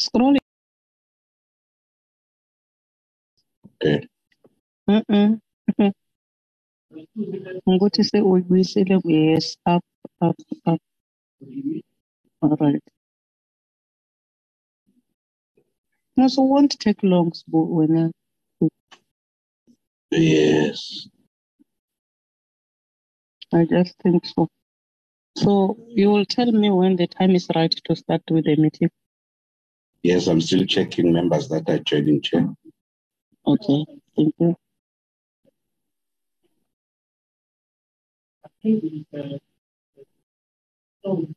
Scrolling. Okay. Mm-mm. Ngokuthi sewuyibuyisile yes up up up. All right. No, so it won't take long Sbu, when Yes. I, I just think so. So you will tell me when the time is right to start with the meeting. Yes, I'm still checking members that are joining chair. Okay, thank you.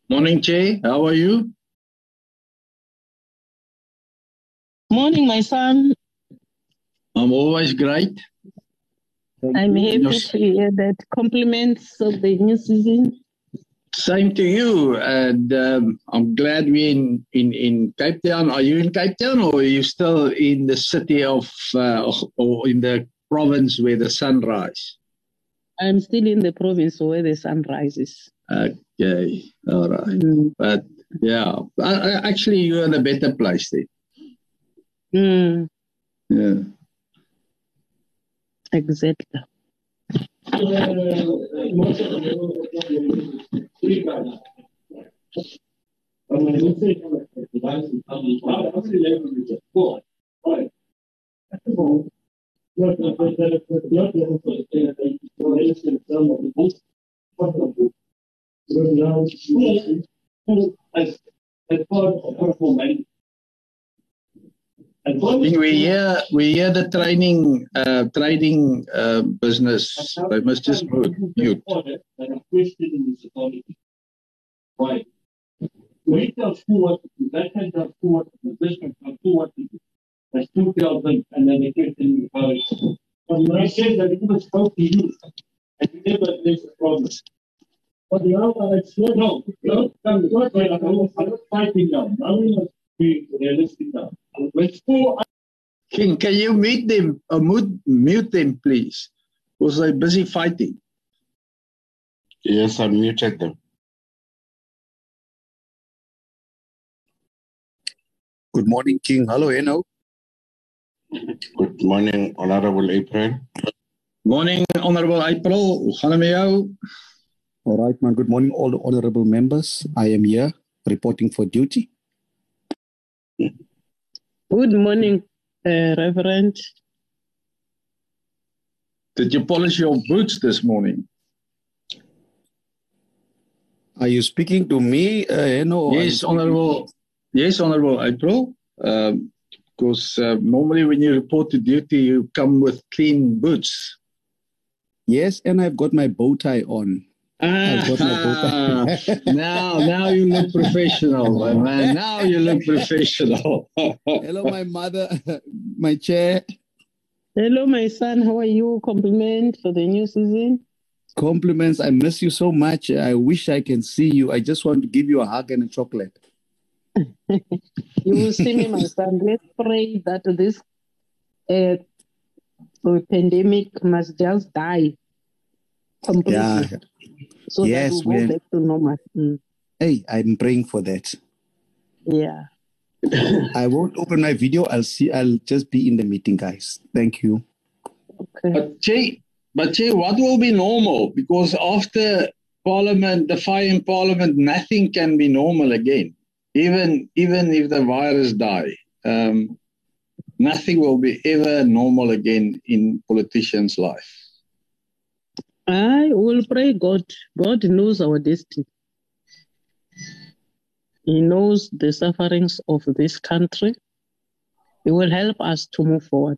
Morning, Jay. How are you? Morning, my son. I'm always great. I'm happy to hear that. Compliments of the new season. Same to you. And um, I'm glad we're in, in, in Cape Town. Are you in Cape Town or are you still in the city of, uh, or in the province where the sun rises? I'm still in the province where the sun rises. Okay. All right. Mm. But yeah, I, I, actually, you're in a better place then. Mm, Yeah. exactly. I think we hear we hear the training uh, trading uh, business. They must just mute. Why? We tell school what to do, that can school what to do, this can tell school what to. There's two tell them, and then they question you about it. But when I said that it was spoke to you, and you never addressed the problem. But the other, it's no, no, no, come, right, I'm not, I'm not fighting now, now we must be realistic now. When school King, can you mute them or mute, mute them, please? Because they're busy fighting. Yes, I muted them. Good morning, King. Hello, Eno. Good morning, Honorable April. Morning, Honorable April. Hoe gaan het jou? All right, man. Good morning, all the honorable members. I am here reporting for duty. Good morning, uh, Reverend. Did you polish your boots this morning? Are you speaking to me, uh, Eno? or are you Yes, Honorable. Yes, Honorable April. Um, because uh, normally when you report to duty, you come with clean boots. Yes, and I've got my bow tie on. I've got my bow Ah, now, now you look professional, my man. Now you look professional. Hello, my mother, my chair. Hello, my son. How are you? Compliment for the new season. Compliments. I miss you so much. I wish I can see you. I just want to give you a hug and a chocolate. You will see me, my son. Let's pray that this uh, pandemic must just die completely Yeah. So Yes, that we go back to normal. Mm, Hey, I'm praying for that. yeah. I won't open my video. I'll see. I'll just be in the meeting, guys. Thank you. Okay. But Jay, but Jay, what will be normal? Because after Parliament, the fire in Parliament, nothing can be normal again. Even even if the virus die, um, nothing will be ever normal again in politicians' life. I will pray God. God knows our destiny. He knows the sufferings of this country. He will help us to move forward.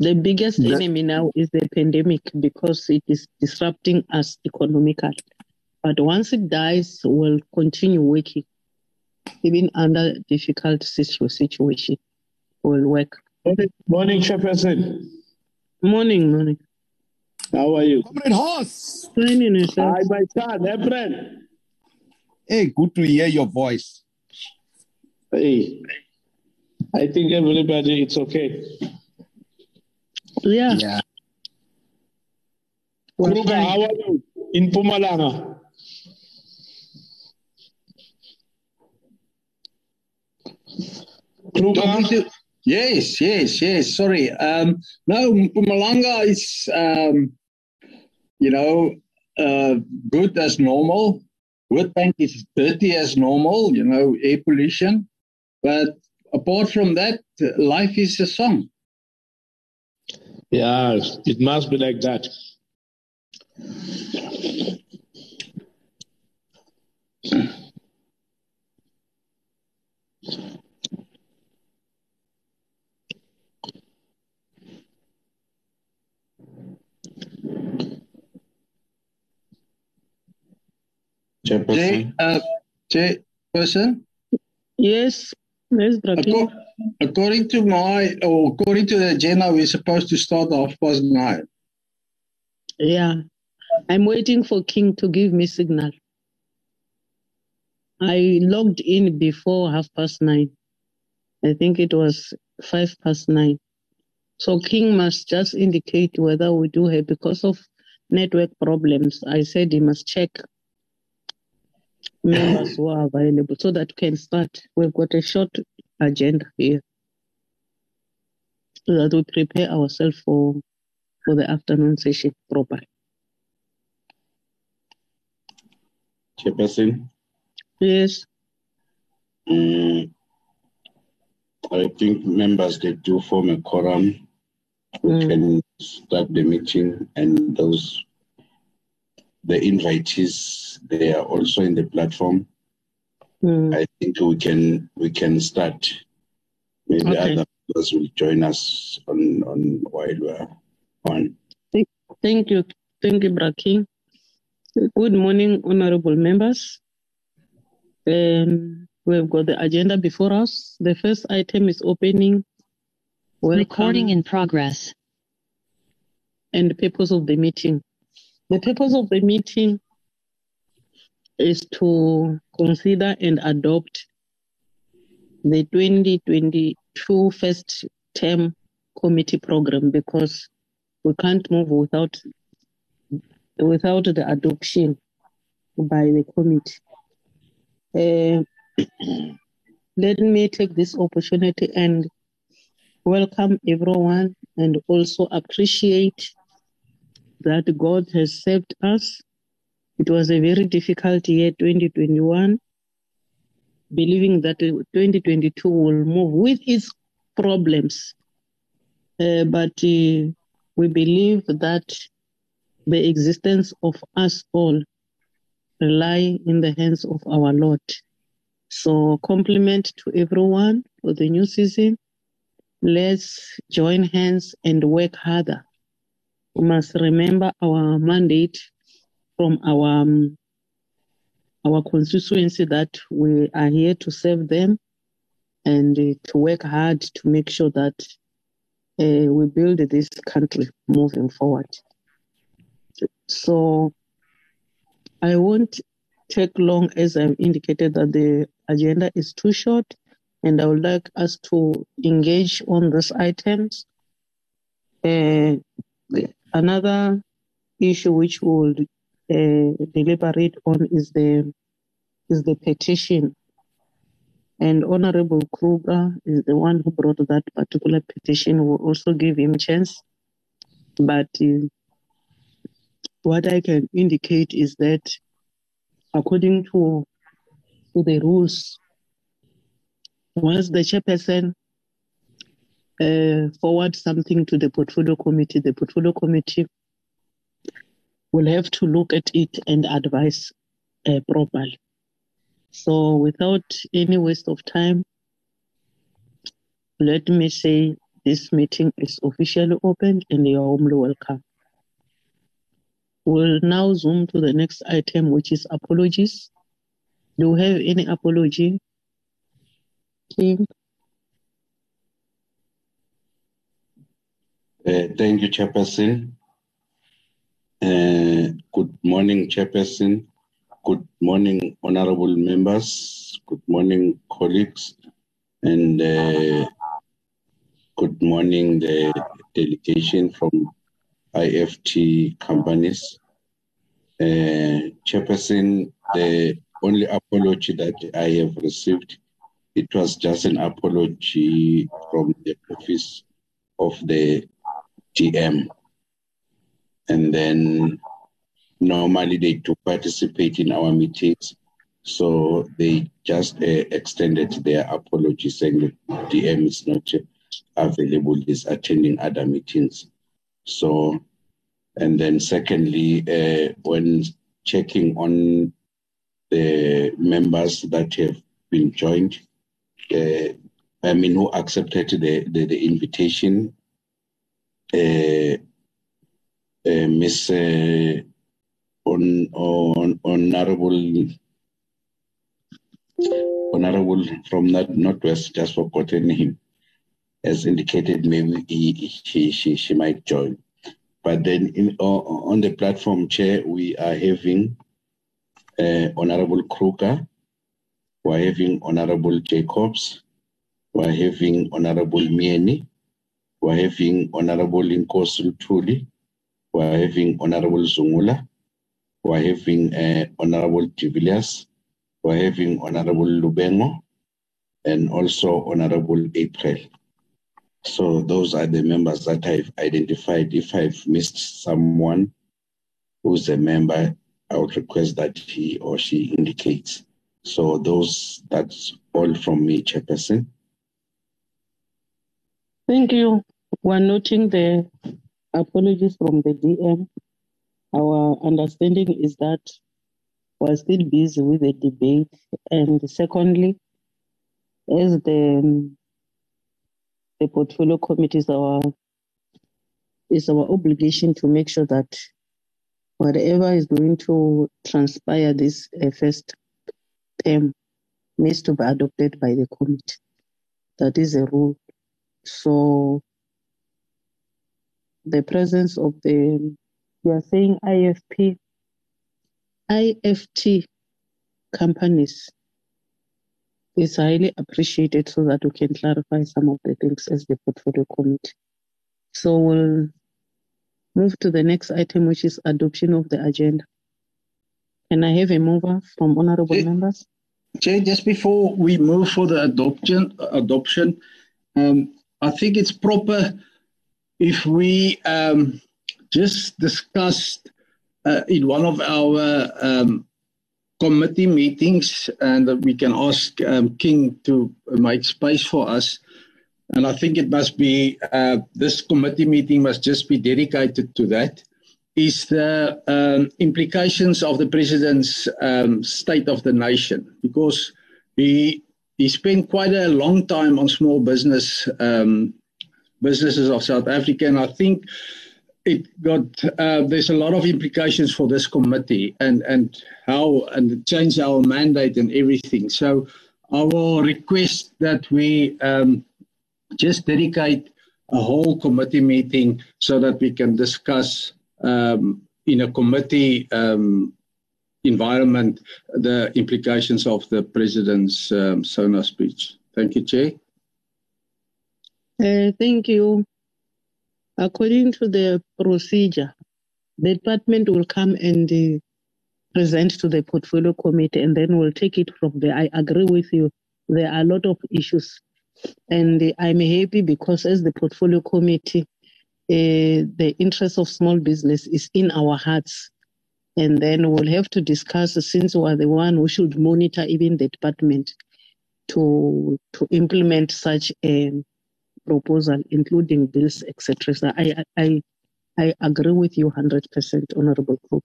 The biggest That- enemy now is the pandemic because it is disrupting us economically. But once it dies, we'll continue working. Even under difficult situ- situation, we'll work. Morning, morning, Chairperson. Morning, morning. How are you? Comrade Horse. Training yourself. Hi, my son, Efren. Hey, good to hear your voice. Hey, I think everybody, it's okay. Yeah. Yeah. Kruger, how are you? In Mpumalanga. Talking to- yes, yes, yes. Sorry. Um, no, Mpumalanga is, um, you know, uh, good as normal. Witbank is dirty as normal, you know, air pollution. But apart from that, life is a song. Yeah, it must be like that. Chairperson. Jay, uh, Jay, person, Yes, yes, Brakin. according to my, or according to the agenda, we're supposed to start off past nine. Yeah, I'm waiting for King to give me signal. I logged in before half past nine. I think it was five past nine. So King must just indicate whether we do have because of network problems. I said he must check members who are available so that we can start. We've got a short agenda here. So that we prepare ourselves for for the afternoon session properly. Chairperson. Yes. Mm, I think members they do form a quorum. We Mm. can start the meeting, and those the invitees they are also in the platform. Mm. I think we can we can start. Maybe Okay. other members will join us on on while we're on. Thank you. Thank you, Braking. Good morning, honorable members. Um, we've got the agenda before us. The first item is opening. welcome, Recording in progress. and the purpose of the meeting. The purpose of the meeting is to consider and adopt the 2022 first term committee program because we can't move without without the adoption by the committee. Uh, let me take this opportunity and welcome everyone and also appreciate that God has saved us. It was a very difficult year, 2021, believing that uh, 2022 will move with its problems. Uh, but uh, we believe that the existence of us all rely in the hands of our Lord. So compliment to everyone for the new season. Let's join hands and work harder. We must remember our mandate from our um, our constituency that we are here to serve them and uh, to work hard to make sure that uh, we build this country moving forward. So I won't take long as I've indicated that the agenda is too short and I would like us to engage on these items. Uh, another issue which we will uh, deliberate on is the is the petition. And Honorable Kruger is the one who brought that particular petition. We'll also give him chance. But uh, what I can indicate is that according to, to the rules, once the chairperson uh, forward something to the portfolio committee, the portfolio committee will have to look at it and advise uh, properly. So, without any waste of time, let me say this meeting is officially opened and you are warmly welcome. We'll now zoom to the next item, which is apologies. Do we have any apology? King? Uh, thank you, Chairperson. Uh, good morning, Chairperson. Good morning, honorable members. Good morning, colleagues. And uh, good morning, the delegation from IFT companies. Uh, Chairperson, the only apology that I have received it was just an apology from the office of the DM. And then normally they do participate in our meetings. So they just uh, extended their apology saying that DM is not available, is attending other meetings. So, and then secondly, uh, when checking on the members that have been joined, uh, I mean, who accepted the, the, the invitation, Miss uh, on, on, Honorable Honorable from that Northwest, just forgotten him, as indicated maybe he, she, she, she might join. But then in, on the platform chair, we are having uh, Honorable Kruger, we're having Honorable Jacobs, we're having Honorable Mieni, we're having Honorable Inkosul Tuli, we're having Honorable Zungula, we're having uh, Honorable Tibilias, we're having Honorable Lubengo, and also Honorable April. So those are the members that I've identified. If I've missed someone who's a member, I would request that he or she indicates. So those that's all from me, Chairperson. Thank you. We're noting the apologies from the DM. Our understanding is that we're still busy with the debate. And secondly, as the, the portfolio committee is our, is our obligation to make sure that whatever is going to transpire this uh, first term needs to be adopted by the committee. That is a rule. So the presence of the, you are saying IFP, IFT companies is highly appreciated so that we can clarify some of the things as the portfolio committee. So we'll move to the next item, which is adoption of the agenda. Can I have a mover from honorable members? Chair, just before we move for the adoption, adoption, um, I think it's proper if we um, just discussed uh, in one of our um, committee meetings, and we can ask um, King to make space for us. And I think it must be uh, this committee meeting must just be dedicated to that. Is the um, implications of the president's um, state of the nation because he he spent quite a long time on small business um, businesses of South Africa. And I think it got uh, there's a lot of implications for this committee and and how and change our mandate and everything. So I will request that we um, just dedicate a whole committee meeting so that we can discuss um, in a committee um, environment the implications of the president's um, SONA speech. Thank you, Chair. Uh, thank you. According to the procedure, the department will come and uh, present to the portfolio committee and then we'll take it from there. I agree with you. There are a lot of issues. And uh, I'm happy because as the portfolio committee, uh, the interest of small business is in our hearts. And then we'll have to discuss since we're the one who should monitor even the department to to implement such a proposal, including bills, etc. So I, I, I agree with you 100%, Honorable Cook.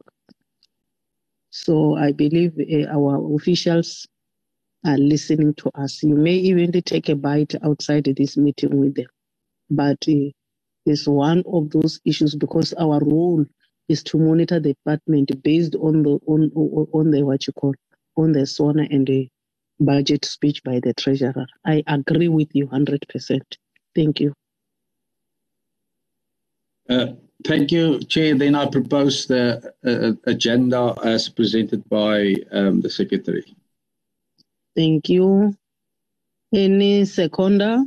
So I believe uh, our officials are listening to us. You may even take a bite outside this meeting with them. But uh, it's one of those issues because our role is to monitor the department based on the on on the what you call on the SONA and the budget speech by the treasurer. I agree with you 100%. Thank you. Uh, thank you, Chair. Then I propose the uh, agenda as presented by um, the Secretary. Thank you. Any seconder?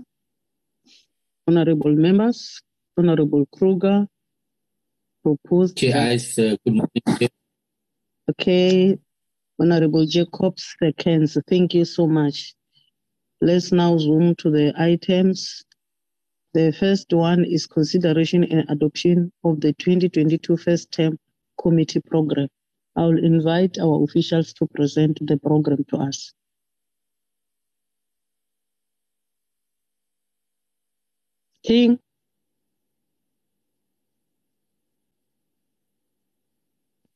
Honorable members, Honorable Kruger, proposed. Chair, I, uh, good morning. Okay, Honorable Jacobs seconds. Thank you so much. Let's now zoom to the items. The first one is consideration and adoption of the 2022 first term committee program. I will invite our officials to present the program to us. King.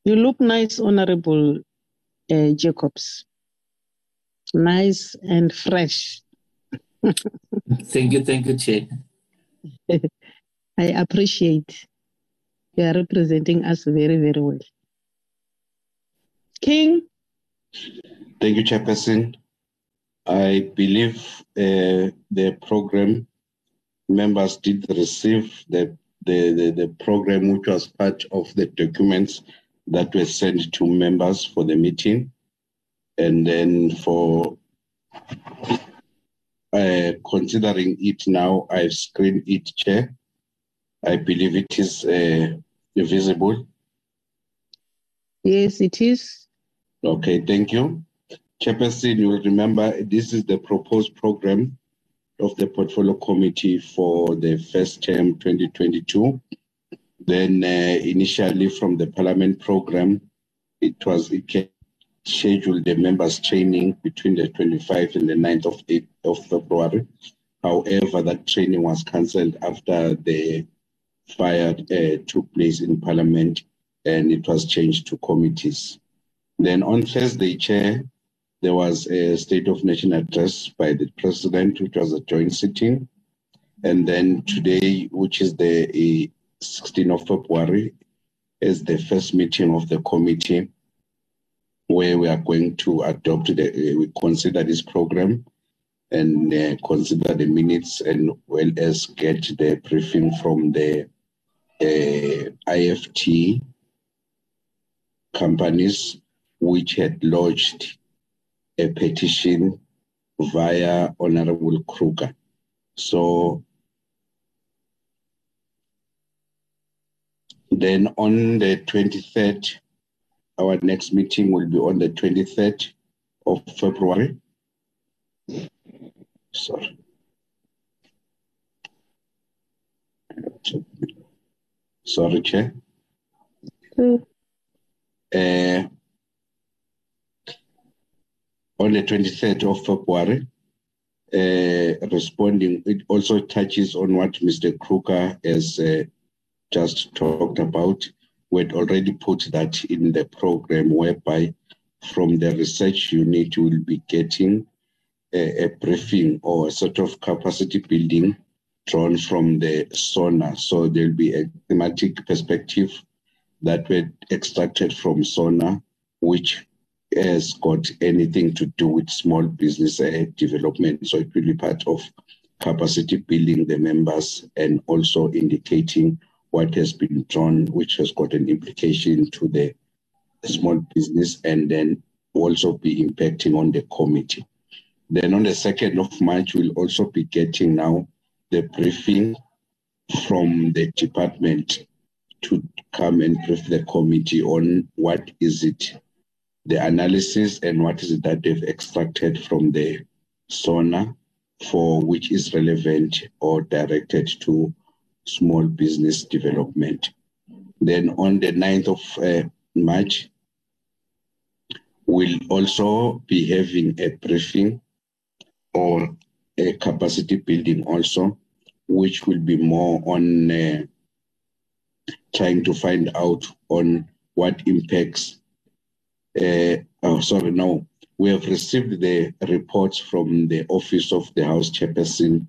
You look nice, Honorable uh, Jacobs. Nice and fresh. Thank you, thank you, Chair. I appreciate you are representing us very, very well. King. Thank you, Chairperson. I believe uh, the program members did receive the, the, the, the program, which was part of the documents that were sent to members for the meeting. And then for uh, considering it now, I've screened it, Chair. I believe it is uh, visible. Yes, it is. Okay, thank you. Chairperson, you will remember this is the proposed program of the Portfolio Committee for the first term 2022 then uh, initially from the Parliament program, it was it scheduled the members training between the 25th and the 9th of, 8th of February. However, that training was cancelled after the fire uh, took place in Parliament and it was changed to committees. Then on Thursday, Chair, there was a State of Nation address by the President, which was a joint sitting. And then today, which is the 16th of February is the first meeting of the committee where we are going to adopt the, uh, we consider this program and uh, consider the minutes and well as get the briefing from the uh, IFT companies which had lodged a petition via Honorable Kruger. So Then on the 23rd, our next meeting will be on the 23rd of February. Sorry. Sorry, Chair. Mm. Uh, on the 23rd of February, uh, responding, it also touches on what Mr. Kruger has uh, just talked about, we had already put that in the program whereby from the research unit we'll be getting a, a, briefing or a sort of capacity building drawn from the SONA. So there'll be a thematic perspective that were extracted from SONA, which has got anything to do with small business uh, development. So it will be part of capacity building the members and also indicating what has been drawn, which has got an implication to the small business and then also be impacting on the committee. Then on the 2nd of March, we'll also be getting now the briefing from the department to come and brief the committee on what is it, the analysis and what is it that they've extracted from the SONA for which is relevant or directed to small business development. Then on the 9th of uh, March, we'll also be having a briefing or a capacity building also, which will be more on uh, trying to find out on what impacts. Uh, oh, sorry, no. We have received the reports from the Office of the House Chairperson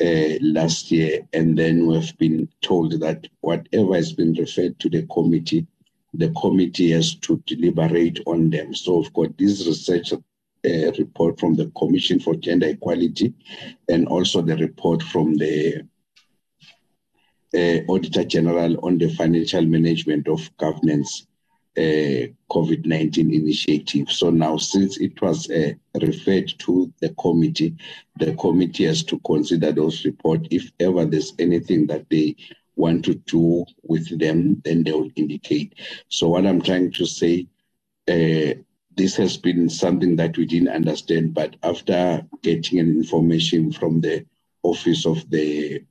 uh, last year, and then we've been told that whatever has been referred to the committee, the committee has to deliberate on them. So we've got this research uh, report from the Commission for Gender Equality, and also the report from the uh, Auditor General on the financial management of governance uh, COVID 19 initiative. So now, since it was uh, referred to the committee, the committee has to consider those reports. If ever there's anything that they want to do with them, then they will indicate. So, what I'm trying to say, uh, this has been something that we didn't understand, but after getting an information from the office of the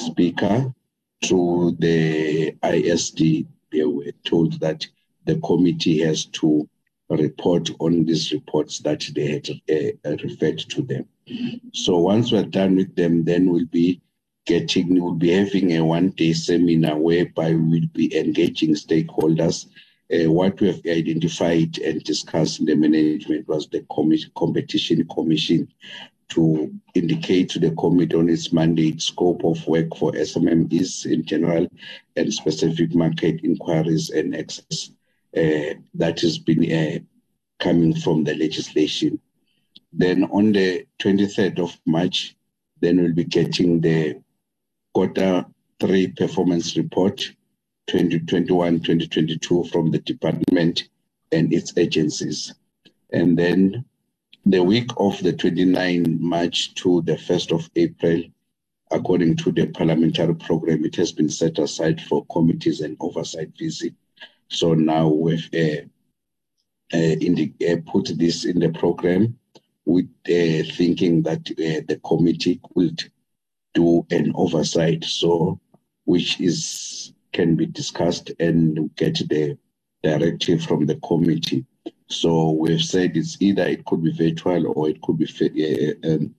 speaker to the ISD, they were told that the committee has to report on these reports that they had uh, referred to them. So once we're done with them, then we'll be getting, we'll be having a one-day seminar whereby we'll be engaging stakeholders. Uh, what we have identified and discussed in the management was the competition commission to indicate to the committee on its mandate, scope of work for SMMEs in general, and specific market inquiries and access that has been uh, coming from the legislation. Then on the 23rd of March, then we'll be getting the quarter three performance report 2021-2022 from the department and its agencies. And then the week of the 29th March to the 1st of April, according to the parliamentary program, it has been set aside for committees and oversight visit. So now we've uh, uh, the, uh, put this in the program with uh, thinking that uh, the committee could do an oversight, so which is can be discussed and get the directive from the committee. So we've said it's either it could be virtual or it could be uh, um,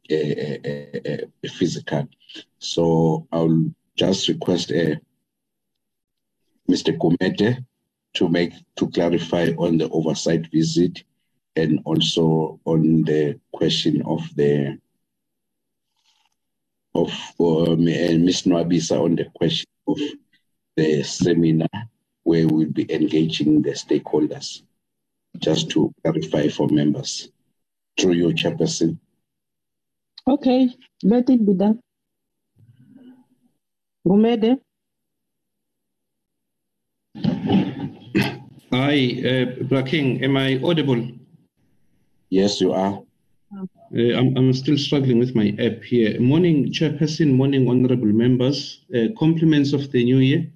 physical. So I'll just request uh, Mr. Gumede to make to clarify on the oversight visit and also on the question of the of uh, Ms. Nwabisa on the question of the seminar where we'll be engaging the stakeholders, just to clarify for members. Through your chairperson. Okay, let it be done. Gumede? Hi, uh, Braking, am I audible? Yes, you are. Uh, I'm, I'm still struggling with my app here. Morning, Chairperson, morning, honorable members. Uh, compliments of the new year,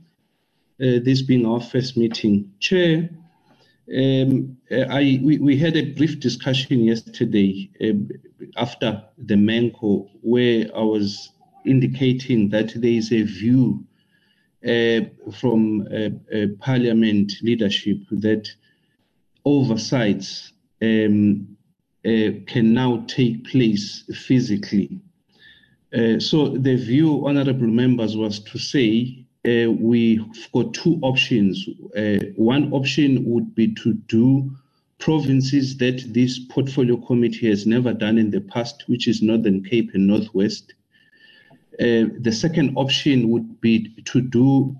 uh, this being our first meeting. Chair, um, uh, I, we, we had a brief discussion yesterday uh, after the Menko where I was indicating that there is a view from uh, uh, Parliament leadership that oversights um, can now take place physically. so the view, honourable members, was to say uh, we've got two options. Uh, one option would be to do provinces that this portfolio committee has never done in the past, which is Northern Cape and Northwest. Uh, the second option would be to do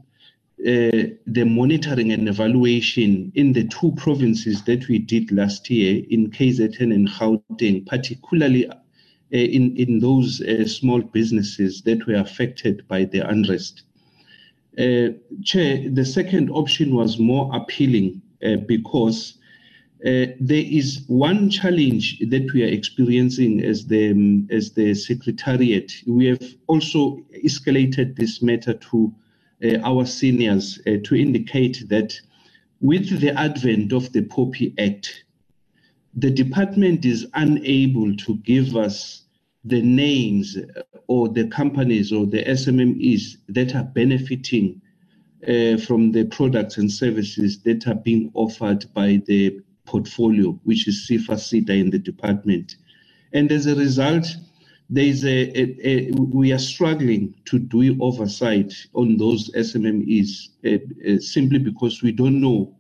uh, the monitoring and evaluation in the two provinces that we did last year in KZN and Gauteng, particularly uh, in, in those uh, small businesses that were affected by the unrest. Uh, Chair, the second option was more appealing uh, because uh, there is one challenge that we are experiencing as the um, as the secretariat. We have also escalated this matter to uh, our seniors uh, to indicate that with the advent of the POPI Act, the department is unable to give us the names or the companies or the SMMEs that are benefiting uh, from the products and services that are being offered by the portfolio, which is SEFA in the department. And as a result, there is a, a, a, we are struggling to do oversight on those SMMEs uh, uh, simply because we don't know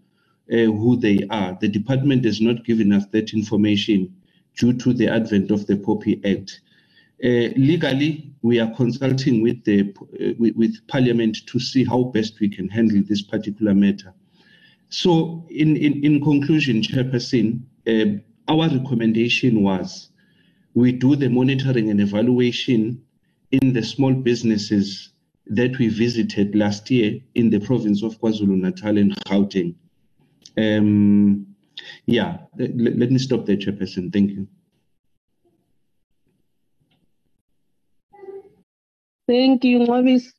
uh, who they are. The department has not given us that information due to the advent of the POPI Act. Uh, legally, we are consulting with the uh, with, with, Parliament to see how best we can handle this particular matter. So, in, in, in conclusion, Chairperson, uh, our recommendation was we do the monitoring and evaluation in the small businesses that we visited last year in the province of KwaZulu Natal and Gauteng. Um, yeah, let, let me stop there, Chairperson. Thank you. Thank you, Mavis.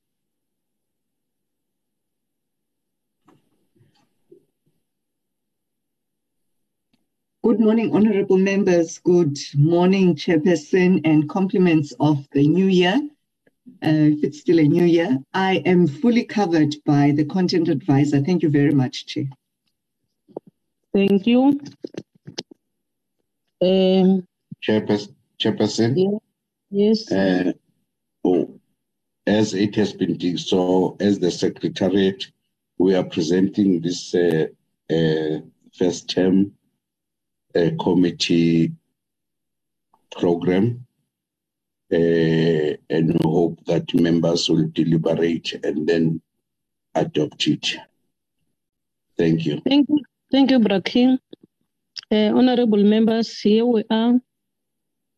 Good morning, honorable members. Good morning, Chairperson, and compliments of the new year. Uh, if it's still a new year, I am fully covered by the content advisor. Thank you very much, Chair. Thank you. Um, Chairperson, Chairperson yeah, yes. uh, oh, as it has been done, so as the Secretariat, we are presenting this uh, uh, first term uh, committee program uh, and we hope that members will deliberate and then adopt it. Thank you. Thank you. Thank you, Brakin. Uh, honorable members, here we are.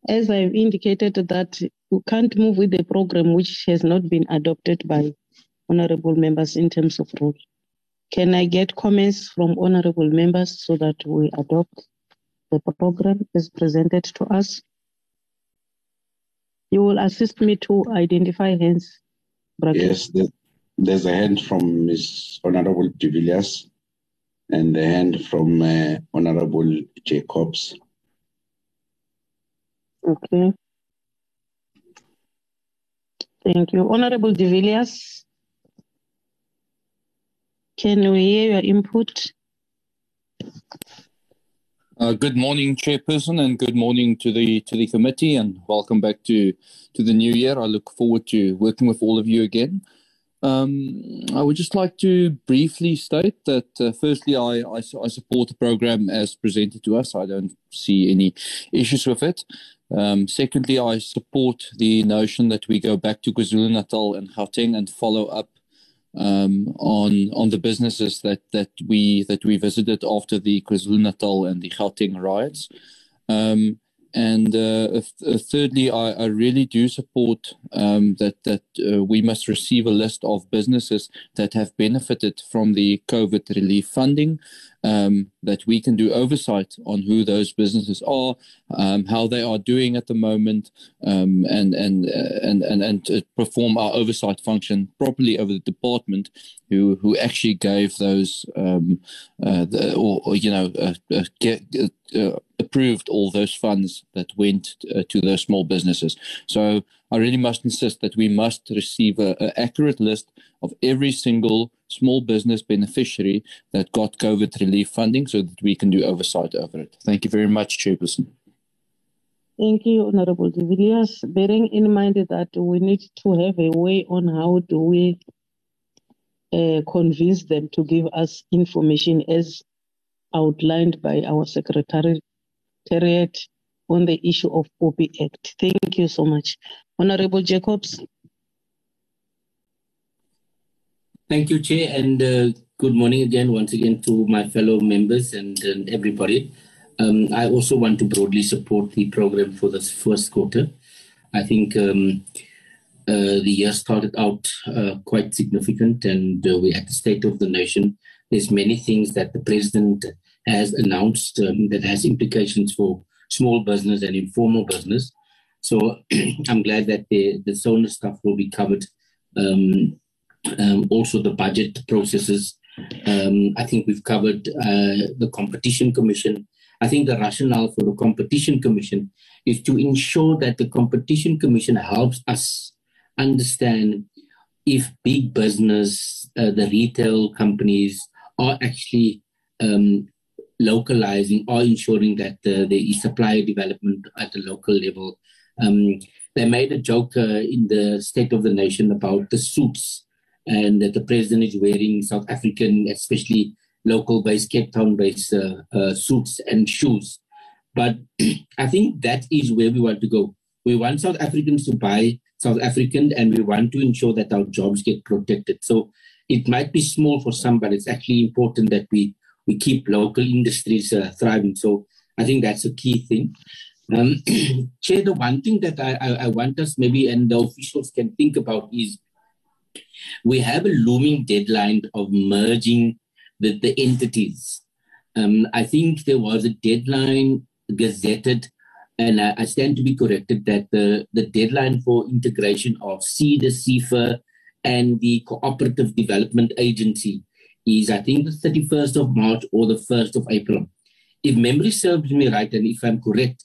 As I've indicated that we can't move with the program which has not been adopted by honorable members in terms of rules. Can I get comments from honorable members so that we adopt the program is presented to us? You will assist me to identify hands. Yes, there's a hand from Ms. Honorable de Villiers and a hand from uh, Honorable Jacobs. Okay. Thank you. Honorable de Villiers, can we hear your input? Uh, good morning, Chairperson, and good morning to the to the committee, and welcome back to to the new year. I look forward to working with all of you again. Um, I would just like to briefly state that, uh, firstly, I, I, I support the program as presented to us. I don't see any issues with it. Um, secondly, I support the notion that we go back to KwaZulu Natal and Gauteng and follow up um, on on the businesses that that we that we visited after the KwaZulu Natal and the Gauteng riots. Um, and uh, th- thirdly, I, I really do support um, that that uh, we must receive a list of businesses that have benefited from the COVID relief funding. Um, that we can do oversight on who those businesses are, um, how they are doing at the moment, um, and and uh, and and and perform our oversight function properly over the department, who who actually gave those um, uh, the, or, or you know uh, uh, get, uh, approved all those funds that went uh, to those small businesses. So I really must insist that we must receive an accurate list of every single small business beneficiary that got COVID relief funding so that we can do oversight over it. Thank you very much, Chairperson. Thank you, Honorable de Villiers. Bearing in mind that we need to have a way on how do we uh, convince them to give us information as outlined by our secretariat on the issue of OP Act. Thank you so much. Honorable Jacobs. Thank you, Chair, and uh, good morning again, once again, to my fellow members and, and everybody. Um, I also want to broadly support the program for this first quarter. I think um, uh, the year started out uh, quite significant, and uh, we're at the state of the nation. There's many things that the president has announced um, that has implications for small business and informal business. So I'm glad that the the SONA stuff will be covered. Um, um, also, the budget processes. Um, I think we've covered uh, the competition commission. I think the rationale for the competition commission is to ensure that the competition commission helps us understand if big business, uh, the retail companies, are actually um, localizing or ensuring that uh, there is supply development at the local level. Um, they made a joke uh, in the State of the Nation about the suits and that the president is wearing South African, especially local based, Cape Town based uh, uh, suits and shoes. But I think that is where we want to go. We want South Africans to buy South African and we want to ensure that our jobs get protected. So it might be small for some, but it's actually important that we we keep local industries uh, thriving. So I think that's a key thing. Um, Chair, the one thing that I, I, I, want us maybe and the officials can think about is we have a looming deadline of merging the, the entities. Um, I think there was a deadline gazetted, and I, I, stand to be corrected that the, the deadline for integration of SEDA, SEFA, and the Cooperative Development Agency is, I think, the 31st of March or the 1st of April. if memory serves me right, and if I'm correct,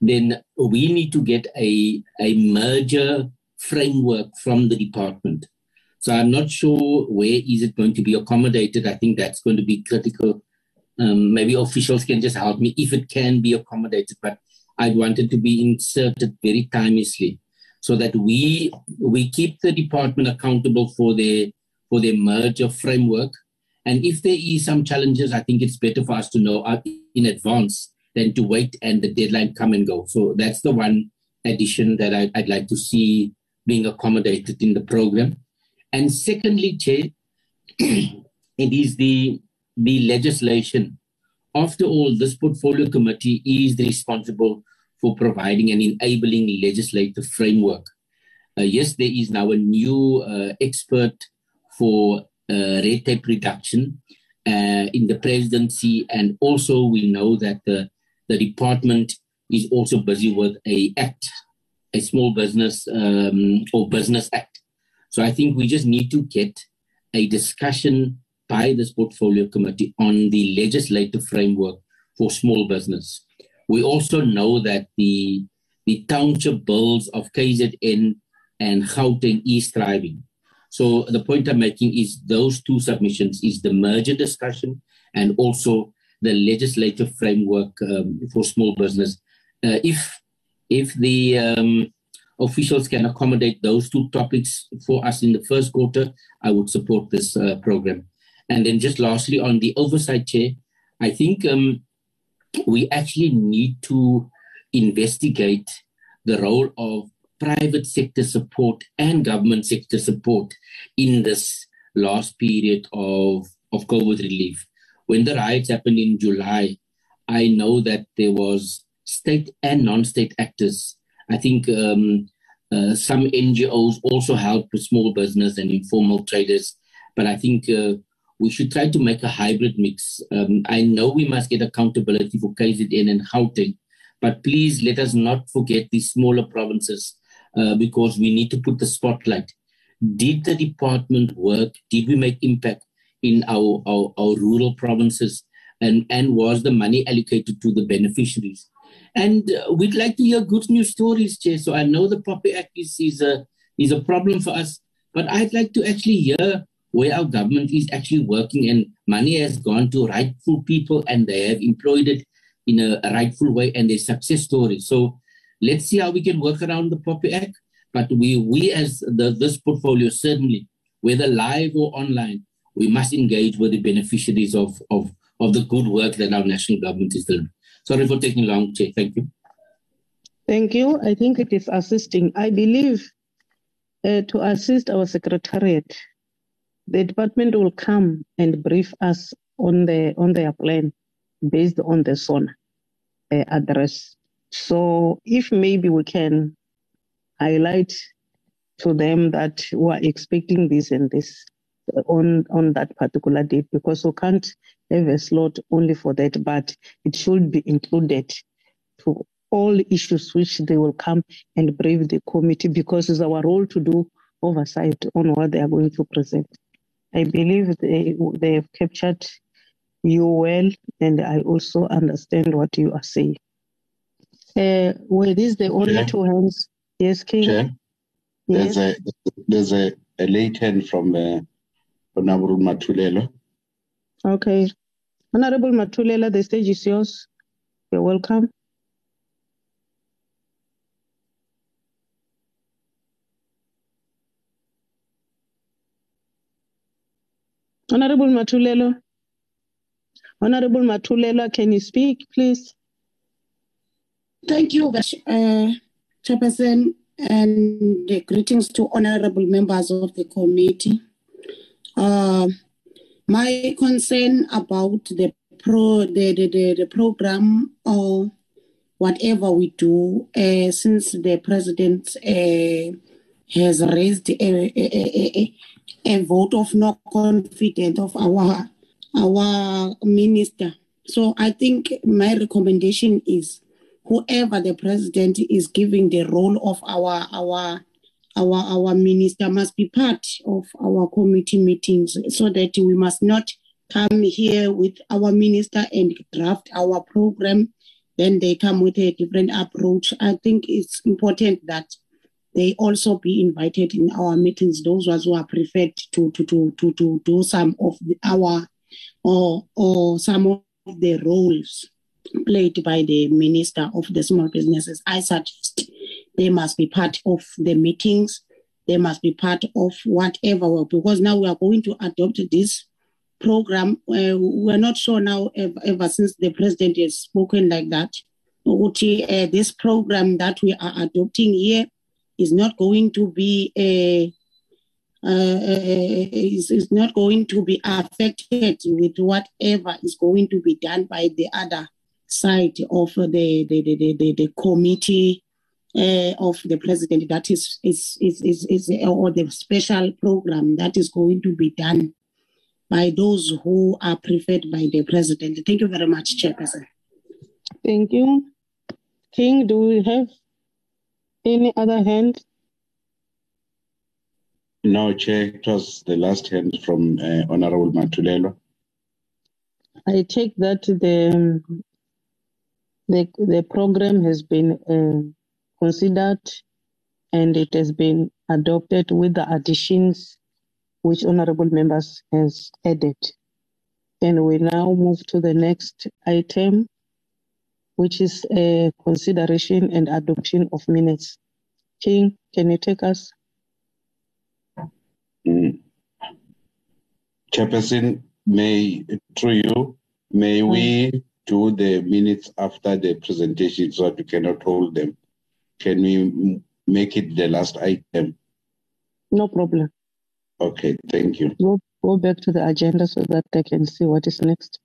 then we need to get a, a merger framework from the department. So I'm not sure where is it going to be accommodated. I think that's going to be critical. Um, maybe officials can just help me if it can be accommodated, but I want it to be inserted very timelessly so that we we keep the department accountable for their for their merger framework. And if there is some challenges, I think it's better for us to know in advance than to wait and the deadline come and go. So that's the one addition that I, would like to see being accommodated in the program. And secondly, it is the, the legislation. After all, this portfolio committee is responsible for providing an enabling legislative framework. Uh, yes, there is now a new uh, expert for uh, red tape reduction uh, in the presidency, and also we know that the the department is also busy with a act, a small business um, or business act. So I think we just need to get a discussion by this portfolio committee on the legislative framework for small business. We also know that the the township bills of KZN and Gauteng is thriving. So the point I'm making is those two submissions is the merger discussion and also the legislative framework um, for small business. Uh, if if the um, officials can accommodate those two topics for us in the first quarter, I would support this uh, program. And then just lastly, on the oversight chair, I think um, we actually need to investigate the role of private sector support and government sector support in this last period of, of COVID relief when the riots happened in July, I know that there was state and non-state actors. I think um, uh, some NGOs also helped with small business and informal traders, but I think uh, we should try to make a hybrid mix. Um, I know we must get accountability for KZN and Gauteng, but please let us not forget the smaller provinces uh, because we need to put the spotlight. Did the department work? Did we make impact? in our, our, our rural provinces and, and was the money allocated to the beneficiaries. And uh, we'd like to hear good news stories, Chair. So I know the POPI Act is, is, a, is a problem for us, but I'd like to actually hear where our government is actually working and money has gone to rightful people and they have employed it in a rightful way and their success stories. So let's see how we can work around the POPI Act. But we, we as the, this portfolio, certainly, whether live or online, we must engage with the beneficiaries of, of, of the good work that our national government is doing. Sorry for taking long, Chair. Thank you. Thank you. I think it is assisting. I believe uh, to assist our secretariat, the department will come and brief us on the on their plan based on the SONA uh, address. So if maybe we can highlight to them that we are expecting this and this, on on that particular date because we can't have a slot only for that, but it should be included to all issues which they will come and brief the committee because it's our role to do oversight on what they are going to present. I believe they they have captured you well, and I also understand what you are saying. Uh, were these the only yeah. two hands? Yes, King. Chair, yes. There's a there's a, a late hand from uh, Honorable Matulelo. Okay. Honorable Matulelo, the stage is yours. You're welcome. Honorable Matulelo. Honorable Matulelo, can you speak, please? Thank you, uh, Chairperson, and greetings to honorable members of the committee. Uh, my concern about the pro the the, the, the program or whatever we do uh, since the president uh, has raised a, a, a, a, vote of no confidence of our our minister. So I think my recommendation is whoever the president is giving the role of our our our our minister must be part of our committee meetings so that we must not come here with our minister and draft our program. Then they come with a different approach. I think it's important that they also be invited in our meetings. Those who are preferred to to to to, to do some of the, our or or some of the roles played by the minister of the small businesses. I suggest they must be part of the meetings. They must be part of whatever because now we are going to adopt this program. Uh, we're not sure now ever, ever, since the president has spoken like that. Uh, this program that we are adopting here is not going to be a uh, is, is not going to be affected with whatever is going to be done by the other side of the the, the, the, the committee uh, of the president that is is, is is is or the special program that is going to be done by those who are preferred by the president. Thank you very much, Chairperson. Thank you. King, do we have any other hand? No, Chair, it was the last hand from uh, Honorable Matulelo. I take that the the the program has been uh, considered and it has been adopted with the additions which honorable members has added. And we now move to the next item, which is a consideration and adoption of minutes. King, can you take us? Mm. Chairperson, may through you, may we do the minutes after the presentation so that we cannot hold them? Can we make it the last item? No problem. Okay, thank you. Go, go back to the agenda so that I can see what is next.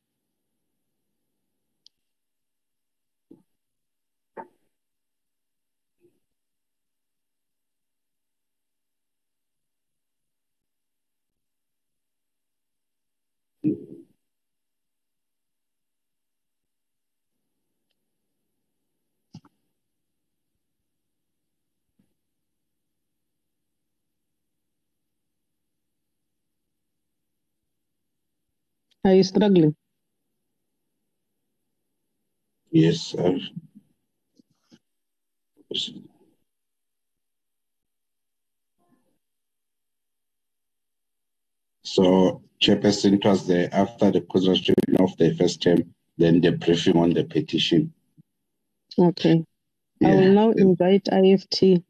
Are you struggling? Yes, sir. So, Chairperson, it was the, after the constitution of the first term, then the briefing on the petition. Okay. I will now invite IFT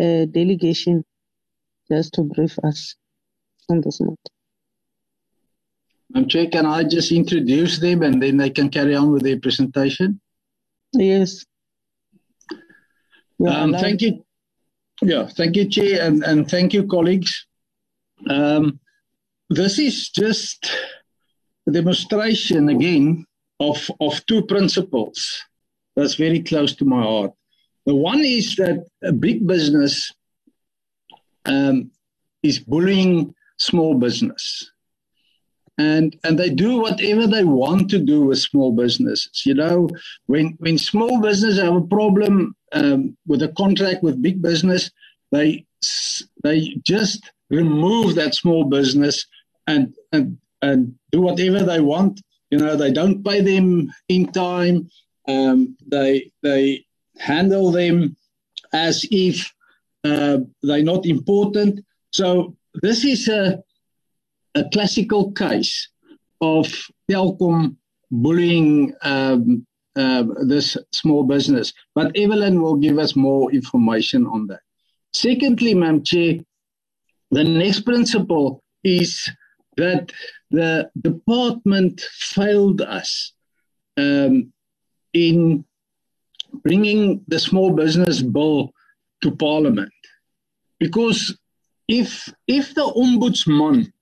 uh, delegation just to brief us on this matter. Chair, can I just introduce them and then they can carry on with their presentation? Yes. Um, thank you. Yeah, thank you, Chair, and, and thank you, colleagues. Um, this is just a demonstration again of, of two principles that's very close to my heart. The one is that a big business um, is bullying small business and and they do whatever they want to do with small businesses. You know when when small business have a problem um, with a contract with big business they they just remove that small business and and and do whatever they want. You know they don't pay them in time. Um, they they handle them as if uh, they're not important. So this is a a classical case of Telkom bullying um, uh, this small business. But Evelyn will give us more information on that. Secondly, Madam Chair, the next principle is that the department failed us um, in bringing the small business bill to Parliament. Because if, if the ombudsman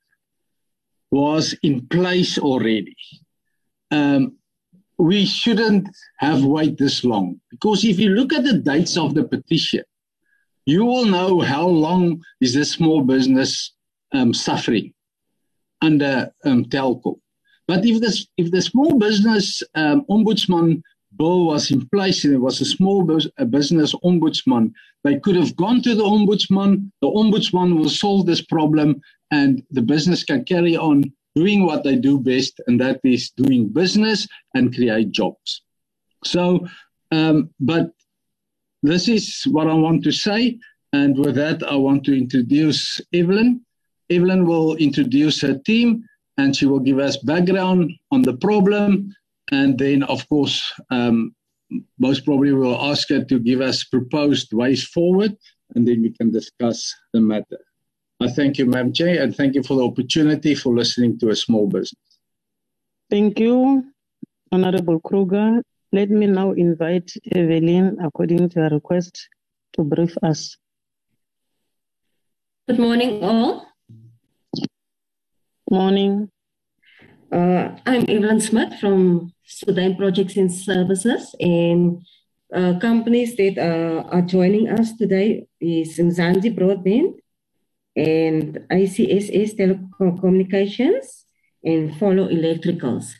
was in place already. Um, we shouldn't have waited this long because if you look at the dates of the petition, you will know how long is this small business um, suffering under um, Telkom. But if this if the small business um, ombudsman bill was in place and there was a small bus- business ombudsman, they could have gone to the ombudsman. The ombudsman will solve this problem and the business can carry on doing what they do best, and that is doing business and create jobs. So, um, but this is what I want to say. And with that, I want to introduce Evelyn. Evelyn will introduce her team and she will give us background on the problem. And then, of course, um, most probably we'll ask her to give us proposed ways forward and then we can discuss the matter. I thank you, Madam Chair, and thank you for the opportunity for listening to a small business. Thank you, Honorable Kruger. Let me now invite Evelyn, according to her request, to brief us. Good morning, all. Morning. Uh, I'm Evelyn Smith from Sundane Projects and Services, and uh, companies that uh, are joining us today is Mzansi Broadband and ACSS Telecommunications and Folo Electricals.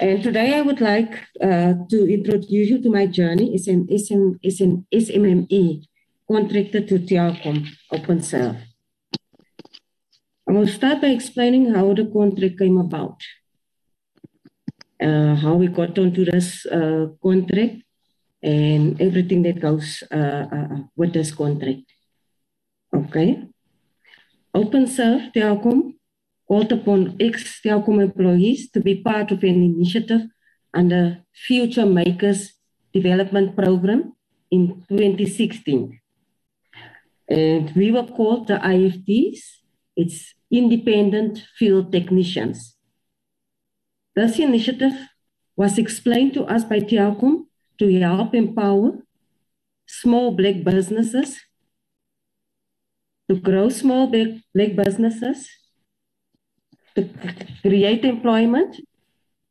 And today I would like uh, to introduce you to my journey as an, as an SMME contractor to Telkom OpenServe. I will start by explaining how the contract came about, uh, how we got onto this uh, contract, and everything that goes uh, uh, with this contract. Okay. OpenServe Telkom called upon ex-Telkom employees to be part of an initiative under Future Makers Development Program in 2016. And we were called the IFTs. It's Independent Field Technicians. This initiative was explained to us by Telkom to help empower small black businesses, to grow small black, black businesses, to create employment,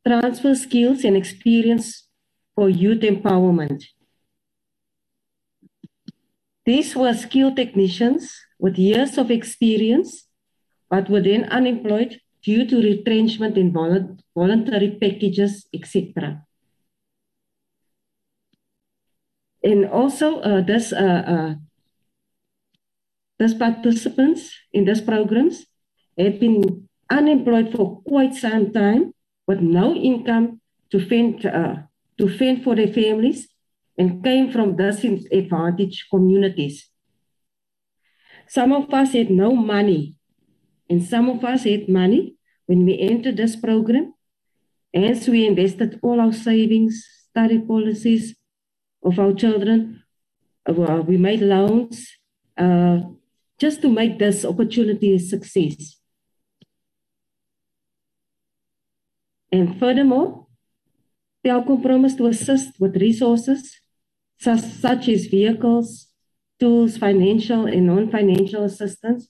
transfer skills and experience for youth empowerment. These were skilled technicians with years of experience, but were then unemployed due to retrenchment in voluntary packages, etc. And also, uh, this, uh, uh, participants in these programs have been unemployed for quite some time with no income to fend, uh, to fend for their families and came from disadvantaged communities. Some of us had no money, and some of us had money when we entered this program. As we invested all our savings, study policies of our children, uh, we made loans uh, just to make this opportunity a success. And furthermore, Telkom promised to assist with resources such, such as vehicles, tools, financial and non-financial assistance.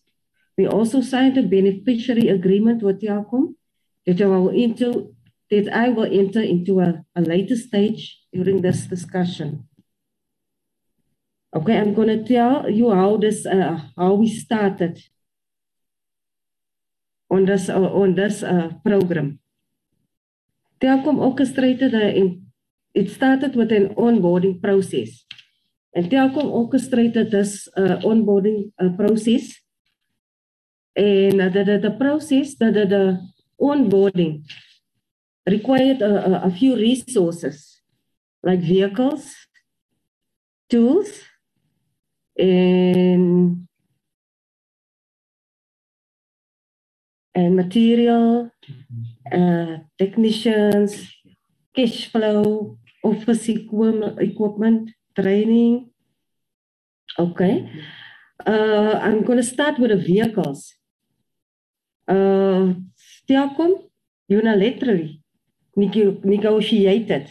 We also signed a beneficiary agreement with Telkom that will, into, that I will enter into a, a later stage during this discussion. Okay, I'm going to tell you how this, uh, how we started on this, uh, on this uh, program. Telkom orchestrated a, it started with an onboarding process. And Telkom orchestrated this uh, onboarding uh, process. And uh, the, the, the process, the, the, the onboarding required a, a, few resources like vehicles, tools, and, and material, uh, technicians, cash flow, office equipment, training. Okay. Uh, I'm going to start with the vehicles. Uh, Telkom unilaterally negotiated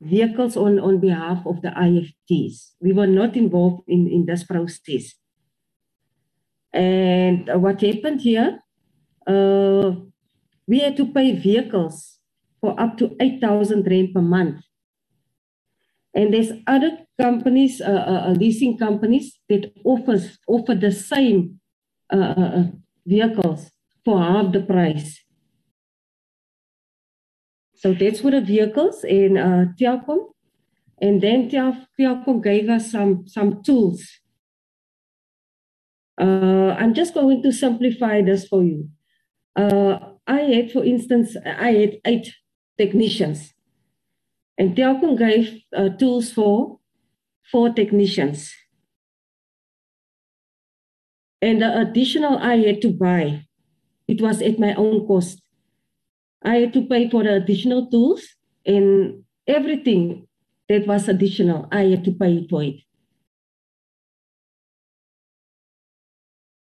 vehicles on, on behalf of the IFTs. We were not involved in, in this process. And what happened here, uh, we had to pay vehicles for up to 8,000 Rand per month. And there's other companies, uh, uh, uh, leasing companies that offers, offer the same uh, uh, vehicles for half the price. So that's for the vehicles in uh, Telkom. And then Telkom gave us some, some tools Uh, I'm just going to simplify this for you. Uh, I had, for instance, I had eight technicians, and Telkom gave uh, tools for four technicians. And the additional I had to buy, it was at my own cost. I had to pay for the additional tools and everything that was additional, I had to pay for it.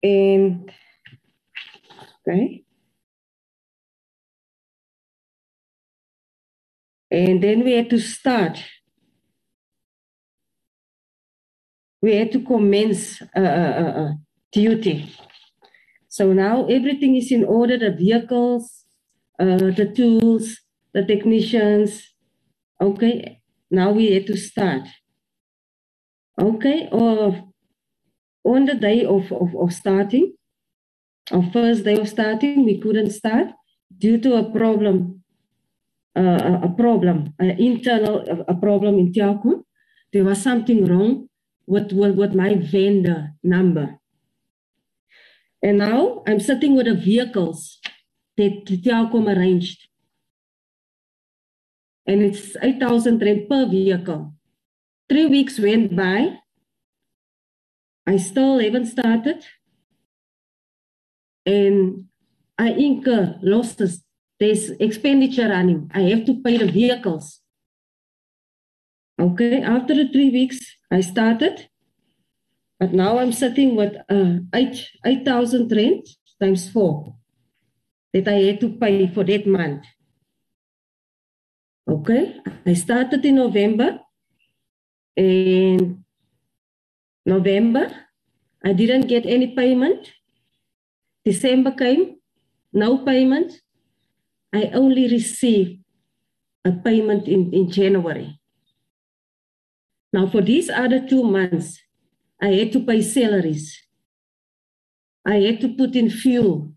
And okay. And then we had to start. We had to commence uh, uh, uh, duty. So now everything is in order the vehicles, uh, the tools, the technicians. Okay, now we had to start. Okay, or on the day of, of, of starting, our first day of starting, we couldn't start due to a problem, uh, a problem, an internal a problem in Telkom. There was something wrong with, with, with my vendor number. And now I'm sitting with the vehicles that Telkom arranged. And it's 8,000 rand per vehicle. Three weeks went by. I still haven't started. And I incur losses. There's expenditure running. I have to pay the vehicles. Okay, after the three weeks, I started. But now I'm sitting with uh, 8 8,000 rand times four that I had to pay for that month. Okay, I started in November. In November, I didn't get any payment. December came, no payment. I only received a payment in, in January. Now, for these other two months, I had to pay salaries. I had to put in fuel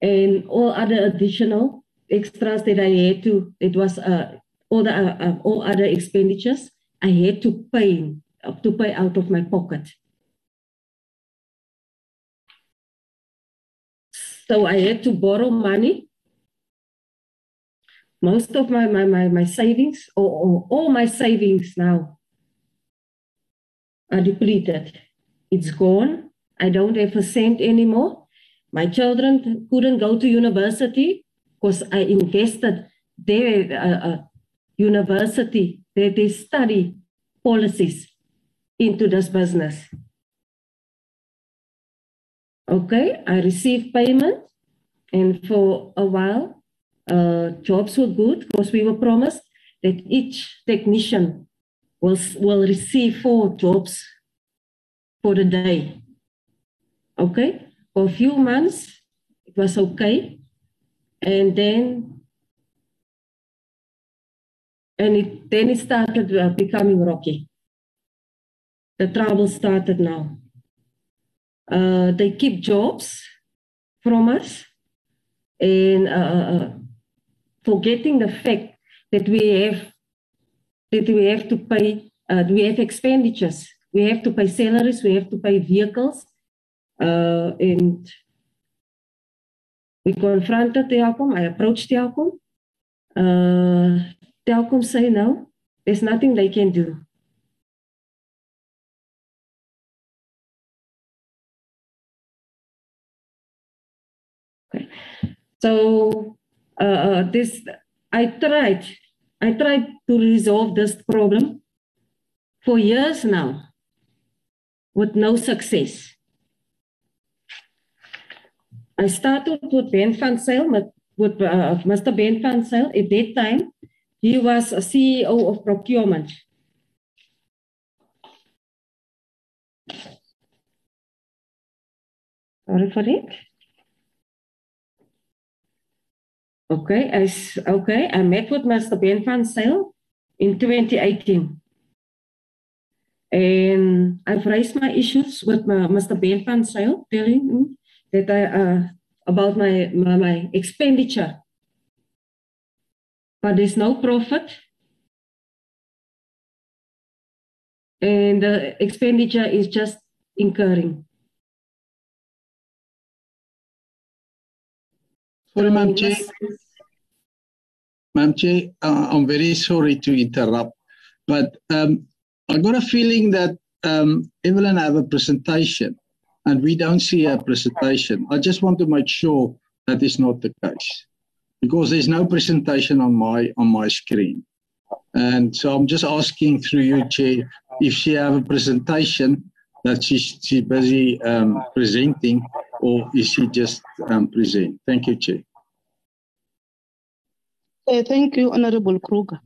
and all other additional extras that I had to, it was uh, all the uh, uh, all other expenditures I had to pay to pay out of my pocket. So I had to borrow money. Most of my my my, my savings or, or all my savings now are depleted. It's gone. I don't have a cent anymore. My children couldn't go to university because I invested their uh, uh, university, their, their study policies into this business. Okay, I received payment, and for a while, uh, jobs were good because we were promised that each technician will, will receive four jobs for the day. Okay, for a few months, it was okay. And then, and it, then it started uh, becoming rocky. The trouble started now. Uh, they keep jobs from us and uh, uh, uh forgetting the fact that we have that we have to pay, uh, we have expenditures. We have to pay salaries, we have to pay vehicles. Uh, and we confronted Telkom, I approached Telkom. Uh, Telkom say no, there's nothing they can do. Okay. So uh, uh this, I tried I tried to resolve this problem for years now with no success. I started with Ben van Zyl, with uh, Mr. Ben van Zyl. At that time, he was a CEO of procurement. Sorry for it. Okay, I, okay, I met with Mr. Ben van Zyl in 2018. And I've raised my issues with my, Mr. Ben van Zyl, telling him that I, uh, about my, my, my expenditure. But there's no profit. And the expenditure is just incurring. Sorry, Ma'am Chair. Ma'am Chair, uh, I'm very sorry to interrupt, but um, I got a feeling that um, Evelyn have a presentation, and we don't see a presentation. I just want to make sure that is not the case, because there's no presentation on my on my screen, and so I'm just asking through you, Chair, if she have a presentation that she's she busy um, presenting, or is she just um, present? Thank you, Chair. Uh, thank you, Honorable Kruger.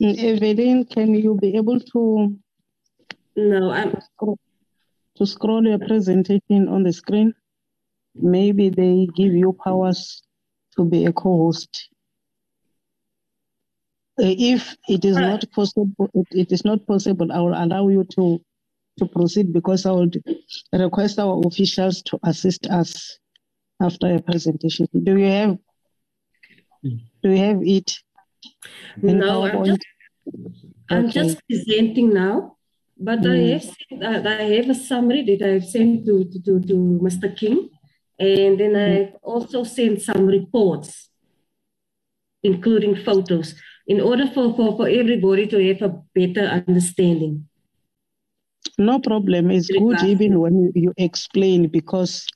Mm, Evelyn, can you be able to No, I'm to scroll your presentation on the screen? Maybe they give you powers to be a co-host. Uh, If it is not possible, it, is not possible, I will allow you to to proceed because I would request our officials to assist us after a presentation. Do you have do you have it? No, I'm just, I'm just presenting now, but I Mm. have sent, uh, I have a summary that I've sent to, to, to, to Mr. King, and then I've also sent some reports, including photos, in order for, for, for everybody to have a better understanding. No problem. It's good even when you, explain because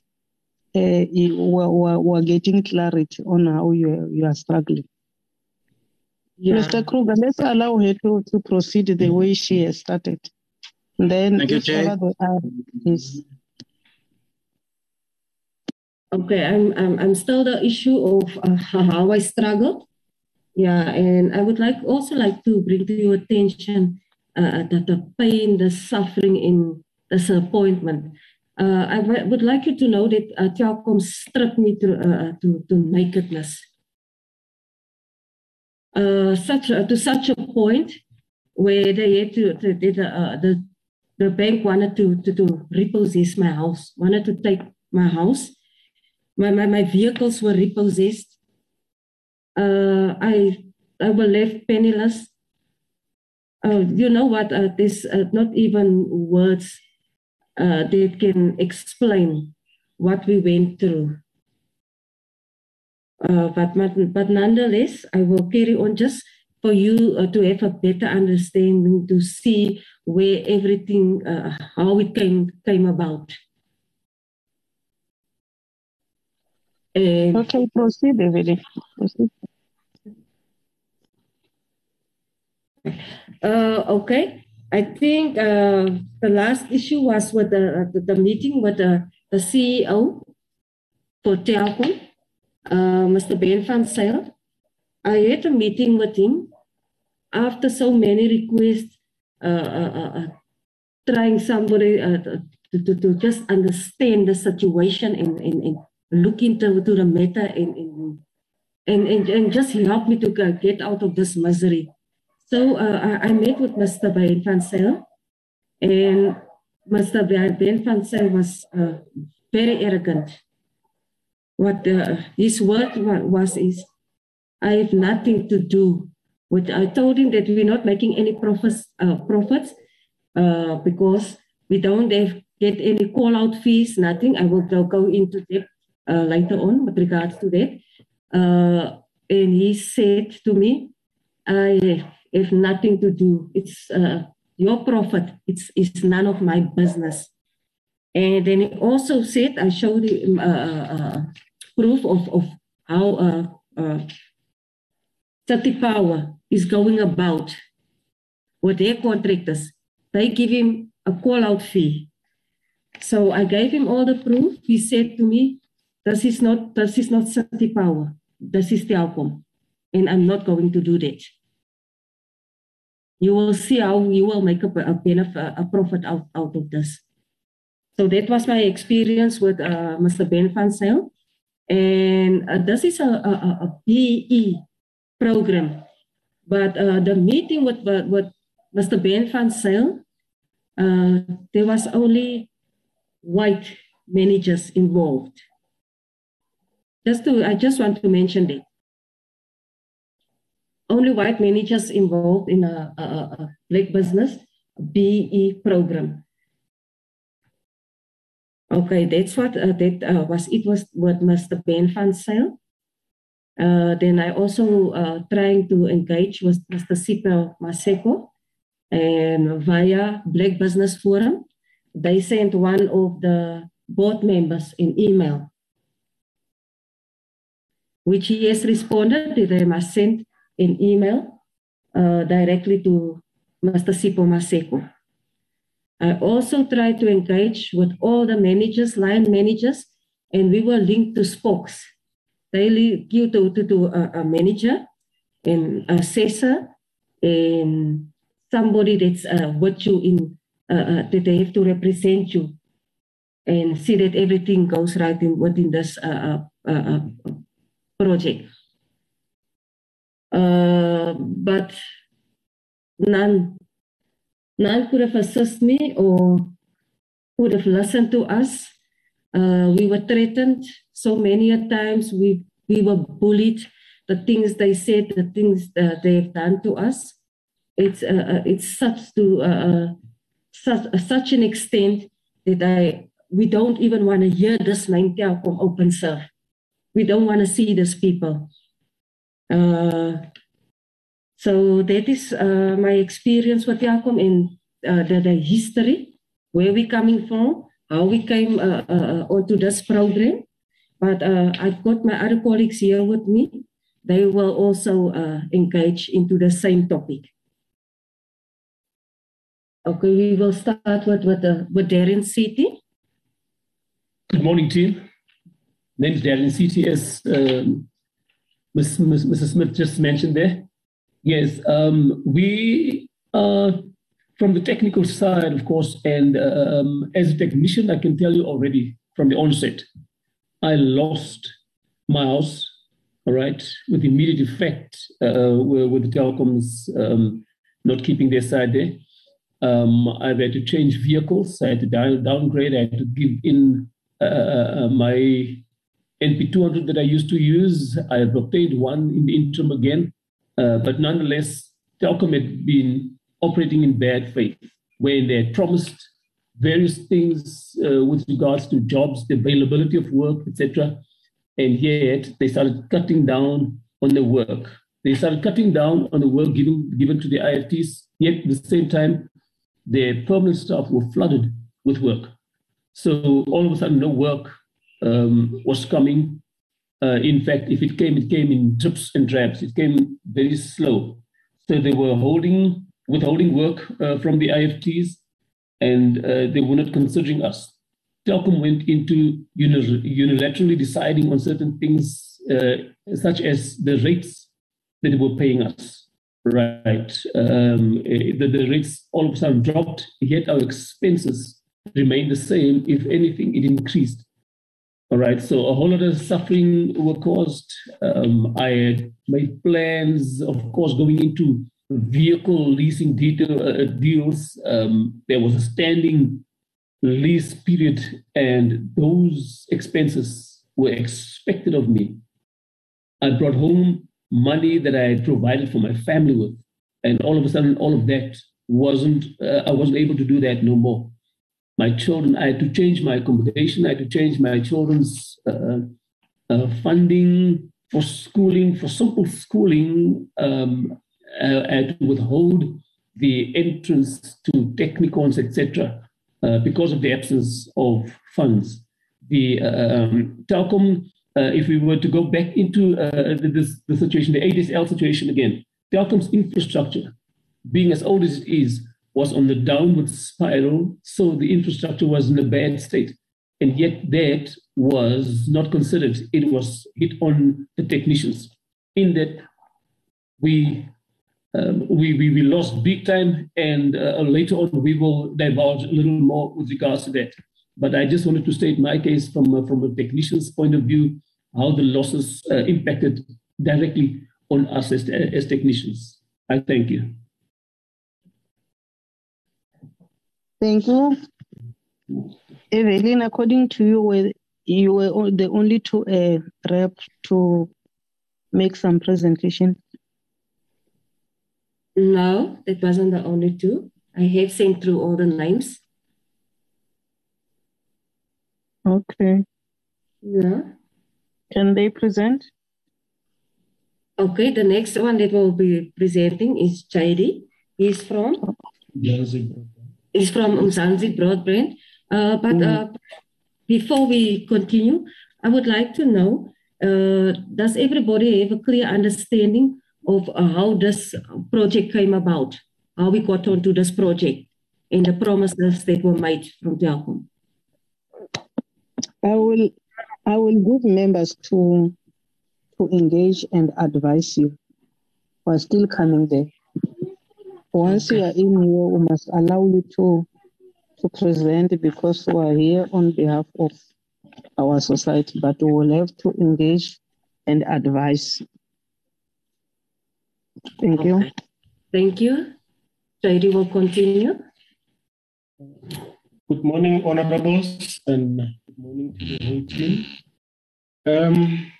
uh, you, we're, we're, getting clarity on how you are, you are struggling. Yeah. Mr. Kruger, let's allow her to, to proceed the way she has started. Then, Thank you, if Chair. ever yes. Okay, I'm, I'm, I'm still the issue of uh, how I struggled. Yeah, and I would like also like to bring to your attention uh, that the pain, the suffering, in the disappointment. Uh, I w- would like you to know that uh, Telkom stripped me to, uh, to, to nakedness. Uh, such a, to such a point where they had to, to, to uh, the the bank wanted to, to to repossess my house, wanted to take my house. My my, my vehicles were repossessed. Uh, I I was left penniless. Uh, you know what? Uh, there's uh, not even words uh, that can explain what we went through. Uh, but, but but nonetheless, I will carry on just for you uh, to have a better understanding to see where everything uh, how it came came about. And Okay, proceed, Evelyn. Proceed. Uh, okay. I think uh, the last issue was with the, the, the meeting with the, the CEO for Telkom, uh, Mr. Ben van Zyl. I had a meeting with him after so many requests, uh, uh, uh, trying somebody to, to, to just understand the situation and, and, and look into to the matter and, and, and, and, and just help me to get out of this misery. So uh, I, I met with Mr. Ben van Zyl, and Mr. Ben Zyl was uh, very arrogant. What uh, his word was is, I have nothing to do with. I told him that we're not making any profits, uh, profits uh, because we don't have get any call out fees, nothing. I will go, into that uh, later on with regards to that. Uh, and he said to me, I have nothing to do. It's uh, your profit. It's, it's none of my business. And then he also said, I showed him uh, proof of, of how Power is going about with their contractors. They give him a call out fee. So I gave him all the proof. He said to me, this is not, this is not Power. This is Telkom. And I'm not going to do that. You will see how you will make a, a benefit, a profit out, out of this. So that was my experience with uh, Mr. Ben van Zyl. And uh, this is a, a, a- a BE program. But uh, the meeting with, with, with Mr. Ben van Zyl, uh, there was only white managers involved. Just to, I just want to mention that. Only white managers involved in a, a, a- a black business BE program. Okay, that's what uh, that uh, was. It was what Mr. Ben van Zyl. Uh, then I also uh, trying to engage with Mr. Sipho Maseko and via Black Business Forum. They sent one of the board members an email, which he has responded they must send an email uh, directly to Mr. Sipho Maseko. I also tried to engage with all the managers, line managers, and we were linked to spokes daily give to, to, to a, a manager and assessor and somebody that's uh, you in uh, uh, that they have to represent you and see that everything goes right in within this uh, uh, uh, uh project. Uh, but none, none could have assisted me or could have listened to us. We were threatened so many a times. We we were bullied. The things they said, the things that they've done to us. It's uh, uh it's such to uh, uh, such uh, such an extent that I we don't even want to hear this name from Openserve. We don't want to see these people. Uh, so that is uh, my experience with Telkom and uh, the, the history, where we're coming from, how we came uh, uh, uh, onto this program. But uh, I've got my other colleagues here with me. They will also uh, engage into the same topic. Okay, we will start with with, uh, with Darren City. Good morning, team. Name is Darren City, as um, Ms., Ms., Mrs. Smith just mentioned there. Yes, um, we are from the technical side, of course, and um, as a technician, I can tell you already from the onset, I lost my house, all right, with immediate effect uh, with the telecoms um, not keeping their side there. Um, I've had to change vehicles. I had to down, downgrade. I had to give in uh, uh, uh my NP200 that I used to use. I have obtained one in the interim again. Uh, but nonetheless, Telkom had been operating in bad faith, where they had promised various things uh, with regards to jobs, the availability of work, etc. And yet they started cutting down on the work. They started cutting down on the work given, given to the IFTs, yet at the same time, their permanent staff were flooded with work. So all of a sudden, no work um, was coming. Uh, in fact, if it came, it came in drips and drabs. It came very slow. So they were holding, withholding work uh, from the IFTs and uh, they were not considering us. Telkom went into unilaterally deciding on certain things, uh, such as the rates that they were paying us. Right, um, eh, the, the rates all of a sudden dropped, yet our expenses remained the same. If anything, it increased. All right, so a whole lot of suffering were caused. Um, I had made plans, of course, going into vehicle leasing detail, uh, deals, um, there was a standing lease period, and those expenses were expected of me. I brought home money that I had provided for my family with, and all of a sudden, all of that wasn't. Uh, I wasn't able to do that no more. My children, I had to change my accommodation. I had to change my children's uh, uh funding for schooling, for simple schooling. Um, uh, and withhold the entrance to technikons, etc., uh, because of the absence of funds. The uh, um, Telkom, if we were to go back into this, the situation, the ADSL situation again, Telkom's infrastructure, being as old as it is, was on the downward spiral, so the infrastructure was in a bad state. And yet that was not considered. It was hit on the technicians in that we um, we, we, we lost big time, and uh, later on we will divulge a little more with regards to that. But I just wanted to state my case from uh, from a technician's point of view, how the losses uh, impacted directly on us as, as technicians. I thank you. Thank you. Evelyn, according to you, were, you were the only two uh, rep to make some presentation. No, that wasn't the only two. I have sent through all the names. Okay. Yeah. Can they present? Okay, the next one that will be presenting is Chaidi. He's from He's from Umzansi Broadband. Uh, but uh, before we continue, I would like to know, uh, does everybody have a clear understanding of uh, how this project came about, how we got onto this project, and the promises that were made from Telkom? I will I will give members to to engage and advise you. We're still coming there. Once you are in here, we must allow you to to present because we are here on behalf of our society, but we will have to engage and advise. Thank you. Thank you. Chaidi will continue. Good morning, honorables, and good morning to the whole team. Um,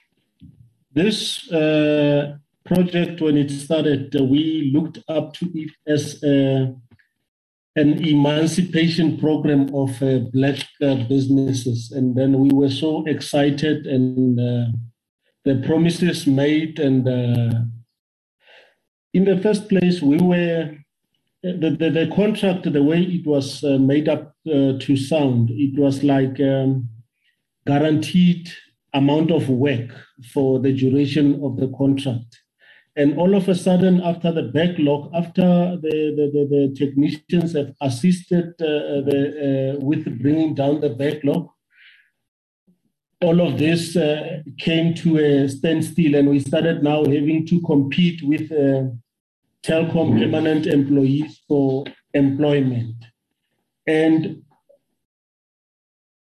this uh, project, when it started, uh, we looked up to it as uh, an emancipation program of uh, black uh, businesses. And then we were so excited and uh, the promises made. And in the first place, we were, the, the, the contract, the way it was made up to sound, it was like um, guaranteed amount of work for the duration of the contract. And all of a sudden, after the backlog, after the, the, the, the technicians have assisted uh, the, uh, with bringing down the backlog, all of this uh, came to a standstill, and we started now having to compete with uh, Telkom permanent employees for employment. And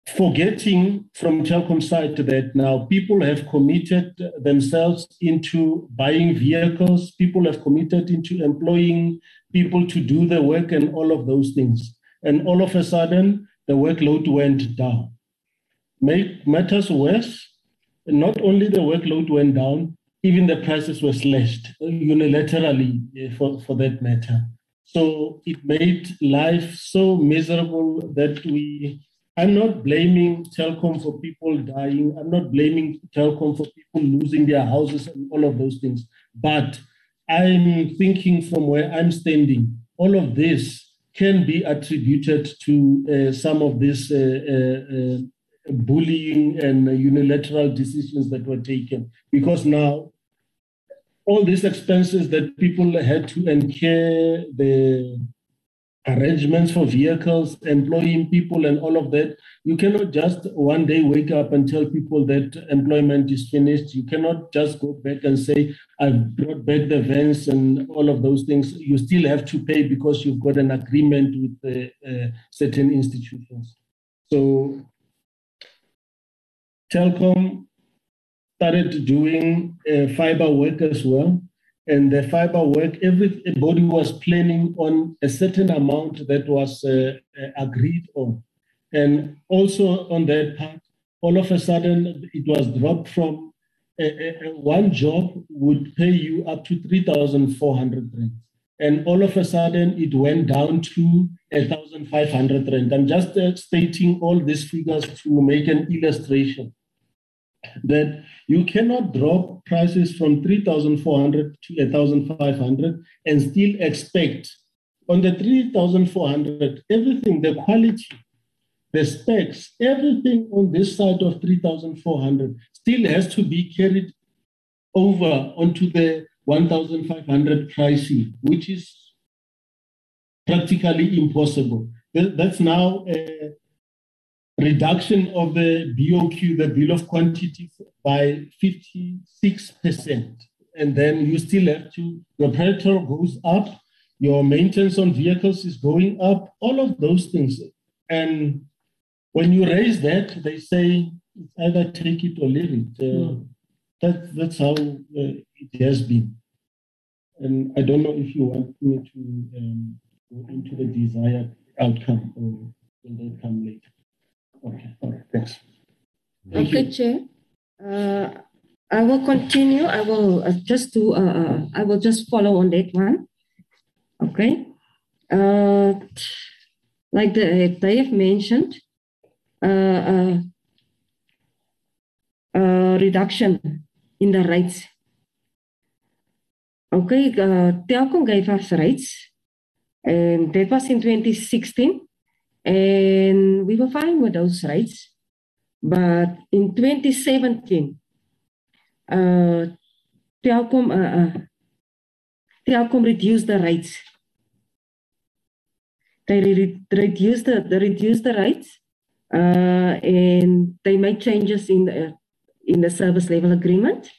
forgetting from Telkom side that now people have committed themselves into buying vehicles, people have committed into employing people to do the work and all of those things. And all of a sudden, the workload went down. Make matters worse, not only the workload went down, even the prices were slashed unilaterally eh, for, for that matter. So it made life so miserable that we I'm not blaming Telkom for people dying. I'm not blaming Telkom for people losing their houses and all of those things. But I'm thinking from where I'm standing, all of this can be attributed to uh, some of these uh, uh, uh bullying and unilateral decisions that were taken. Because now, all these expenses that people had to incur, the arrangements for vehicles, employing people, and all of that. You cannot just one day wake up and tell people that employment is finished. You cannot just go back and say, I've brought back the vans and all of those things. You still have to pay because you've got an agreement with uh, certain institutions. So, Telkom started doing uh, fiber work as well and the fiber work, everybody was planning on a certain amount that was uh, uh, agreed on. And also on that part, all of a sudden it was dropped from uh, uh one job would pay you up to 3,400 rand. And all of a sudden it went down to 1,500 rand. I'm just stating all these figures to make an illustration that you cannot drop prices from 3,400 to 1,500 and still expect on the 3,400, everything, the quality, the specs, everything on this side of 3,400 still has to be carried over onto the 1,500 pricing, which is practically impossible. That's now a, reduction of the BOQ, the bill of quantities, by 56%. And then you still have to, your petrol goes up, your maintenance on vehicles is going up, all of those things. And when you raise that, they say it's either take it or leave it. Uh, mm. that, that's how uh, it has been. And I don't know if you want me to um, go into the desired outcome or will that come later. Okay, all right, thanks. Thank okay, you. Chair. Uh, I will continue. I will uh, just do. Uh, uh, I will just follow on that one. Okay. Uh, like the, they have mentioned, uh, uh, uh, reduction in the rates. Okay, uh, Telkom gave us rates, and that was in 2016, and we were fine with those rates. But in 2017, uh, Telkom, uh, uh, Telkom reduced the rates. They re- reduced the they reduced the rates, uh, and they made changes in the in the service level agreement.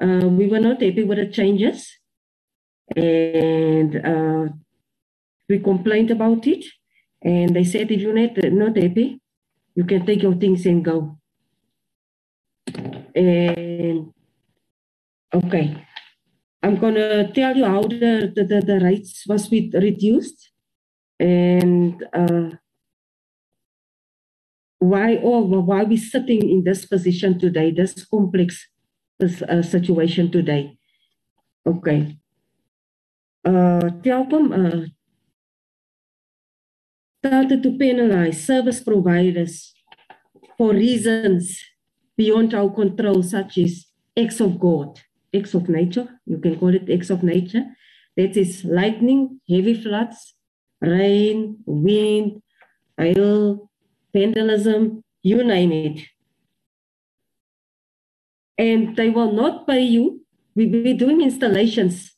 Uh, we were not happy with the changes, and uh, we complained about it. And they said, if you're not, not happy, you can take your things and go. And okay, I'm gonna tell you how the the, the, rates was with reduced, and uh, why or why we sitting in this position today, this complex this, uh, situation today. Okay. Uh, Telkom uh, started to penalize service providers for reasons beyond our control, such as acts of God, acts of nature. You can call it acts of nature. That is lightning, heavy floods, rain, wind, hail, vandalism, you name it. And they will not pay you. We'll be doing installations.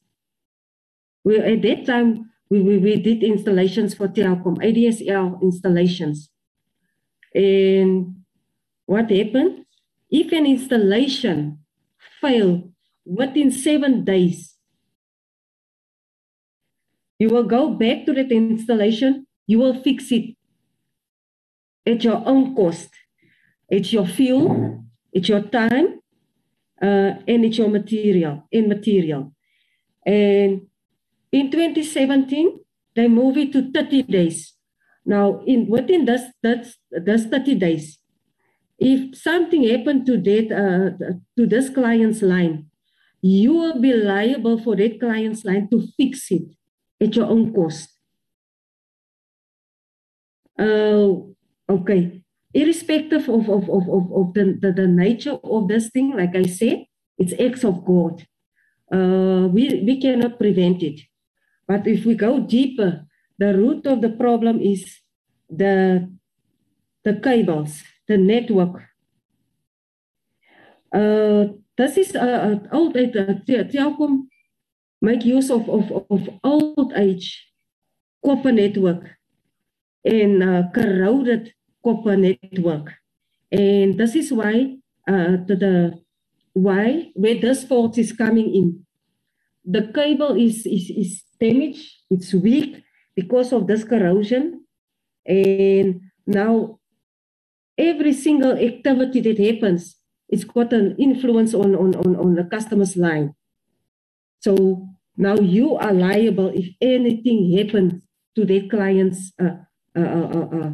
We at that time we, we, we did installations for Telkom, ADSL installations. And what happened? If an installation failed within seven days, you will go back to that installation, you will fix it at your own cost. It's your fuel, it's your time, uh, and it's your material, in material. And in 2017, they moved it to 30 days. Now, in within this, this, this 30 days, if something happened to that uh, to this client's line, you will be liable for that client's line to fix it at your own cost. Uh, okay. Irrespective of, of, of, of, of the, the, the nature of this thing, like I said, it's acts of God. Uh, we, we cannot prevent it. But if we go deeper, the root of the problem is the, the cables, the network. Uh, this is uh, old age. Uh, Telkom make use of, of, of old age copper network and uh, corroded copper network. And this is why uh, the, the why where this fault is coming in. The cable is, is, is damaged, it's weak because of this corrosion. And now every single activity that happens, it's got an influence on, on, on, on the customer's line. So now you are liable if anything happens to that client's uh, uh, uh, uh,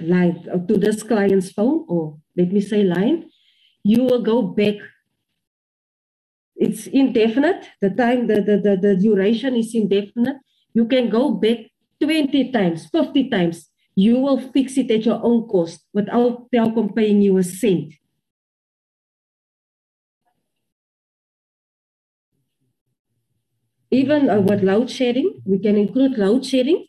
line, to this client's phone, or let me say line, you will go back. It's indefinite. The time, the, the, the, the duration is indefinite. You can go back 20 times, 50 times. You will fix it at your own cost without Telkom paying you a cent. Even uh, with load shedding, we can include load shedding.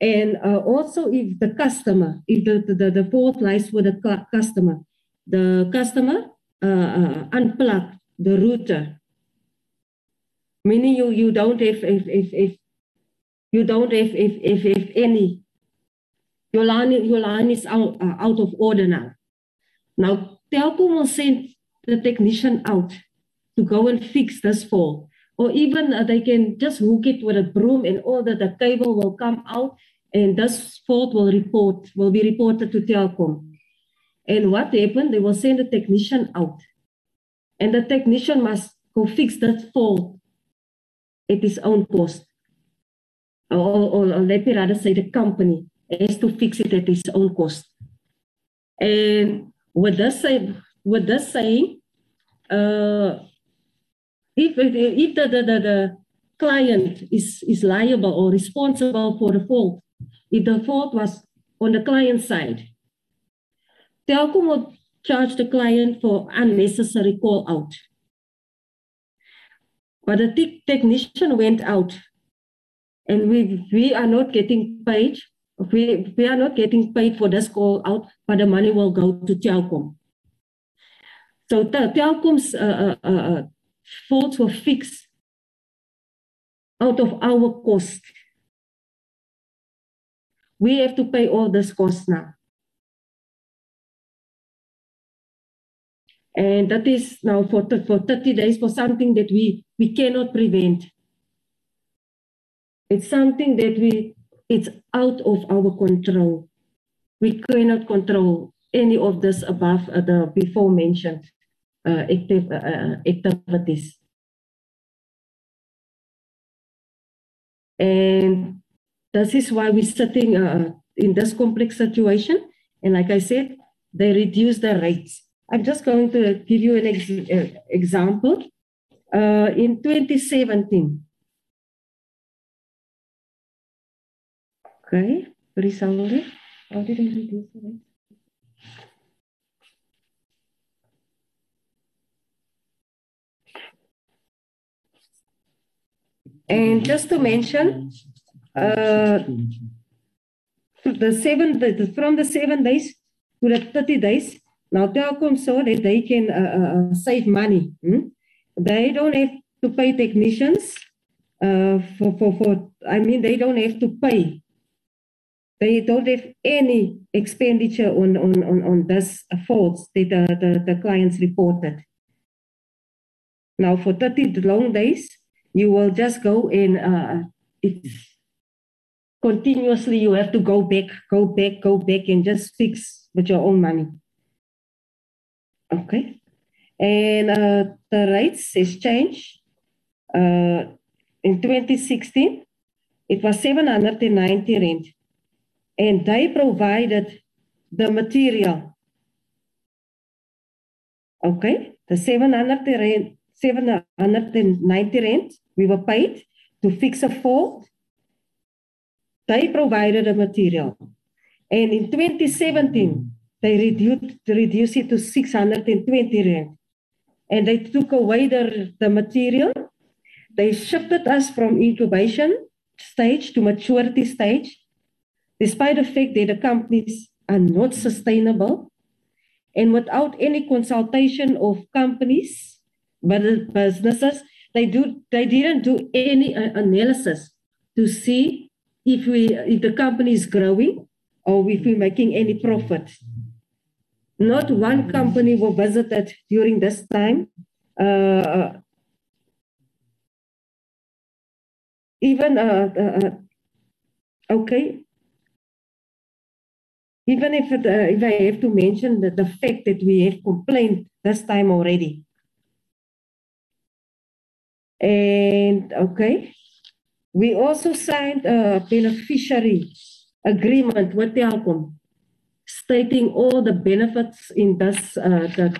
And uh, also if the customer, if the, the, the fault lies with the customer, the customer uh, uh, unplug the router, meaning you, you don't have if, if, if you don't have if, if, if any your line, your line is out, uh, out of order now. Now, Telkom will send the technician out to go and fix this fault. Or even uh, they can just hook it with a broom and all that the cable will come out and this fault will report, will be reported to Telkom. And what happened? They will send a technician out. And the technician must go fix that fault at his own cost. Or, or, or let me rather say the company has to fix it at its own cost. And with this, with this saying, uh, if, if the, the, the, the client is, is liable or responsible for the fault, if the fault was on the client side, Telkom charge the client for unnecessary call out. But the te- technician went out and we, we are not getting paid. We, we are not getting paid for this call out, but the money will go to Telkom. So the Telkom's uh, uh, uh, faults were fixed out of our cost. We have to pay all this cost now. And that is now for, for 30 days for something that we, we cannot prevent. It's something that we, it's out of our control. We cannot control any of this above uh, the before mentioned uh, active, uh, uh activities. And this is why we're sitting uh, in this complex situation. And like I said, they reduce the rates. I'm just going to give you an ex uh, example. Uh, in 2017, okay, Risalore, how did I reduce the rate? And just to mention, uh, the seven the, from the seven days to the 30 days, now Telkom so that they can uh, uh, uh, save money. Hmm? They don't have to pay technicians uh, for, for, for, I mean, they don't have to pay. They don't have any expenditure on, on, on, on this faults that the, the, the clients reported. Now, for 30 long days, you will just go in. Uh, it's continuously you have to go back, go back, go back, and just fix with your own money. Okay, and uh, the rates has changed. Uh, in 2016, it was 790 rand, and they provided the material. Okay, the 700 rand 790 rand we were paid to fix a fault. They provided the material. And in 2017, they reduced, reduced it to 620 rand. And they took away the, the material. They shifted us from incubation stage to maturity stage, despite the fact that the companies are not sustainable. And without any consultation of companies, but businesses they do they didn't do any uh, analysis to see if we if the company is growing or if we're making any profit. Not one company was visited during this time. Uh, even uh, uh, uh okay, even if it, uh, if I have to mention that the fact that we have complained this time already, and okay, we also signed a beneficiary agreement with Telkom, stating all the benefits in this uh, the,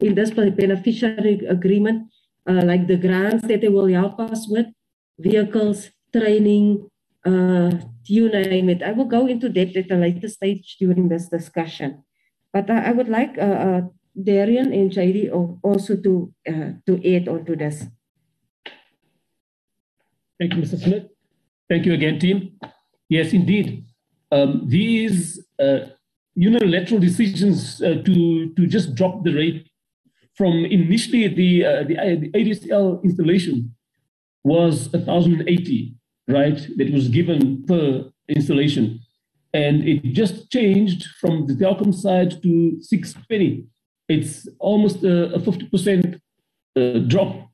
in this beneficiary agreement, uh, like the grants that they will help us with, vehicles, training, uh, you name it. I will go into that at a later stage during this discussion. But I, I would like uh, uh, Darian and JD also to uh, to add on to this. Thank you, Mr. Smith. Thank you again, team. Yes, indeed. Um, these unilateral decisions uh, to, to just drop the rate from initially the, uh, the, the ADSL installation was 1,080, right? That was given per installation. And it just changed from the Telkom side to 620. It's almost a, a 50% uh, drop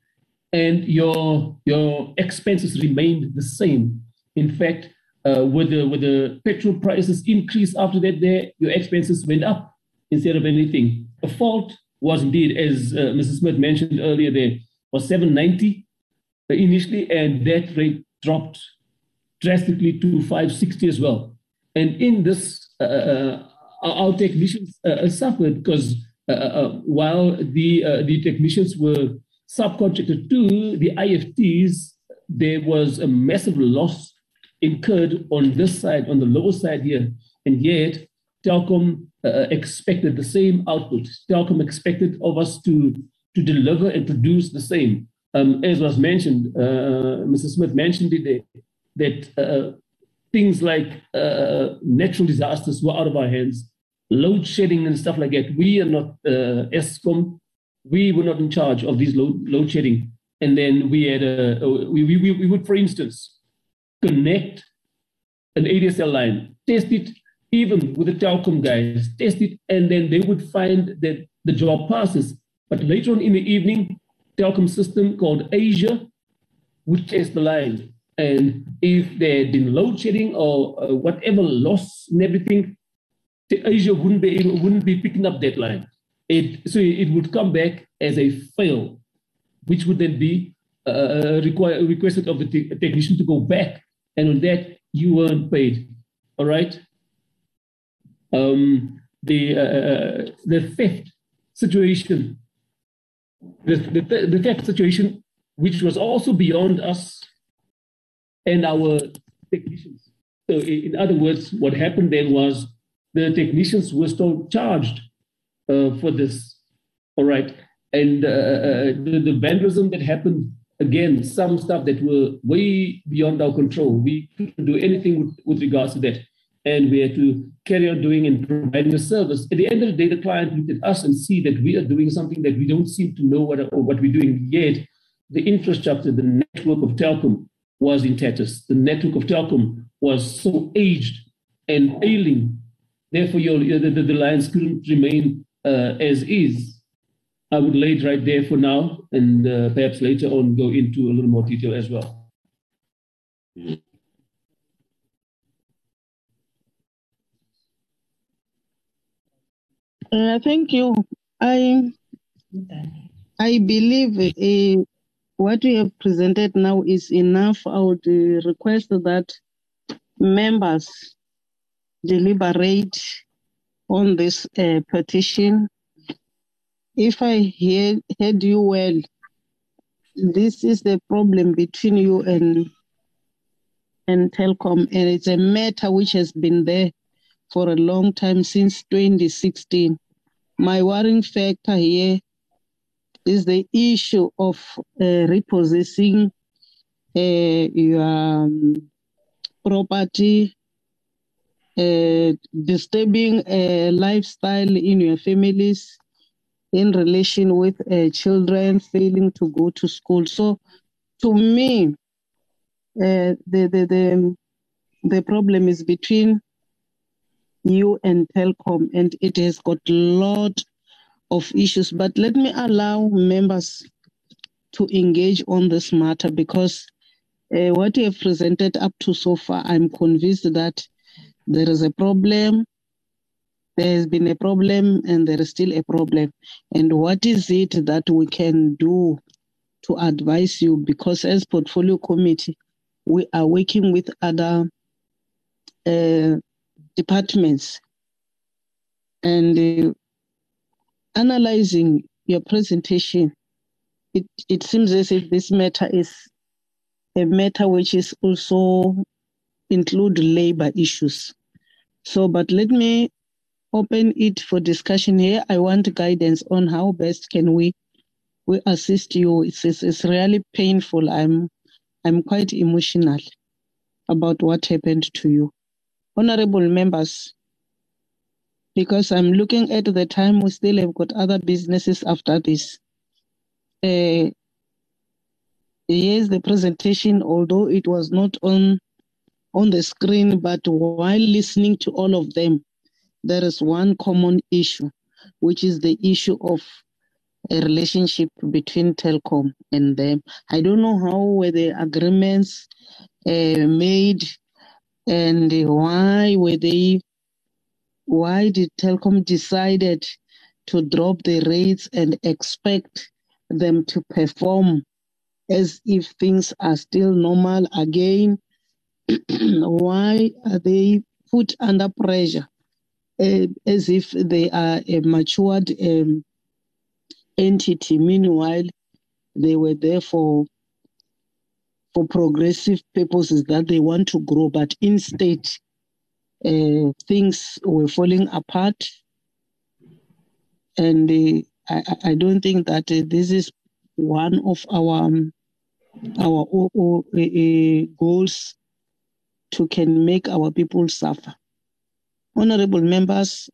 and your your expenses remained the same. In fact, uh, with the with the petrol prices increase after that, there your expenses went up instead of anything. The fault was indeed, as uh, Mrs. Smith mentioned earlier, there was 790 initially, and that rate dropped drastically to 560 as well. And in this, uh, uh our technicians uh, suffered because uh, while the the technicians were subcontracted to the IFTs, there was a massive loss incurred on this side, on the lower side here. And yet, Telkom uh, expected the same output. Telkom expected of us to, to deliver and produce the same. Um, as was mentioned, uh, Mr. Smith mentioned it that uh, things like uh, natural disasters were out of our hands, load shedding and stuff like that. We are not uh, Eskom. We were not in charge of these load, load shedding. And then we had a, we, we, we would, for instance, connect an ADSL line, test it even with the Telkom guys, test it, and then they would find that the job passes. But later on in the evening, Telkom system called Asia would test the line. And if there had been load shedding or uh, whatever loss and everything, Asia wouldn't be able, wouldn't be picking up that line. It, so it would come back as a fail, which would then be uh, require, requested of the te- technician to go back, and on that you weren't paid. All right. Um, the uh, the theft situation, the, the, the theft situation, which was also beyond us and our technicians. So, in other words, what happened then was the technicians were still charged uh, for this. All right. And uh, uh, the, the vandalism that happened, again, some stuff that were way beyond our control. We couldn't do anything with, with regards to that. And we had to carry on doing and providing a service. At the end of the day, the client looked at us and see that we are doing something that we don't seem to know what, what we're doing yet. The infrastructure, the network of Telkom was in tatters. The network of Telkom was so aged and ailing. Therefore, the, the, the lines couldn't remain uh, as is. I would lay it right there for now, and uh, perhaps later on go into a little more detail as well. Uh, thank you. I I believe uh, what we have presented now is enough. I would uh, request that members deliberate on this uh, petition. If I hear, heard you well, this is the problem between you and and Telkom, and it's a matter which has been there for a long time since 2016. My worrying factor here is the issue of uh, repossessing uh, your um, property, uh, disturbing a lifestyle in your families in relation with uh, children failing to go to school. So, to me, uh, the, the the the problem is between you and Telkom, and it has got a lot of issues. But let me allow members to engage on this matter because uh, what you have presented up to so far, I'm convinced that there is a problem. There has been a problem, and there is still a problem. And what is it that we can do to advise you? Because as portfolio committee, we are working with other uh, departments and uh, analyzing your presentation, it, it seems as if this matter is a matter which is also include labor issues. So, but let me open it for discussion here. I want guidance on how best can we we assist you. It's, it's, it's really painful. I'm I'm quite emotional about what happened to you. Honorable members, because I'm looking at the time we still have got other businesses after this. Uh, here's the presentation, although it was not on on the screen, but while listening to all of them, there is one common issue, which is the issue of a relationship between Telkom and them. I don't know how were the agreements uh, made and why were they why did Telkom decided to drop the rates and expect them to perform as if things are still normal again? why are they put under pressure uh, as if they are a matured um, entity? Meanwhile, they were there for for progressive purposes that they want to grow, but instead uh, things were falling apart and uh, I, I don't think that uh, this is one of our um, our goals to can make our people suffer. Honorable members,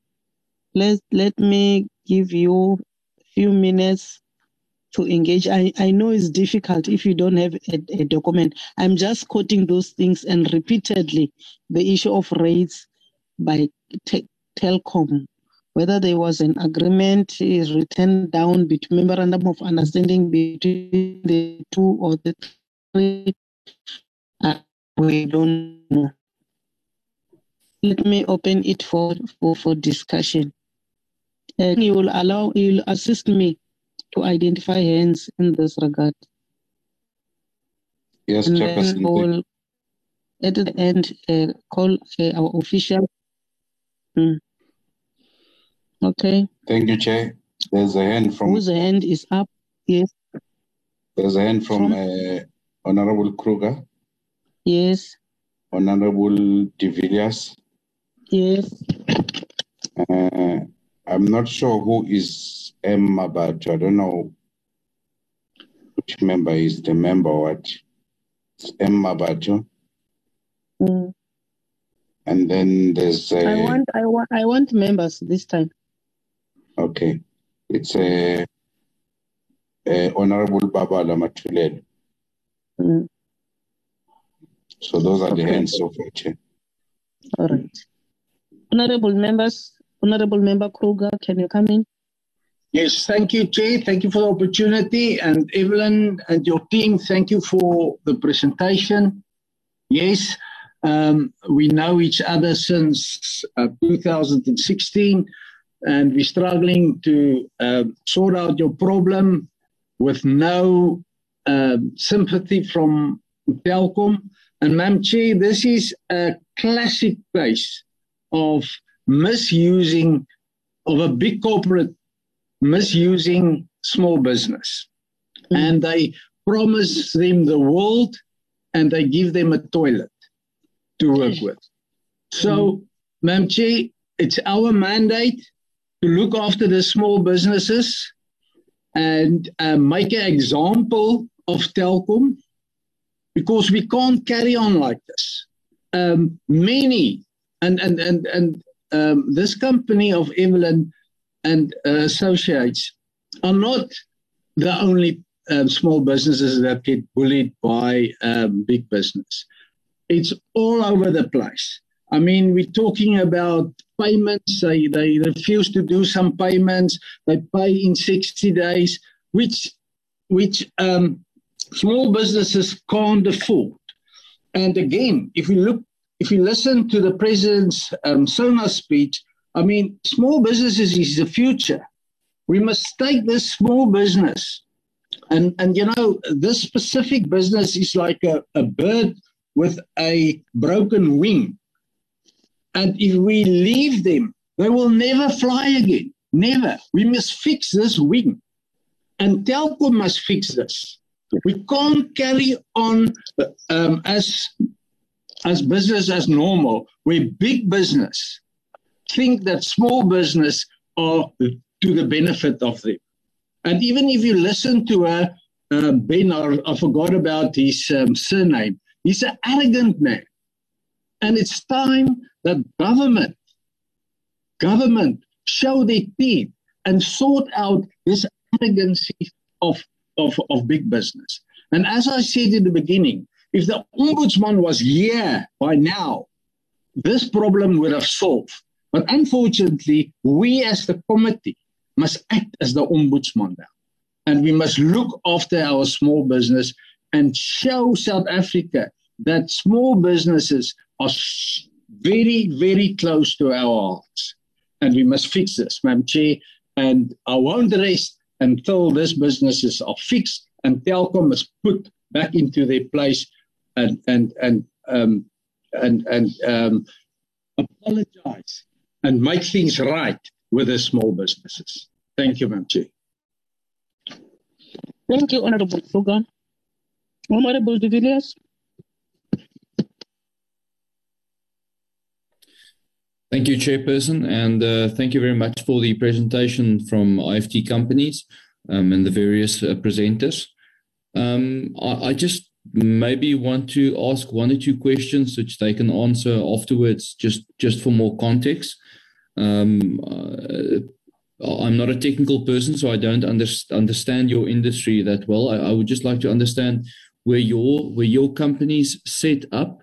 let let me give you a few minutes to engage. I, I know it's difficult if you don't have a, a document. I'm just quoting those things and repeatedly the issue of rates by te- Telkom, whether there was an agreement is written down between memorandum of understanding between the two or the three. Uh, we don't know. Let me open it for, for, for discussion. And you will allow, you will assist me to identify hands in this regard. Yes, and Chairperson. then we'll, at the end, uh, call uh, our official. Hmm. Okay. Thank you, Chair. There's a hand from. Whose hand is up? Yes. There's a hand from, From- uh, Honorable Kruger, Yes. Honorable De Villiers. Yes. Uh, I'm not sure who is Emma, but I don't know which member is the member. What? It's Emma Bato. Mm. And then there's I uh, want, I want, I want members this time. okay, it's a, uh Honorable Babala Matulelo. Mm. So those are the Okay. hands so far. All right. Honorable members, Honorable Member Kruger, can you come in? Yes, thank you, Chair. Thank you for the opportunity. And Evelyn and your team, thank you for the presentation. Yes, um, we know each other since uh, 2016, and we're struggling to um sort out your problem with no um, sympathy from Telkom. And, Ma'am Chair, this is a classic case of misusing of a big corporate misusing small business. And they promise them the world and they give them a toilet to work with. So, Ma'am Chair, it's our mandate to look after the small businesses and uh, make an example of Telkom because we can't carry on like this. Um, many, and, and, and, and um, this company of Evelyn and uh, associates are not the only um, small businesses that get bullied by um, big business. It's all over the place. I mean, we're talking about payments. They, they refuse to do some payments. They pay in 60 days, which, which um, small businesses can't afford. And again, if we look, if you listen to the president's um, speech, I mean, small businesses is the future. We must take this small business, and and you know, this specific business is like a, a bird with a broken wing. And if we leave them, they will never fly again. Never. We must fix this wing. And Telkom must fix this. We can't carry on um, as, as business as normal, where big business think that small business are to the benefit of them. And even if you listen to a uh, Ben, I, I forgot about his um, surname, he's an arrogant man. And it's time that government, government show their teeth and sort out this arrogancy of, of, of big business. And as I said in the beginning, if the ombudsman was here by now, this problem would have solved. But unfortunately, we as the committee must act as the ombudsman now. And we must look after our small business and show South Africa that small businesses are very, very close to our hearts. And we must fix this, Madam Chair. And I won't rest until these businesses are fixed and Telkom is put back into their place and and and um, and and um, apologize and make things right with the small businesses. Thank you, Madam Chair. Thank you, Honorable Kruger. Honorable De Villiers. Thank you, Chairperson, and uh, thank you very much for the presentation from IFT companies um, and the various uh, presenters. Um, I, I, just maybe want to ask one or two questions which they can answer afterwards, just just for more context. Um, uh, I'm not a technical person, so I don't under, understand your industry that well. I, I, would just like to understand where your where your companies set up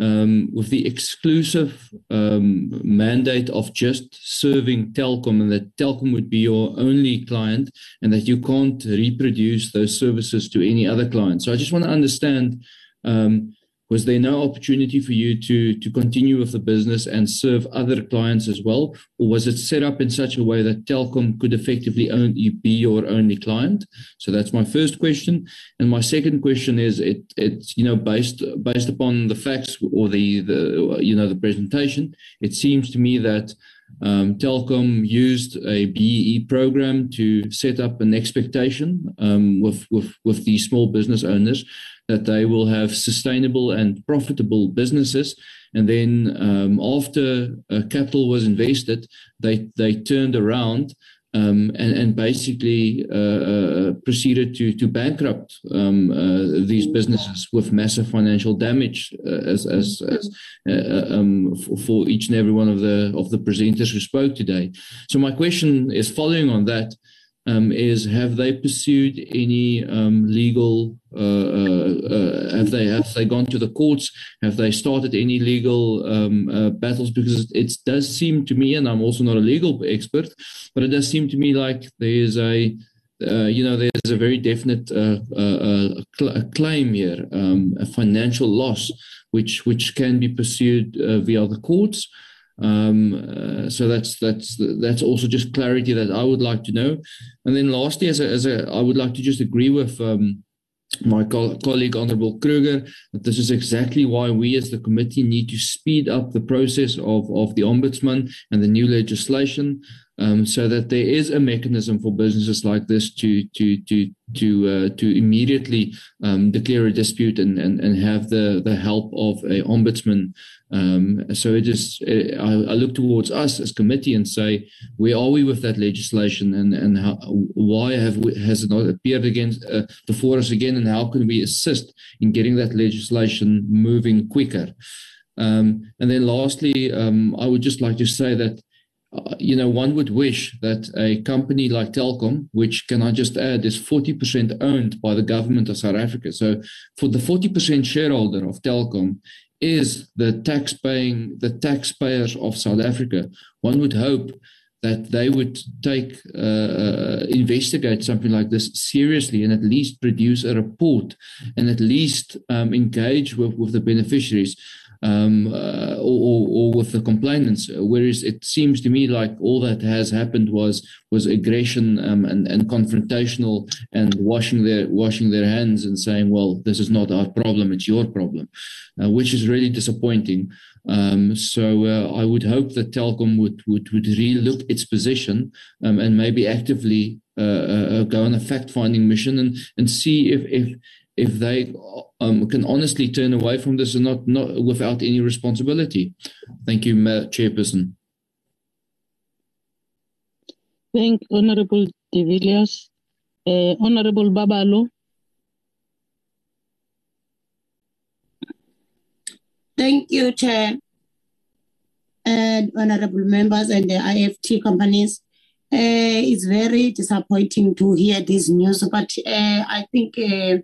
um, with the exclusive um, mandate of just serving Telkom, and that Telkom would be your only client, and that you can't reproduce those services to any other client. So I just want to understand. Um, was there no opportunity for you to to continue with the business and serve other clients as well? Or was it set up in such a way that telkom could effectively only be your only client? So that's my first question. And my second question is it it's you know based based upon the facts or the the you know the presentation it seems to me that um, used a BEE program to set up an expectation um, with, with, with the small business owners that they will have sustainable and profitable businesses. And then um, after uh, capital was invested, they, they turned around um, and, and basically uh, uh, proceeded to, to bankrupt um, uh, these businesses with massive financial damage uh, as, as, as uh, uh, um, for, for, each and every one of the, of the presenters who spoke today. So my question is following on that, um, is have they pursued any um, legal uh, uh, uh, have they have they gone to the courts? Have they started any legal um, uh, battles? Because it does seem to me and I'm also not a legal expert but it does seem to me like there is a uh, you know there's a very definite uh, cl- claim here um, a financial loss which which can be pursued via the courts um, uh, so that's that's that's also just clarity that I would like to know. And then lastly, as a, as a I would like to just agree with um, my co- colleague Honorable Kruger that this is exactly why we as the committee need to speed up the process of of the ombudsman and the new legislation um, so that there is a mechanism for businesses like this to to to to uh, to immediately um, declare a dispute and, and and have the the help of a ombudsman. Um, so it is. Uh, I, I, look towards us as committee and say, where are we with that legislation, and and how, why have we, has it not appeared against uh, before us again, and how can we assist in getting that legislation moving quicker? Um, and then lastly, um, I would just like to say that uh, you know, one would wish that a company like Telkom, which can I just add is 40% owned by the government of South Africa. So for the 40% shareholder of Telkom is the tax paying, the taxpayers of South Africa. One would hope that they would take, uh, uh, investigate something like this seriously and at least produce a report and at least um, engage with, with the beneficiaries um, uh, or, or, with the complainants. Whereas it seems to me like all that has happened was was aggression um, and, and confrontational and washing their washing their hands and saying, "Well, this is not our problem; it's your problem," uh, which is really disappointing. Um, so uh, I would hope that Telkom would would would relook its position um, and maybe actively uh, uh, go on a fact finding mission and and see if if if they um, can honestly turn away from this and not, not without any responsibility. Thank you, Chairperson. Thank Honorable De Villiers. Uh, Honorable Babalo. Thank you, Chair. And honorable members and the IFT companies. Uh, it's very disappointing to hear this news, but uh, I think uh,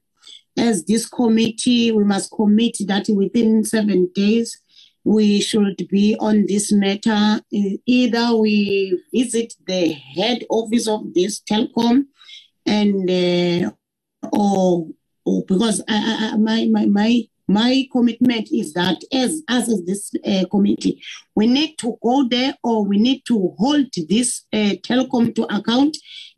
as this committee, we must commit that within seven days we should be on this matter. Either we visit the head office of this telecom and uh, or, or because I, I, my my my my commitment is that as as this uh, committee, we need to go there or we need to hold this uh, Telkom to account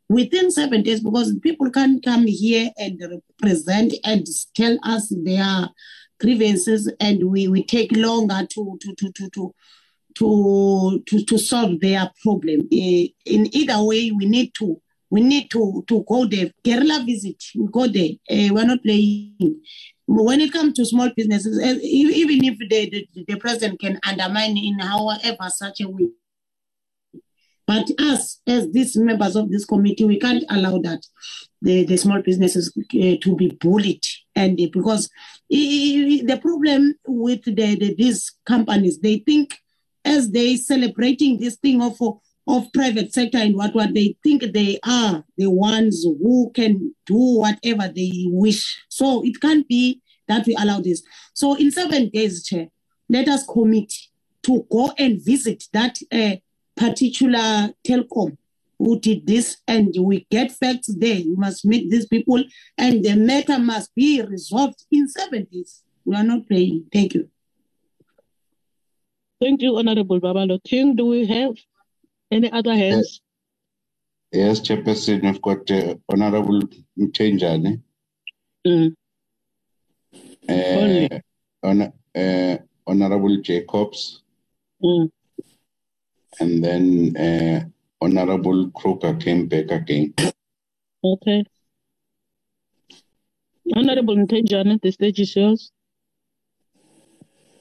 within seven days because people can come here and represent and tell us their grievances and we, we take longer to to to to to to, to, to solve their problem. In either way, we need to we need to to go there. Guerrilla visit, we go there. Uh, we're not playing. when it comes to small businesses, eh, even if the, the, the president can undermine in however such a way, but us, as these members of this committee, we can't allow that the, the small businesses uh, to be bullied. And uh, because the problem with the, the, these companies, they think as they celebrating this thing of of private sector and what what they think they are the ones who can do whatever they wish. So it can't be that we allow this. So in seven days, Chair, let us commit to go and visit that uh, particular telecom who did this and we get facts there. We must meet these people and the matter must be resolved in seven days. We are not playing. Thank you. Thank you, Honorable Babalo. King, do we have any other hands? Yes, Chairperson, we've got uh, Honorable Mtenjane. Mm. Uh, hon- uh, Honorable Jacobs. Mm. And then uh, Honorable Kruger came back again. Okay. Honorable Ntenjane, the stage is yours.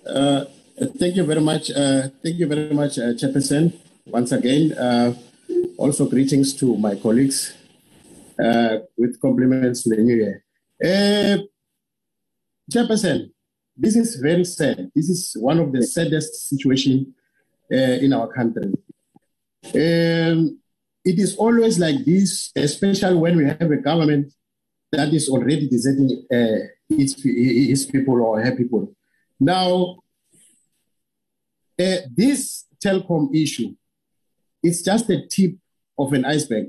Uh, Thank you very much. Uh, thank you very much, uh, Chairperson. Once again, uh, also greetings to my colleagues uh, with compliments to the new year. Uh, Chairperson, this is very sad. This is one of the saddest situations in our country. Um, it is always like this, especially when we have a government that is already deserting uh, its, its people or her people. Now, uh, this telecom issue is just the tip of an iceberg.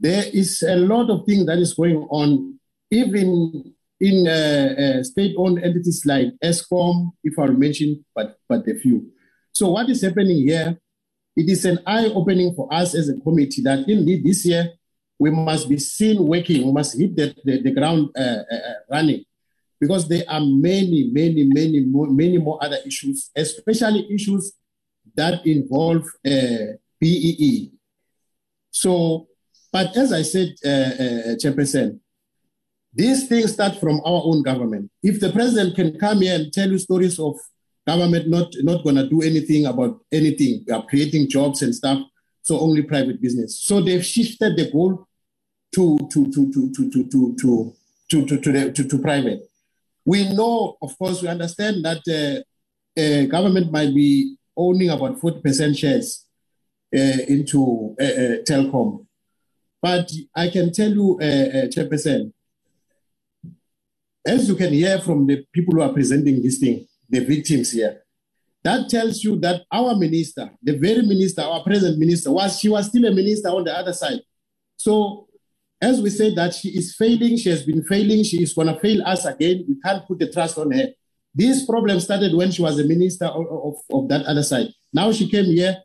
There is a lot of things that is going on, even in uh, uh, state-owned entities like Eskom, if I mention, but but a few. So what is happening here? It is an eye-opening for us as a committee that indeed this year we must be seen working. We must hit the, the, the ground uh, uh, running because there are many, many, many more, many more other issues, especially issues that involve uh, BEE. So, but as I said, uh, uh, Chairperson, these things start from our own government. If the president can come here and tell you stories of government not not to do anything about anything, uh, creating jobs and stuff, so only private business. So they've shifted the goal to to to to to to to to to, to, to, the, to, to private. We know, of course, we understand that uh, uh, government might be owning about 40% shares uh, into uh, uh, telecom. But I can tell you, uh, uh, Chairperson, as you can hear from the people who are presenting this thing, the victims here, that tells you that our minister, the very minister, our present minister, was she was still a minister on the other side. So as we say that she is failing, she has been failing, she is going to fail us again. We can't put the trust on her. This problem started when she was a minister of, of, of that other side. Now she came here.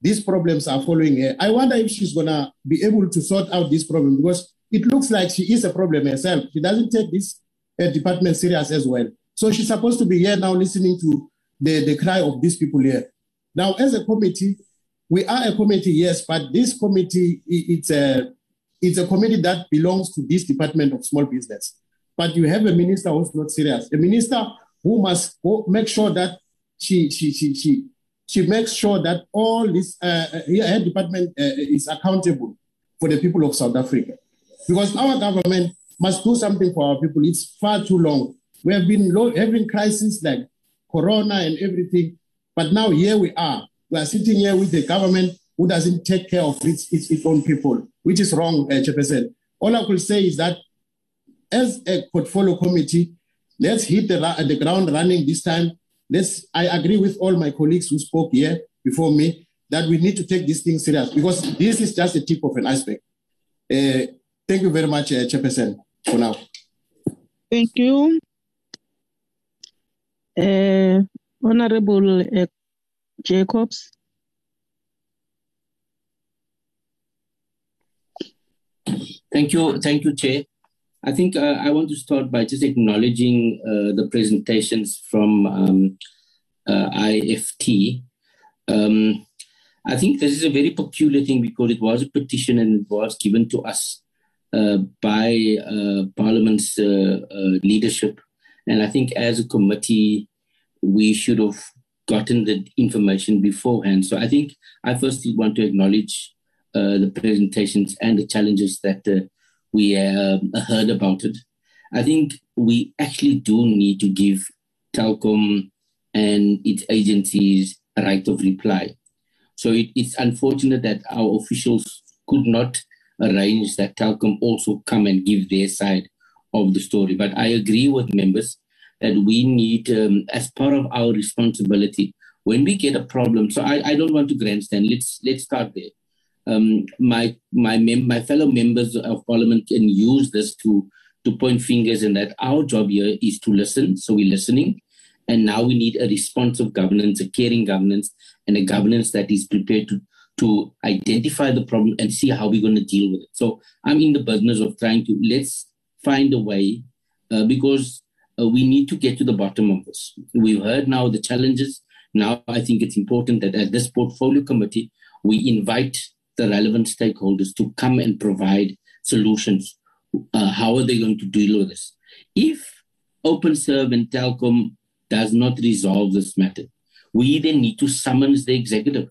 These problems are following her. I wonder if she's going to be able to sort out this problem because it looks like she is a problem herself. She doesn't take this uh, department serious as well. So she's supposed to be here now listening to the, the cry of these people here. Now, as a committee, we are a committee, yes, but this committee, it's a it's a committee that belongs to this Department of Small Business. But you have a minister who's not serious, a minister who must go make sure that she she she she she makes sure that all this uh, her department uh, is accountable for the people of South Africa, because our government must do something for our people. It's far too long. We have been having crises like Corona and everything, but now here we are. We are sitting here with the government who doesn't take care of its, its, its own people, which is wrong, uh. All I could say is that as a portfolio committee, let's hit the, the ground running this time. Let's, I agree with all my colleagues who spoke here before me that we need to take this thing serious because this is just the tip of an iceberg. Uh, thank you very much, uh, Chairperson, for now. Thank you. Uh, Honorable uh, Jacobs. Thank you, thank you, Chair. I think uh, I want to start by just acknowledging uh, the presentations from um, uh, IFT. Um, I think this is a very peculiar thing because it was a petition and it was given to us uh, by Parliament's leadership And I think as a committee, we should have gotten the information beforehand. So I think I first want to acknowledge uh, the presentations and the challenges that uh, we uh, heard about it. I think we actually do need to give Telkom and its agencies a right of reply. So it, it's unfortunate that our officials could not arrange that Telkom also come and give their side of the story. But I agree with members that we need, um, as part of our responsibility, when we get a problem. So I, I don't want to grandstand. Let's let's start there. Um, my my mem- my fellow members of parliament can use this to to point fingers and that our job here is to listen. So we're listening. And now we need a responsive governance, a caring governance, and a governance that is prepared to, to identify the problem and see how we're going to deal with it. So I'm in the business of trying to let's find a way uh, because uh, we need to get to the bottom of this. We've heard now the challenges. Now I think it's important that at this portfolio committee, we invite the relevant stakeholders to come and provide solutions uh, how are they going to deal with this? If OpenServe and Telkom does not resolve this matter, we then need to summons the executive.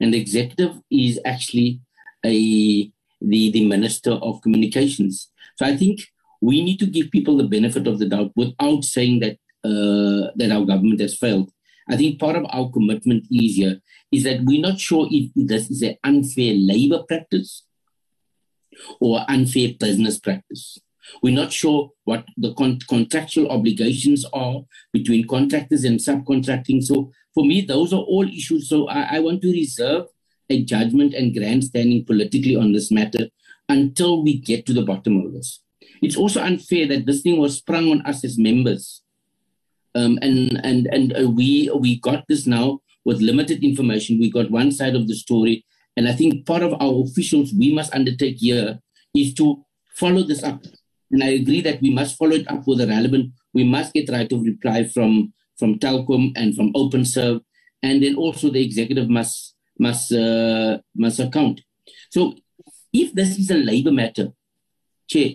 And the executive is actually a the, the Minister of Communications. So I think we need to give people the benefit of the doubt without saying that uh, that our government has failed. I think part of our commitment is here is that we're not sure if this is an unfair labor practice or unfair business practice. We're not sure what the con- contractual obligations are between contractors and subcontracting. So, for me, those are all issues. So, I, I want to reserve a judgment and grandstanding politically on this matter until we get to the bottom of this. It's also unfair that this thing was sprung on us as members. Um, and and and uh, we we got this now with limited information. We got one side of the story, and I think part of our officials we must undertake here is to follow this up. And I agree that we must follow it up with the relevant. We must get right of reply from from Telkom and from OpenServe, and then also the executive must must uh, must account. So, if this is a labor matter, Chair,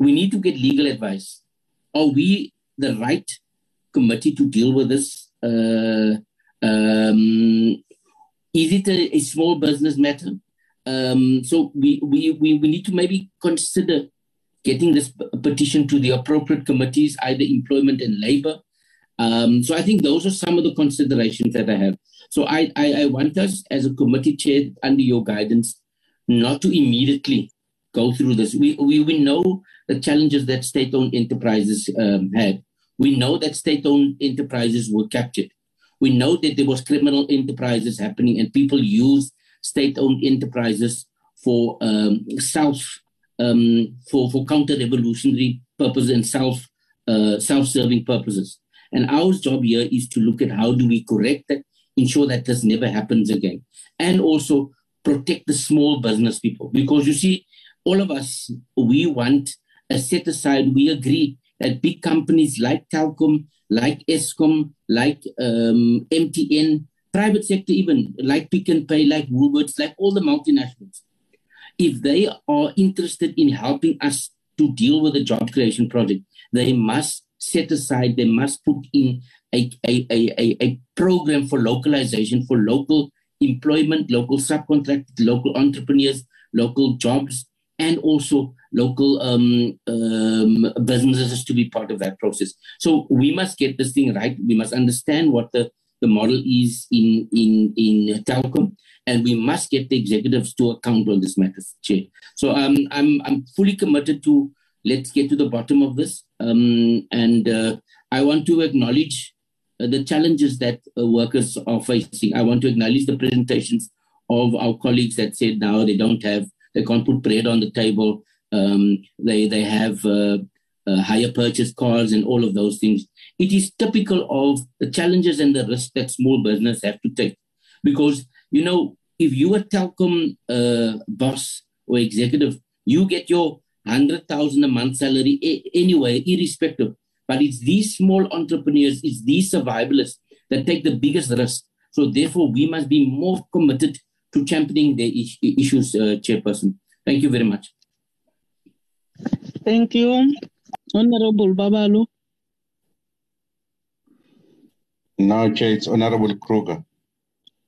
we need to get legal advice. Are we the right committee to deal with this? Uh, um, is it a, a small business matter? Um, so we, we, we, we need to maybe consider getting this petition to the appropriate committees, either employment and labor. Um, so I think those are some of the considerations that I have. So I, I, I want us as a committee chair under your guidance not to immediately go through this. We, we, we know the challenges that state-owned enterprises um, had. We know that state-owned enterprises were captured. We know that there was criminal enterprises happening and people used state-owned enterprises for um, self, um, for, for counter-revolutionary purposes and self, uh, self-serving purposes. And our job here is to look at how do we correct that, ensure that this never happens again. And also protect the small business people. Because you see, all of us, we want a set aside, we agree that big companies like Telkom like Eskom, like um, MTN, private sector even, like Pick n Pay, like Woolworths, like all the multinationals, if they are interested in helping us to deal with the job creation project, they must set aside, they must put in a, a, a, a, program for localization, for local employment, local subcontractors, local entrepreneurs, local jobs, and also local um, um, businesses to be part of that process. So we must get this thing right. We must understand what the, the model is in, in, in Telkom, and we must get the executives to account on this matter, Chair. So um, I'm, I'm fully committed to let's get to the bottom of this. Um, and uh, I want to acknowledge uh, the challenges that uh, workers are facing. I want to acknowledge the presentations of our colleagues that said now they don't have, they can't put bread on the table. Um, they they have uh, uh, hire purchase cars and all of those things. It is typical of the challenges and the risks that small business have to take, because you know if you are Telkom uh, boss or executive, you get your hundred thousand a month salary a- anyway, irrespective. But it's these small entrepreneurs, it's these survivalists that take the biggest risk. So therefore, we must be more committed to championing the issues, uh, Chairperson. Thank you very much. Thank you. Honorable Babalo. No, Chair, it's Honorable Kruger.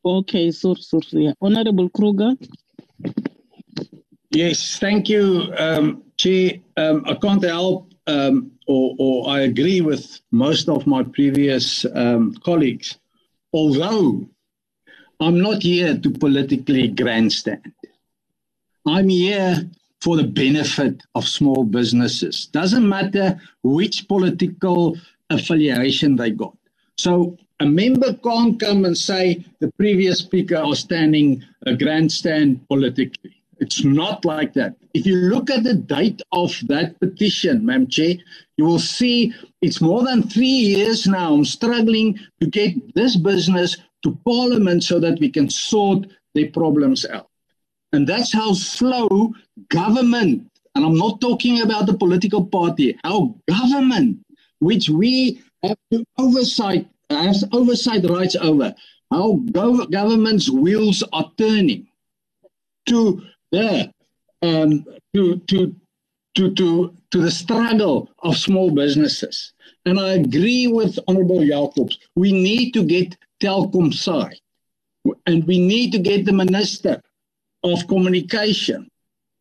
Okay, sorry, sorry. Yeah. Honorable Kruger. Yes, thank you, um, Chair. Um, I can't help, um, or, or I agree with most of my previous um, colleagues, although I'm not here to politically grandstand. I'm here for the benefit of small businesses. Doesn't matter which political affiliation they got. So a member can't come and say the previous speaker was standing a grandstand politically. It's not like that. If you look at the date of that petition, Ma'am Chair, you will see it's more than three years now. I'm struggling to get this business to Parliament so that we can sort their problems out. And that's how slow government, and I'm not talking about the political party, our government, which we have to oversight, has oversight rights over, how gov- government's wheels are turning to the um, to to to to to the struggle of small businesses. And I agree with Honorable Jacobs. We need to get Telkom side, and we need to get the minister of communication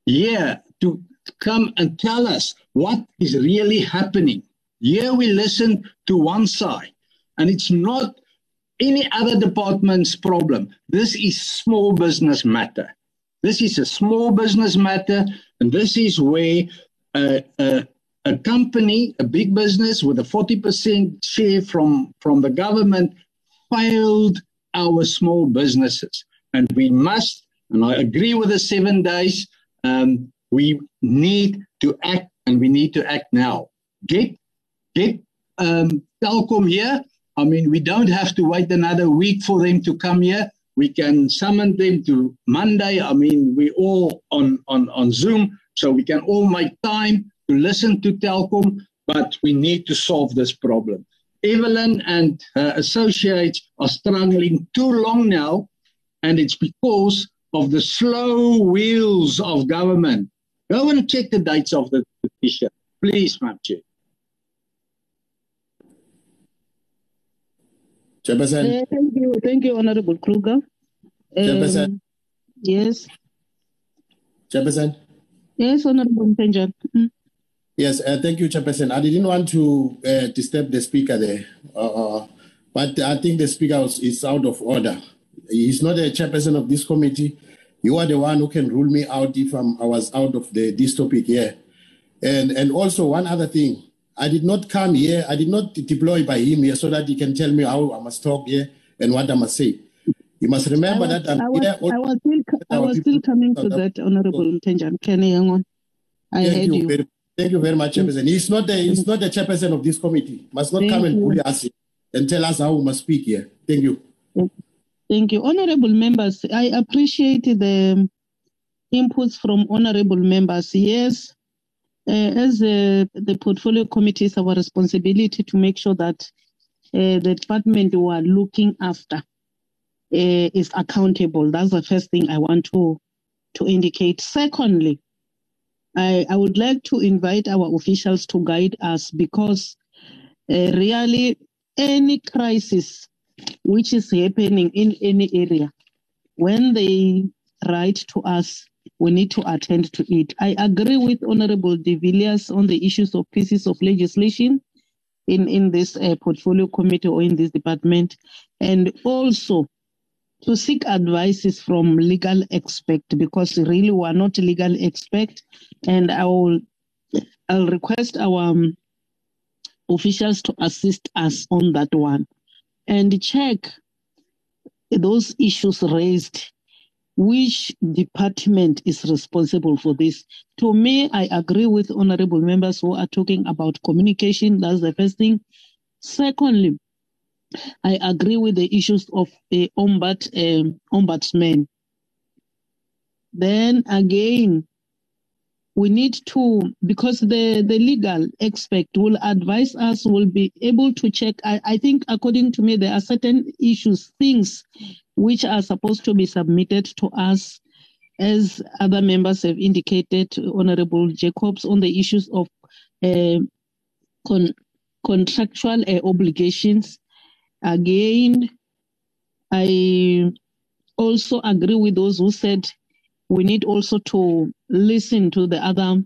here to come and tell us what is really happening. Here we listen to one side, and it's not any other department's problem. This is small business matter. This is a small business matter, and this is where a, company, a big business with a 40% share from, from the government, failed our small businesses. And we must, and I agree with the seven days, um, we need to act and we need to act now. Get, get um, Telkom here. I mean, we don't have to wait another week for them to come here we can summon them to Monday. I mean, we all on, on, on Zoom, so we can all make time to listen to Telkom, but we need to solve this problem. Evelyn and her associates are struggling too long now, and it's because of the slow wheels of government. Go and check the dates of the petition, please, Madam Chair. Uh, thank you, thank you, Honorable Kruger. Chairperson. Um, yes, Chairperson. yes, Honorable Mpenjan. Mm. Yes, uh, thank you, Chairperson. I didn't want to uh, disturb the speaker there, uh, uh, but I think the speaker was, is out of order. He's not a chairperson of this committee. You are the one who can rule me out if I'm, I was out of the, this topic here. And and also one other thing, I did not come here. I did not deploy by him here so that he can tell me how I must talk here and what I must say. You must remember was, that I'm I was, here. I was still, I was still coming to that, Honorable Mpenjan. Can you hang on? I Thank heard you, you. Thank you very much, Chairperson. He's not the he's not the chairperson of this committee. Must not Thank come and you. bully us and tell us how we must speak here. Thank you. Thank you. Honorable members, I appreciate the inputs from honorable members. Yes, uh, as uh, the portfolio committee, it's our responsibility to make sure that uh, the department we are looking after uh, is accountable. That's the first thing I want to, to indicate. Secondly, I, I would like to invite our officials to guide us because uh, really any crisis which is happening in any area, when they write to us, we need to attend to it. I agree with Honorable De Villiers on the issues of pieces of legislation in, in this uh, portfolio committee or in this department, and also to seek advices from legal expert because really we are not legal expert, and I will I'll request our um, officials to assist us on that one and check those issues raised. Which department is responsible for this? To me, I agree with honorable members who are talking about communication. That's the first thing. Secondly, I agree with the issues of the ombud, um, ombudsman. Then again, we need to because the the legal expert will advise us will be able to check I, I think according to me there are certain issues things which are supposed to be submitted to us as other members have indicated honorable jacobs on the issues of uh, con- contractual uh, obligations. Again, I also agree with those who said we need also to listen to the other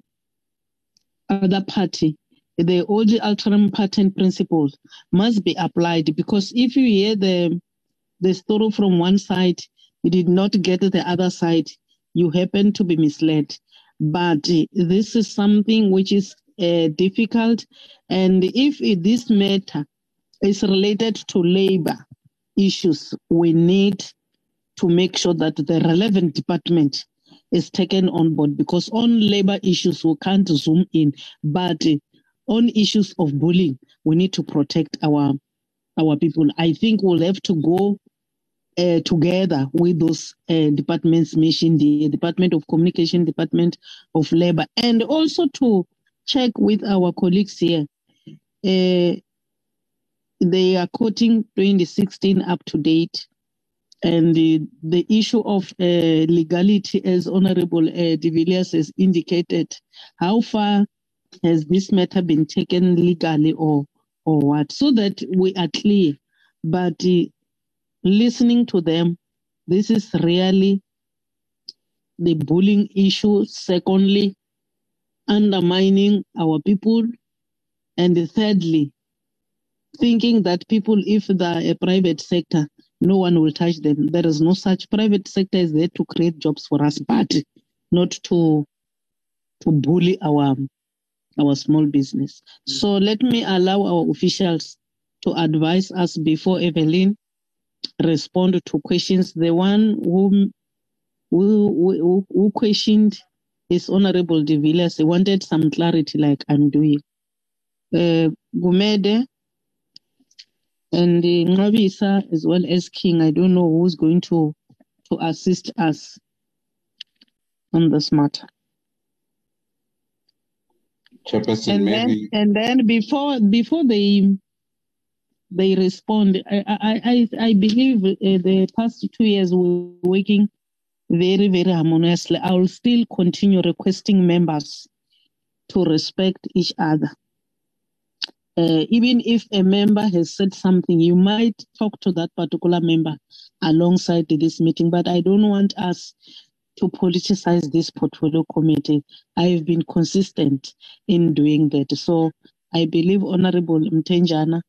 other party. The audi alteram partem principles must be applied because if you hear the the story from one side, you did not get the other side, you happen to be misled. But this is something which is uh, difficult, and if this matter is related to labor issues, we need to make sure that the relevant department is taken on board because on labor issues we can't zoom in but on issues of bullying we need to protect our our people. I think we'll have to go uh, together with those uh, departments mentioned the department of communication department of labor and also to check with our colleagues here. Uh, they are quoting 2016 up to date and the, the issue of uh, legality, as Honorable uh, De Villiers has indicated, how far has this matter been taken legally or, or what? So that we are clear. But uh, listening to them, this is really the bullying issue. Secondly, undermining our people. And thirdly, thinking that people, if they're a private sector, no one will touch them. There is no such private sector is there to create jobs for us, but not to to bully our our small business. So let me allow our officials to advise us before Evelyn respond to questions. The one who who, who, who questioned is Honorable De Villiers. He wanted some clarity, like I'm doing. Uh, Gumede, and the Nabisa as well as King. I don't know who's going to to assist us on this matter. Chairperson, and maybe then and then before before they they respond, I I I, I believe uh, the past two years we we're working very very harmoniously. I will still continue requesting members to respect each other uh, even if a member has said something, you might talk to that particular member alongside this meeting. But I don't want us to politicize this portfolio committee. I have been consistent in doing that. So I believe Honorable Mtenjana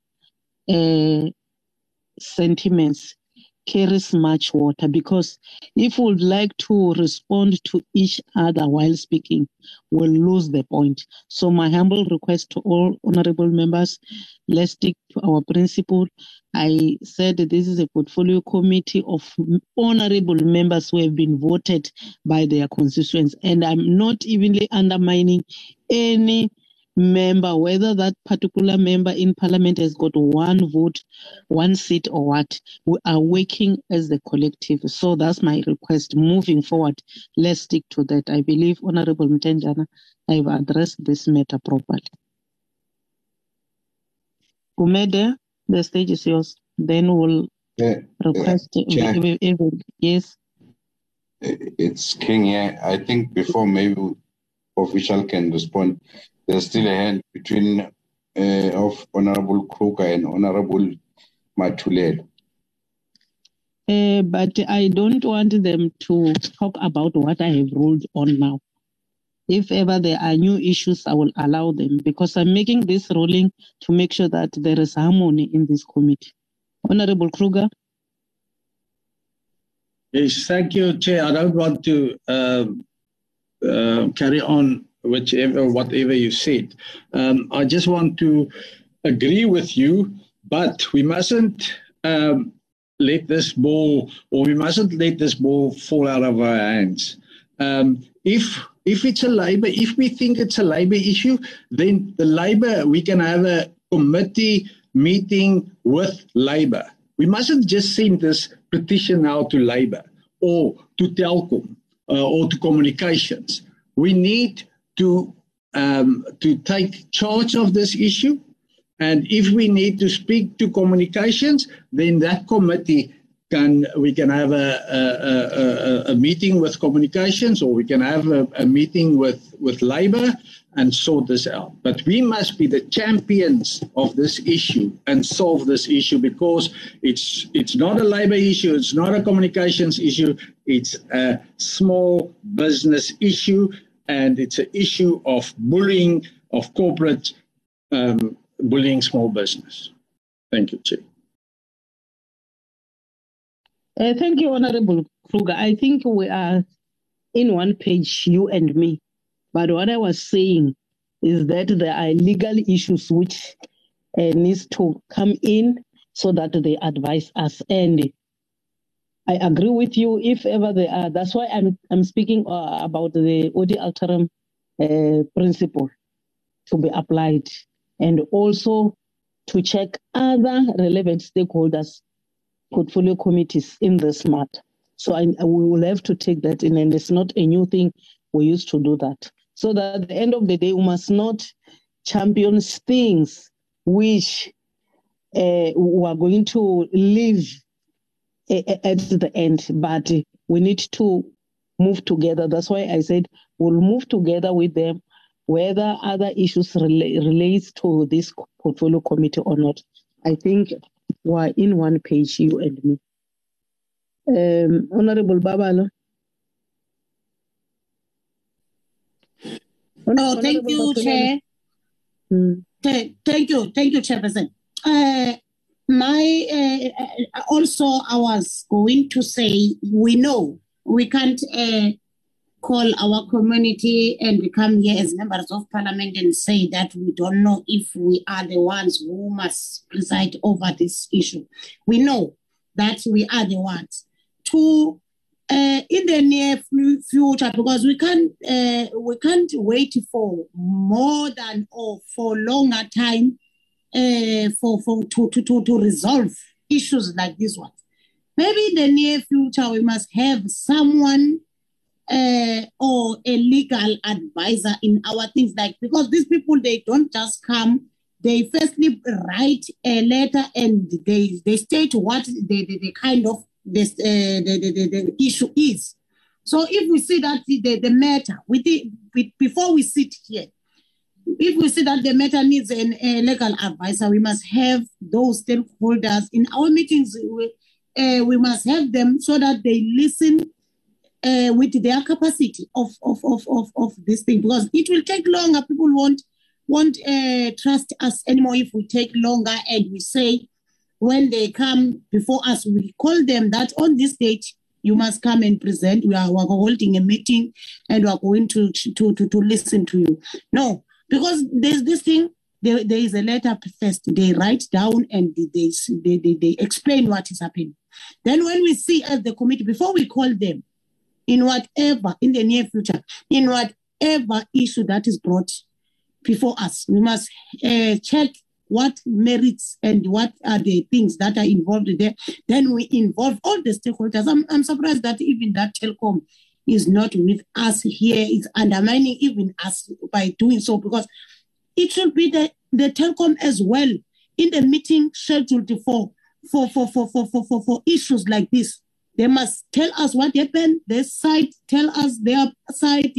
uh, sentiments carries much water because if we would like to respond to each other while speaking, we'll lose the point. So my humble request to all honorable members, let's stick to our principle. I said this is a portfolio committee of honorable members who have been voted by their constituents, and I'm not evenly undermining any member, whether that particular member in parliament has got one vote, one seat, or what, we are working as the collective. So that's my request. Moving forward, let's stick to that. I believe, Honorable Mtenjana, I've addressed this matter properly. Umede, the stage is yours. Then we'll uh, request. uh, yes. it's King here. I think before maybe official can respond, there's still a hand between uh, of Honorable Kruger and Honorable Matulela. Uh, but I don't want them to talk about what I have ruled on now. If ever there are new issues, I will allow them because I'm making this ruling to make sure that there is harmony in this committee. Honorable Kruger. Yes, thank you, Chair. I don't want to uh, uh, carry on whichever whatever you said. Um, I just want to agree with you, but we mustn't um, let this ball, or we mustn't let this ball fall out of our hands. Um, if if it's a labor, if we think it's a labor issue, then the labor we can have a committee meeting with labor. We mustn't just send this petition out to labor or to Telkom uh, or to communications. We need to um, to take charge of this issue. And if we need to speak to communications, then that committee can we can have a, a, a, a meeting with communications or we can have a, meeting with, with labor and sort this out. But we must be the champions of this issue and solve this issue because it's it's not a labor issue, it's not a communications issue, it's a small business issue, and it's an issue of bullying of corporate um, bullying small business. Thank you, Chair. Uh, thank you, Honorable Kruger. I think we are in one page, you and me. But what I was saying is that there are legal issues which uh, needs to come in so that they advise us. And I agree with you. If ever there are, that's why I'm I'm speaking uh, about the audi alteram uh, principle to be applied, and also to check other relevant stakeholders portfolio committees in this matter. So I, we will have to take that in, and it's not a new thing. We used to do that. So that at the end of the day, we must not champion things which uh, we are going to leave at the end, but we need to move together. That's why I said we'll move together with them, whether other issues rela- relates to this portfolio committee or not. I think we're in one page, you and me. Um, Honorable Babalo. Oh, thank you, Chair. Mm. Th- thank you, thank you, Chairperson. Uh, my uh, also, I was going to say we know we can't uh, call our community and come here as members of parliament and say that we don't know if we are the ones who must preside over this issue. We know that we are the ones to uh, in the near future because we can't uh, we can't wait for more than or for longer time uh, for for to, to to to resolve issues like this one. Maybe in the near future we must have someone uh, or a legal advisor in our things like because these people they don't just come they firstly write a letter and they they state what the, the, the kind of this uh, the, the, the, the issue is so if we see that the, the, matter with the before we sit here if we see that the matter needs an, a legal advisor we must have those stakeholders in our meetings we, uh, we must have them so that they listen uh, with their capacity of, of, of, of, of this thing because it will take longer. People won't won't uh, trust us anymore if we take longer and we say when they come before us, we call them that on this date you must come and present. We are, we are holding a meeting and we are going to, to, to, to listen to you. No, because there's this thing there, there is a letter first. They write down and they, they, they, they explain what is happening. Then when we see as the committee, before we call them, in whatever, in the near future, in whatever issue that is brought before us. We must uh, check what merits and what are the things that are involved there. Then we involve all the stakeholders. I'm, I'm surprised that even that Telkom is not with us here, is undermining even us by doing so because it should be the, the Telkom as well in the meeting scheduled for for, for, for, for, for, for, for issues like this. They must tell us what happened, their side, tell us their side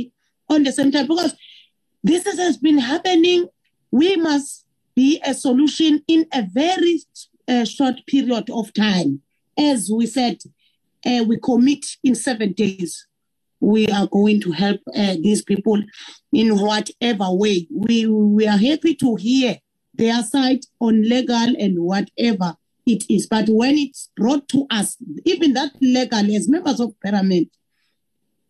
on the same time. Because this has been happening. We must be a solution in a very uh, short period of time. As we said, uh, we commit in seven days. We are going to help uh, these people in whatever way. We, we are happy to hear their side on legal and whatever it is. But when it's brought to us, even that legal, as members of parliament,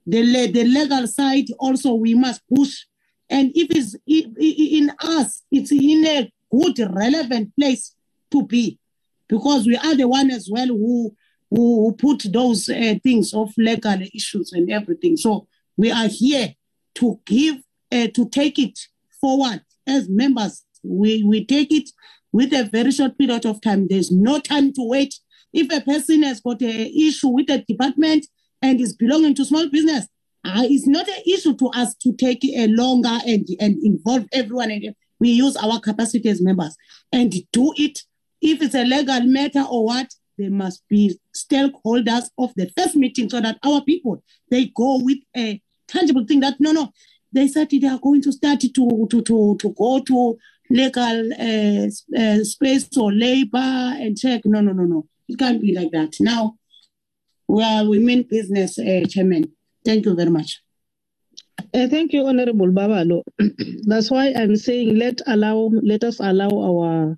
the, the legal side also we must push. And if it's in us, it's in a good, relevant place to be, because we are the one as well who who put those uh, things of legal issues and everything. So we are here to give, uh, to take it forward as members. We we take it with a very short period of time. There's no time to wait. If a person has got an issue with a department and is belonging to small business, uh, it's not an issue to us to take a longer and, and involve everyone. And we use our capacity as members and do it. If it's a legal matter or what, there must be stakeholders of the first meeting so that our people they go with a tangible thing that no no they said they are going to start to to to, to go to legal uh, uh, space or labor and check. No no no no. It can't be like that. Now we are we mean business uh, chairman. Thank you very much. Uh, thank you honorable babalo. That's why i'm saying let allow let us allow our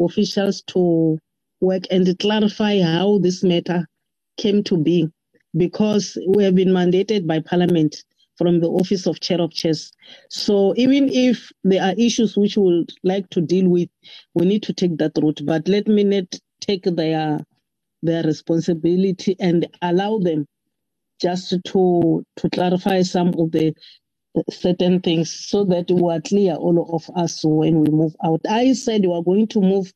officials to work and clarify how this matter came to be because we have been mandated by parliament from the office of chair of chairs. So even if there are issues which we would like to deal with we need to take that route. But let me not take their their responsibility and allow them just to to clarify some of the certain things so that we are clear all of us when we move out. I said we are going to move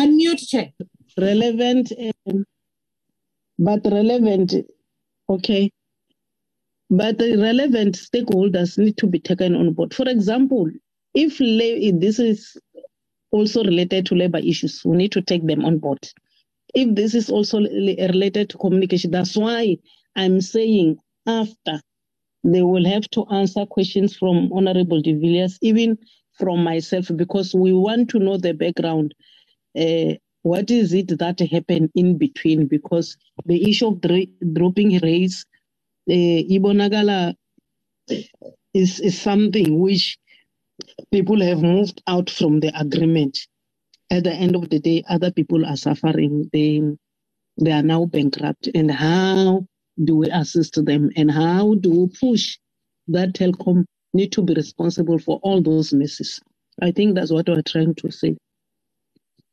unmute relevant um, but relevant okay. But the relevant stakeholders need to be taken on board. For example if this is also related to labor issues we need to take them on board. If this is also related to communication that's why i'm saying after they will have to answer questions from honorable de villiers even from myself because we want to know the background uh, what is it that happened in between? Because the issue of dra- dropping rates, uh, Ibonagala is, is something which people have moved out from the agreement. At the end of the day, other people are suffering. They, they are now bankrupt. And how do we assist them? And how do we push that Telkom need to be responsible for all those messes? I think that's what we're trying to say.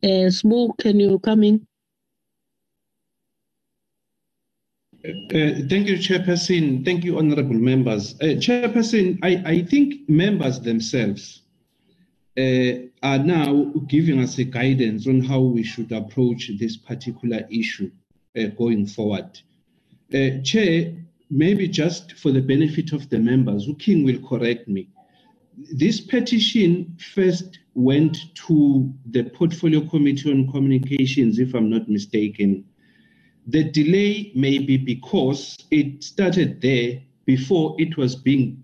Uh, Smoke, can you come in? Uh, thank you, Chairperson. Thank you, honorable members. Uh, Chairperson, I, I think members themselves uh, are now giving us a guidance on how we should approach this particular issue going forward. Chair, maybe just for the benefit of the members, who King will correct me. This petition first went to the Portfolio Committee on Communications, if I'm not mistaken. The delay may be because it started there before it was being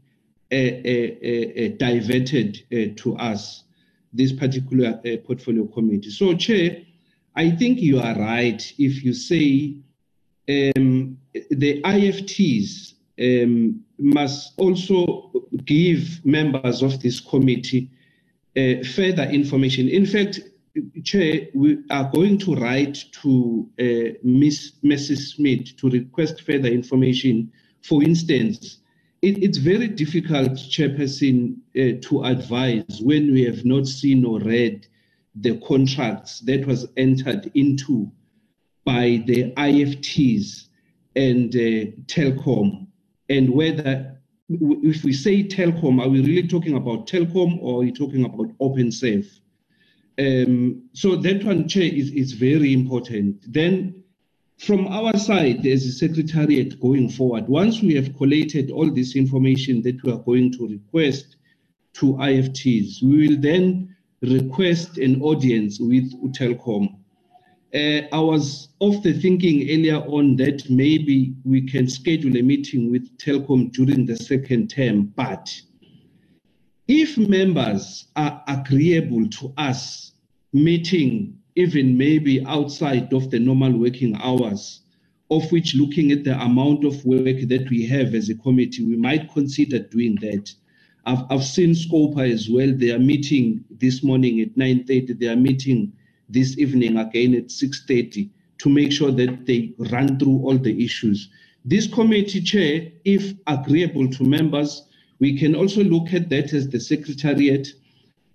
uh, uh, uh, diverted uh, to us, this particular uh, portfolio committee. So, Chair, I think you are right if you say um, the IFTs um, must also give members of this committee uh, further information. In fact, Chair, we are going to write to uh, Mrs. Smith to request further information. For instance, it, it's very difficult, Chairperson, uh, to advise when we have not seen or read the contracts that was entered into by the IFTs and uh, Telkom, and whether if we say Telkom, are we really talking about Telkom or are we talking about Openserve? Um, so that one, Chair, is, is very important. Then from our side, as a secretariat going forward, once we have collated all this information that we are going to request to IFTs, we will then request an audience with Telkom uh, I was of the thinking earlier on that maybe we can schedule a meeting with Telkom during the second term, but if members are agreeable to us meeting even maybe outside of the normal working hours, of which looking at the amount of work that we have as a committee, we might consider doing that. I've, I've seen Scopa as well. They are meeting this morning at 9.30. They are meeting this evening again at 6.30 to make sure that they run through all the issues. This committee chair, if agreeable to members, we can also look at that as the secretariat,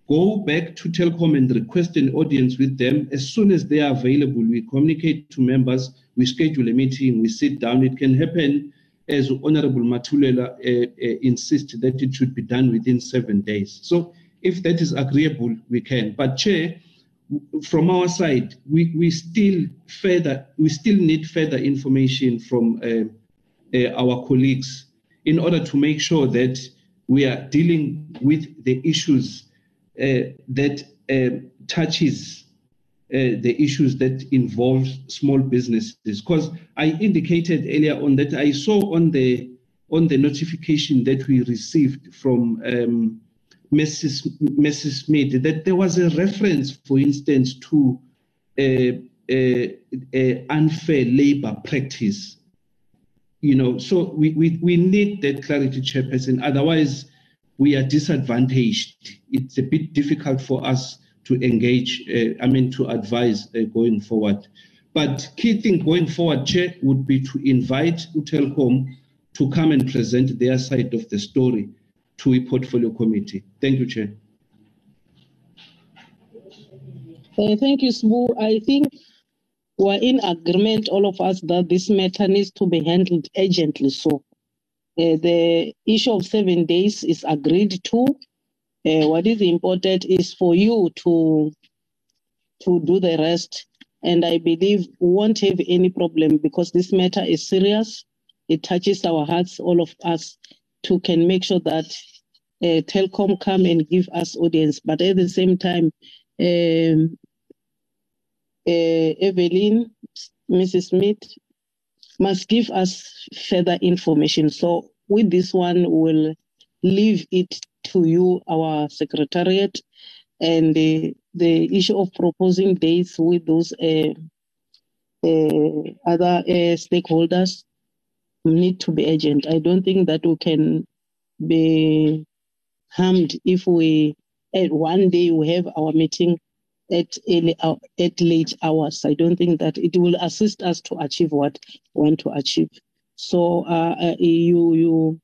go back to Telkom and request an audience with them. As soon as they are available, we communicate to members, we schedule a meeting, we sit down. It can happen as Honorable Matulela uh, uh, insists that it should be done within seven days. So if that is agreeable, we can. But Chair, from our side, we, we still further we still need further information from uh, uh, our colleagues in order to make sure that we are dealing with the issues uh, that touches uh, the issues that involve small businesses. Because I indicated earlier on that I saw on the on the notification that we received from um, Mrs. Mrs. Smith that there was a reference, for instance, to unfair labor practice. You know, so we, we, we need that clarity, Chairperson. Otherwise, we are disadvantaged. It's a bit difficult for us to engage, uh, I mean, to advise uh, going forward. But key thing going forward, Chair, would be to invite Telkom to come and present their side of the story to a portfolio committee. Thank you, Chair. Uh, thank you, Sbu. I think we're in agreement, all of us, that this matter needs to be handled urgently. So uh, the issue of seven days is agreed to. Uh, what is important is for you to to do the rest. And I believe we won't have any problem because this matter is serious. It touches our hearts, all of us, to can make sure that uh, Telkom come and give us audience. But at the same time, um, uh, Evelyn, Mrs. Smith, must give us further information. So with this one, we'll leave it to you, our secretariat, and the, the issue of proposing dates with those uh, uh, other uh, stakeholders need to be urgent. I don't think that we can be harmed if we at one day we have our meeting at early, at late hours. I don't think that it will assist us to achieve what we want to achieve. So uh, uh, you you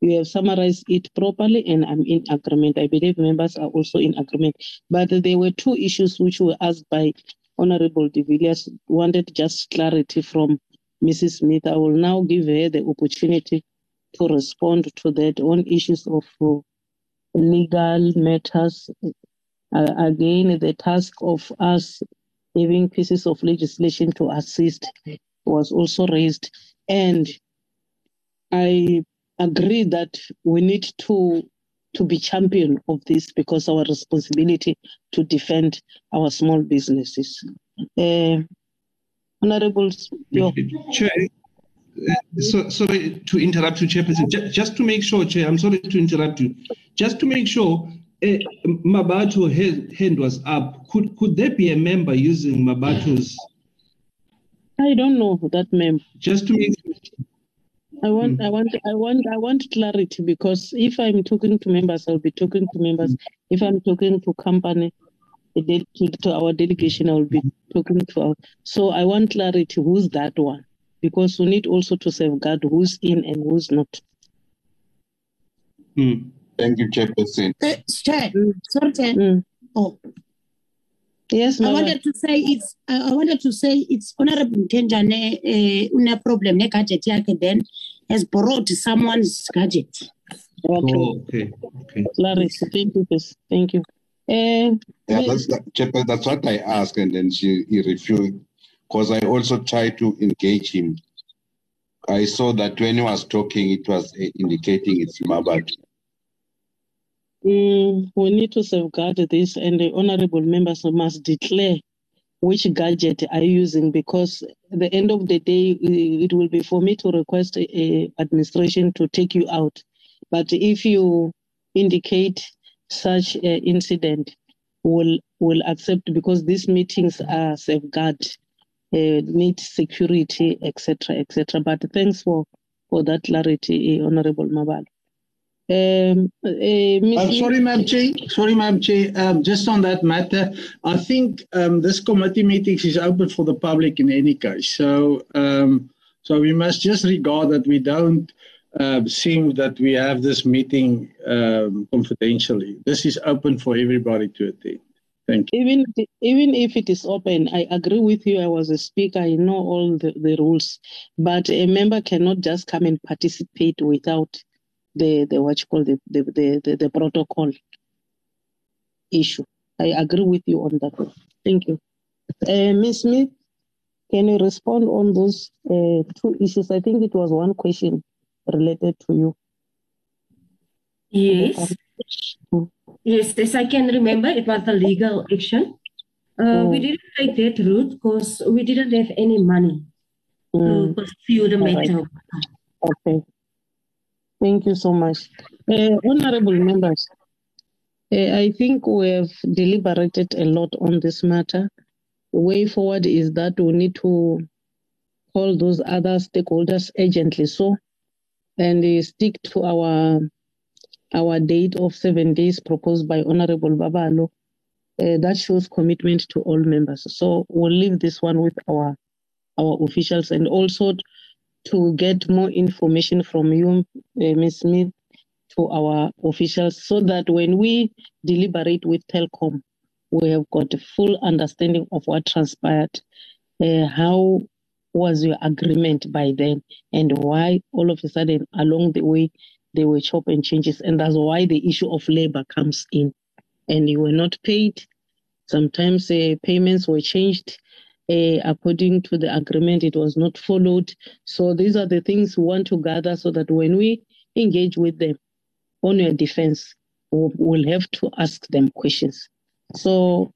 you have summarized it properly, and I'm in agreement. I believe members are also in agreement. But there were two issues which were asked by Honorable De Villiers. Wanted just clarity from Mrs. Smith. I will now give her the opportunity to respond to that on issues of uh, legal matters. Uh, again, the task of us having pieces of legislation to assist was also raised. And I agree that we need to to be champion of this because our responsibility to defend our small businesses. Uh, Honorable Chair, uh, so, sorry to interrupt you, Chairperson. Just, just to make sure, Chair, I'm sorry to interrupt you. Just to make sure, uh, Mabato hand was up. Could could there be a member using Mabato's? I don't know that member. Just to make I want, mm. I want, I want, I want clarity because if I'm talking to members, I'll be talking to members. If I'm talking to company, to, to our delegation, I will be talking to our. So I want clarity. Who's that one? Because we need also to safeguard who's in and who's not. Mm. Thank you, Chairperson. Uh, Chair, sorry, Chair. Mm. Oh. Yes, I wanted to say it's. I wanted to say it's Honorable Ntenjane uh, una problem ne gadget yake then has borrowed someone's gadget. Okay. Oh, okay. Okay. Larissa, thank you. Thank you. Uh, yeah, that's, that, that's what I asked, and then she he refused because I also tried to engage him. I saw that when he was talking, it was uh, indicating it's Mabat. Mm, we need to safeguard this, and the honorable members must declare which gadget are you using because at the end of the day it will be for me to request a administration to take you out but if you indicate such an incident will will accept because these meetings are safeguard uh, need security etc etc but thanks for for that clarity honorable mabal um, uh, I'm sorry, Madam Chair. Sorry, Madam Chair. Um, just on that matter, I think um, this committee meeting is open for the public in any case. So, um, so we must just regard that we don't uh, seem that we have this meeting um, confidentially. This is open for everybody to attend. Thank you. Even even if it is open, I agree with you. I was a speaker. I know all the, the rules, but a member cannot just come and participate without the, the what you call the, the, the, the, the protocol issue. I agree with you on that. Thank you. Uh, Ms. Smith, can you respond on those uh, two issues? I think it was one question related to you. Yes. Yes, as I can remember, it was the legal action. Uh, We Mm. didn't take that route because we didn't have any money to Mm. pursue the All right. matter. Okay. Thank you so much. Uh, honorable members, uh, I think we have deliberated a lot on this matter. The way forward is that we need to call those other stakeholders urgently so and stick to our our date of seven days proposed by Honorable Babalo. Uh, that shows commitment to all members. So we'll leave this one with our our officials and also to get more information from you, uh, Ms. Smith, to our officials so that when we deliberate with Telkom, we have got a full understanding of what transpired, uh, how was your agreement by then, and why all of a sudden along the way there were chop and changes, and that's why the issue of labor comes in, and you were not paid. Sometimes uh, payments were changed uh, according to the agreement, it was not followed. So these are the things we want to gather so that when we engage with them on your defense, we'll, we'll have to ask them questions. So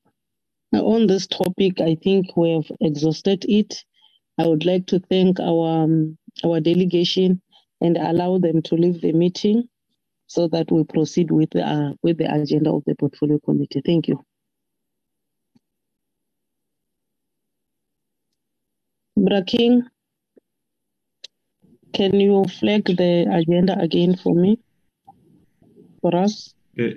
on this topic, I think we have exhausted it. I would like to thank our um, our delegation and allow them to leave the meeting so that we proceed with the, uh, with the agenda of the portfolio committee. Thank you. Braking, can you flag the agenda again for me? For us? Uh,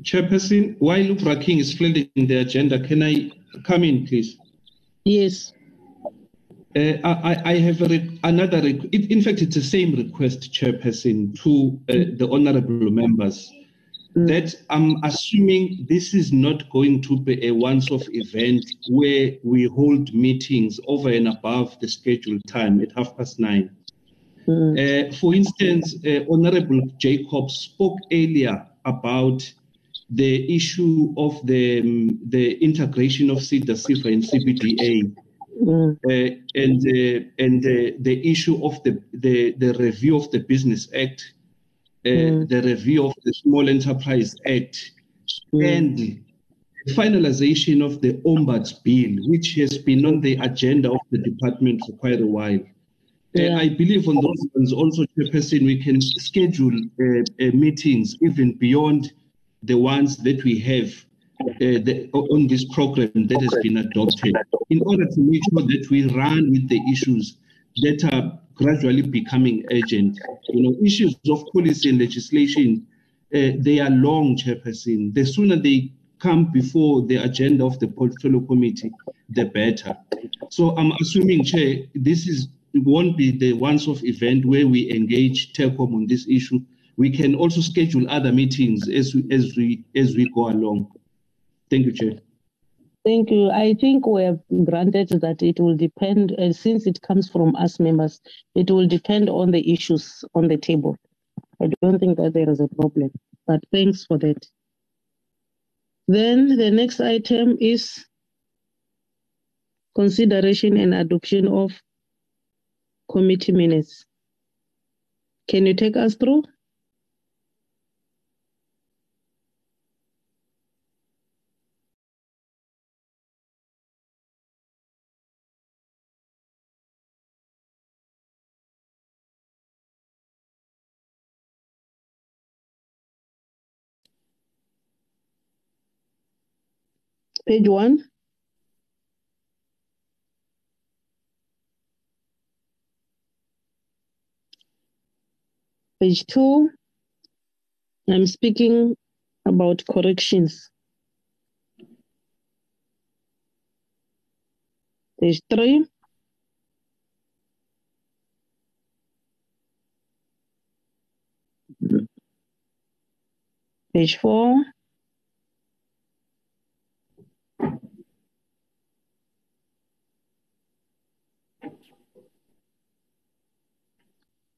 Chairperson, while Lubra King is flagging the agenda, can I come in, please? Yes. Uh, I, I have a re- another, it, in fact, it's the same request, Chairperson, to uh, the honorable members. That I'm assuming this is not going to be a once off event where we hold meetings over and above the scheduled time at half past nine. Uh, for instance, uh, Honorable Jacob spoke earlier about the issue of the, um, the integration of SEDA, SEFA, and CBDA. Uh, and uh, and uh, the issue of the, the, the review of the Business Act, uh, the review of the Small Enterprise Act, and the finalization of the Ombuds Bill, which has been on the agenda of the department for quite a while. Uh, I believe on those ones also, Chairperson, we can schedule uh, meetings even beyond the ones that we have the, on this program that has been adopted in order to make sure that we run with the issues that are gradually becoming urgent. You know, issues of policy and legislation, uh, they are long, Chairperson. The sooner they come before the agenda of the portfolio committee, the better. So I'm assuming, Chair, this is won't be the once-off event where we engage Telkom on this issue. We can also schedule other meetings as we as we as we go along. Thank you, Chair. Thank you. I think we have granted that it will depend, uh, since it comes from us members, it will depend on the issues on the table. I don't think that there is a problem, but thanks for that. Then the next item is consideration and adoption of committee minutes. Can you take us through? Page one. Page two, I'm speaking about corrections. Page three. Page four.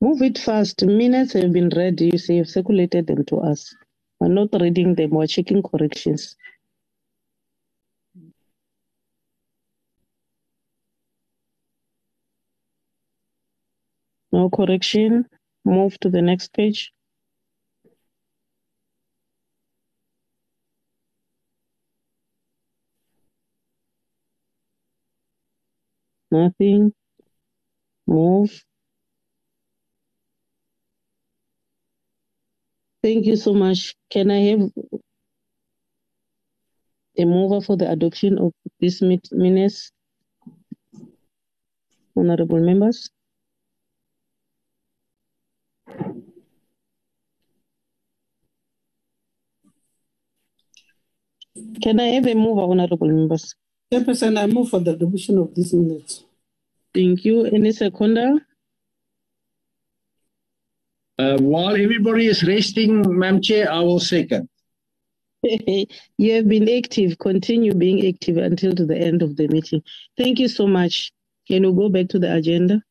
Move it fast. Minutes have been read. You see, you've circulated them to us. We're not reading them. We're checking corrections. No correction. Move to the next page. Nothing. Move. Thank you so much. Can I have a mover for the adoption of this minutes? Honorable members. Can I have a mover, honorable members? Chairperson, I move for the adoption of this minutes. Thank you. Any seconder? Uh, while everybody is resting, Madam Chair, I will second. you have been active. Continue being active until to the end of the meeting. Thank you so much. Can we go back to the agenda?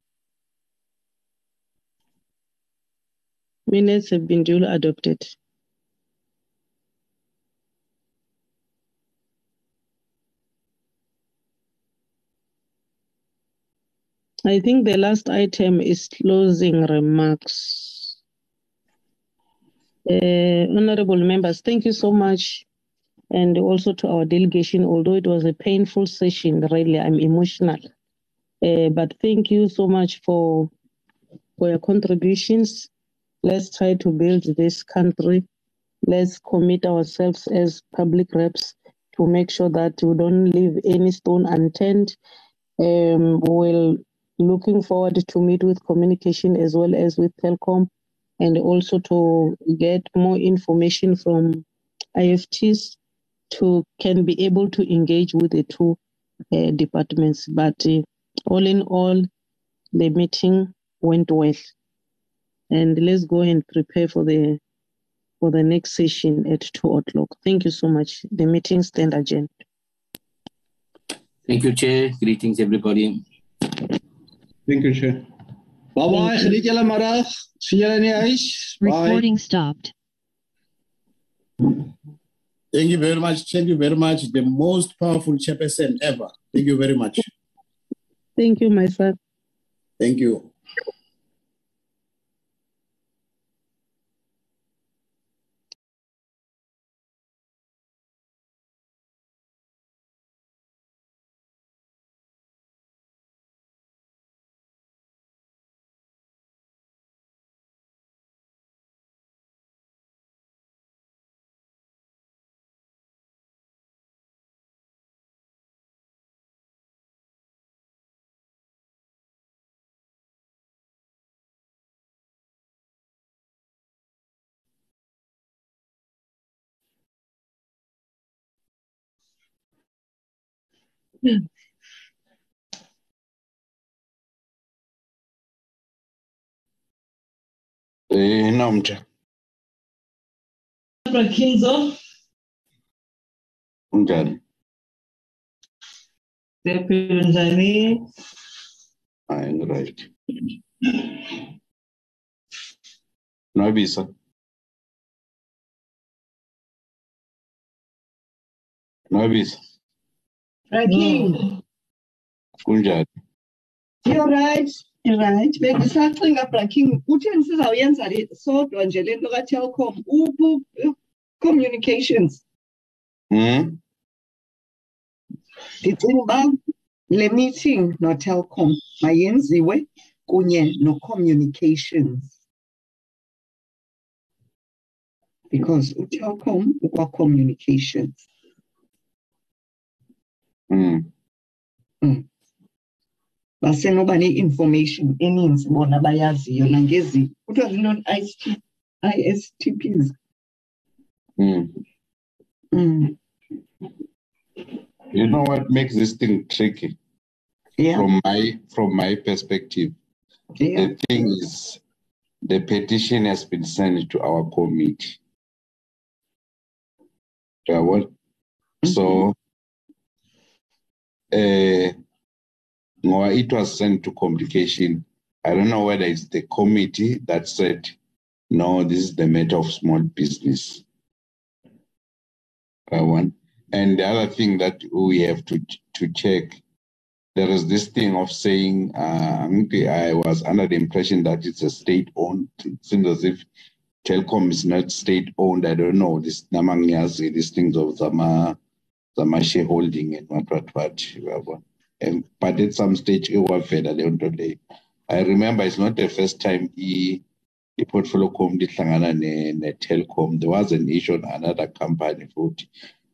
Minutes have been duly adopted. I think the last item is closing remarks. Uh, honorable members, thank you so much. And also to our delegation, although it was a painful session, really, I'm emotional. Uh, but thank you so much for, for your contributions. Let's try to build this country. Let's commit ourselves as public reps to make sure that we don't leave any stone unturned. Um, we'll looking forward to meet with communication as well as with Telkom and also to get more information from IFTs to can be able to engage with the two uh, departments. But uh, all in all, the meeting went well. And let's go and prepare for the for the next session at two o'clock. Thank you so much. The meeting stand adjourned. Thank you, Chair. Greetings, everybody. Thank you, Chair. Bye bye. Geniet julle middag. Sien julle in die huis. Bye. Recording stopped. Thank you very much. Thank you very much. The most powerful chairperson ever. Thank you very much. Thank you, my son. Thank you. Mm. نعمجة Kingser. Ungarn. Der Pirinjani. Eingereicht. Neubisa. Neubisa. Raking, Kunjani? you're right, you're right. Bengisacinga Braking, utheni sizawuyenza sodwa nje le nto kaTelkom, uphi communications. Hmm? Ndicinga uba le meeting noTelkom mayenziwe kunye no-communications. Because uTelkom ukwa-communications. Hmm. Mm. basenoba ne-information eninzi bona bayaziyo nangezi kuthiwa zintoni IST, ISTPs Hmm. mm. You know what makes this thing tricky? Yeah. From my from my perspective, Yeah. the thing is, the petition has been sent to our committee. Yeah, what? So, uh, it was sent to communication. I don't know whether it's the committee that said, no, this is the matter of small business. Uh, one. And the other thing that we have to to check, there is this thing of saying, uh, I was under the impression that it's a state owned. It seems as if Telkom is not state owned. I don't know this namangiazi, these things of Zama, Zama shareholding and what what what. um, but at some stage iwavela leyo nto leyo i remember it's not the first time i-portfolio committee ihlangana ne-Telkom there was an issue on another company futhi.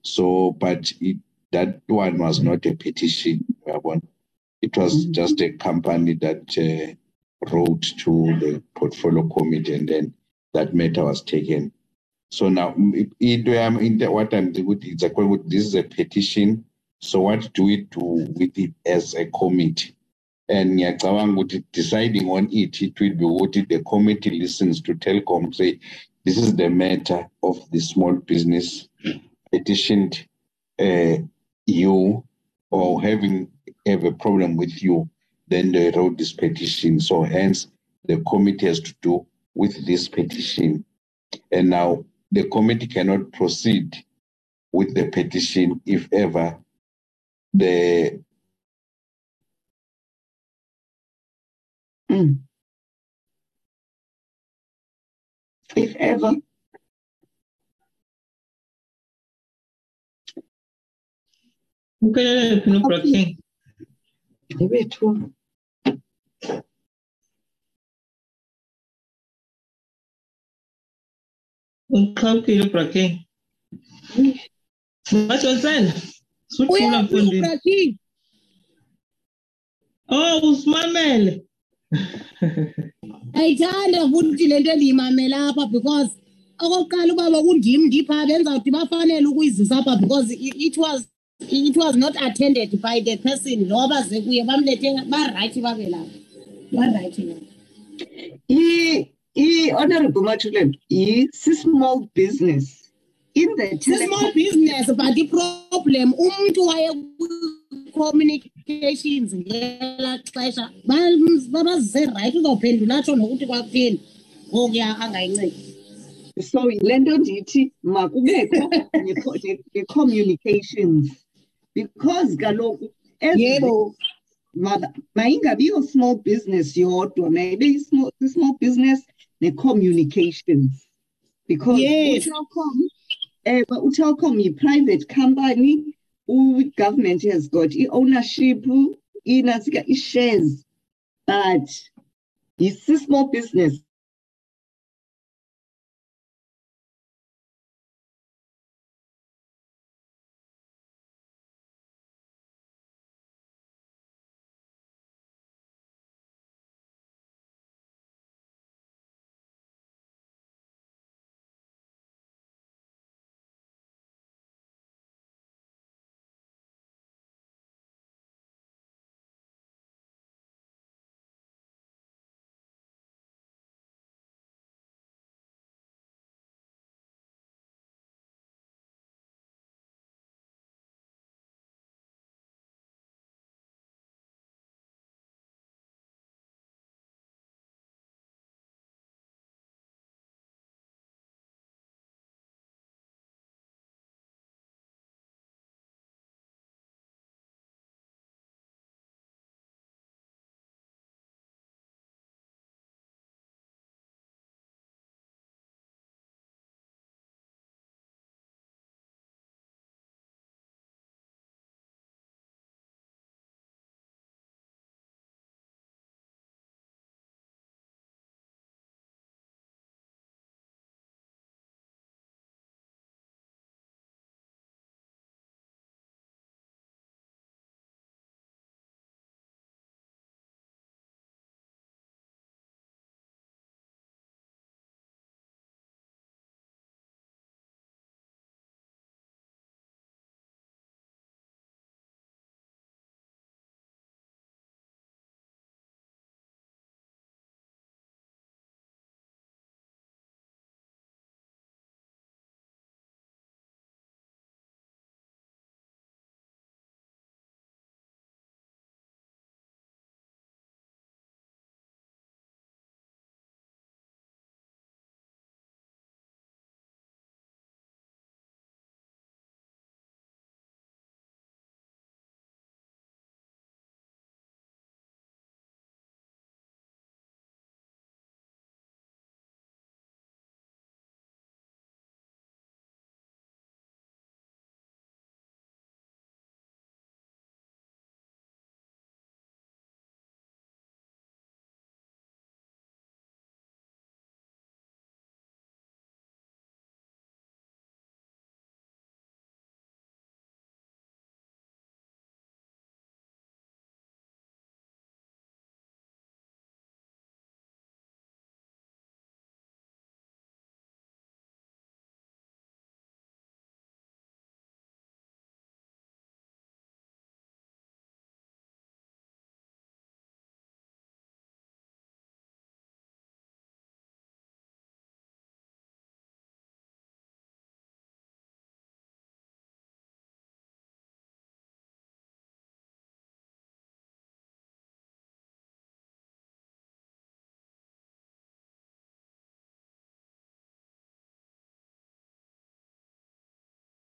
So but it, that one was not a petition it was mm -hmm. just a company that uh, wrote to the portfolio committee and then that matter was taken so now what i'm it's a, this is a petition. So what do we do with it as a committee? And ngiyacabanga ukuthi deciding on it it will be what the committee listens to Telkom say this is the matter of the small business petitioned uh, you or having have a problem with you then they wrote this petition so hence the committee has to do with this petition. And now the committee cannot proceed with the petition if ever the mm. if ever Okay, no problem. Bethu. Uqhaphile Braking. Majohnsela. Suthula mfundini. Oh, usimamele. ayithanda futhi lento endiyimamela apha because okokuqala ubaba kundim ndipha benzawuthi bafanele ukuyizisa apha because it was it was not attended by the person lo abaze kuye bamlethe barayithi babe lapha barayithi lapha i-honorable Matulela yi-small business. In the small business but iproblem umuntu waye communications ngelaa xesha babazise rayithi uzawuphendula atsho nokuthi kwakutheni. Ngokuya angayincedi. So yile nto ndithi makubekho ne-communications because kaloku yebo. mayingabiyo small business yodwa mayibe i-small business ne-communications because Yes. uTelkom ewe eh, uTelkom yi-private company u-government has got i-ownership inasika i-shares but it's a small business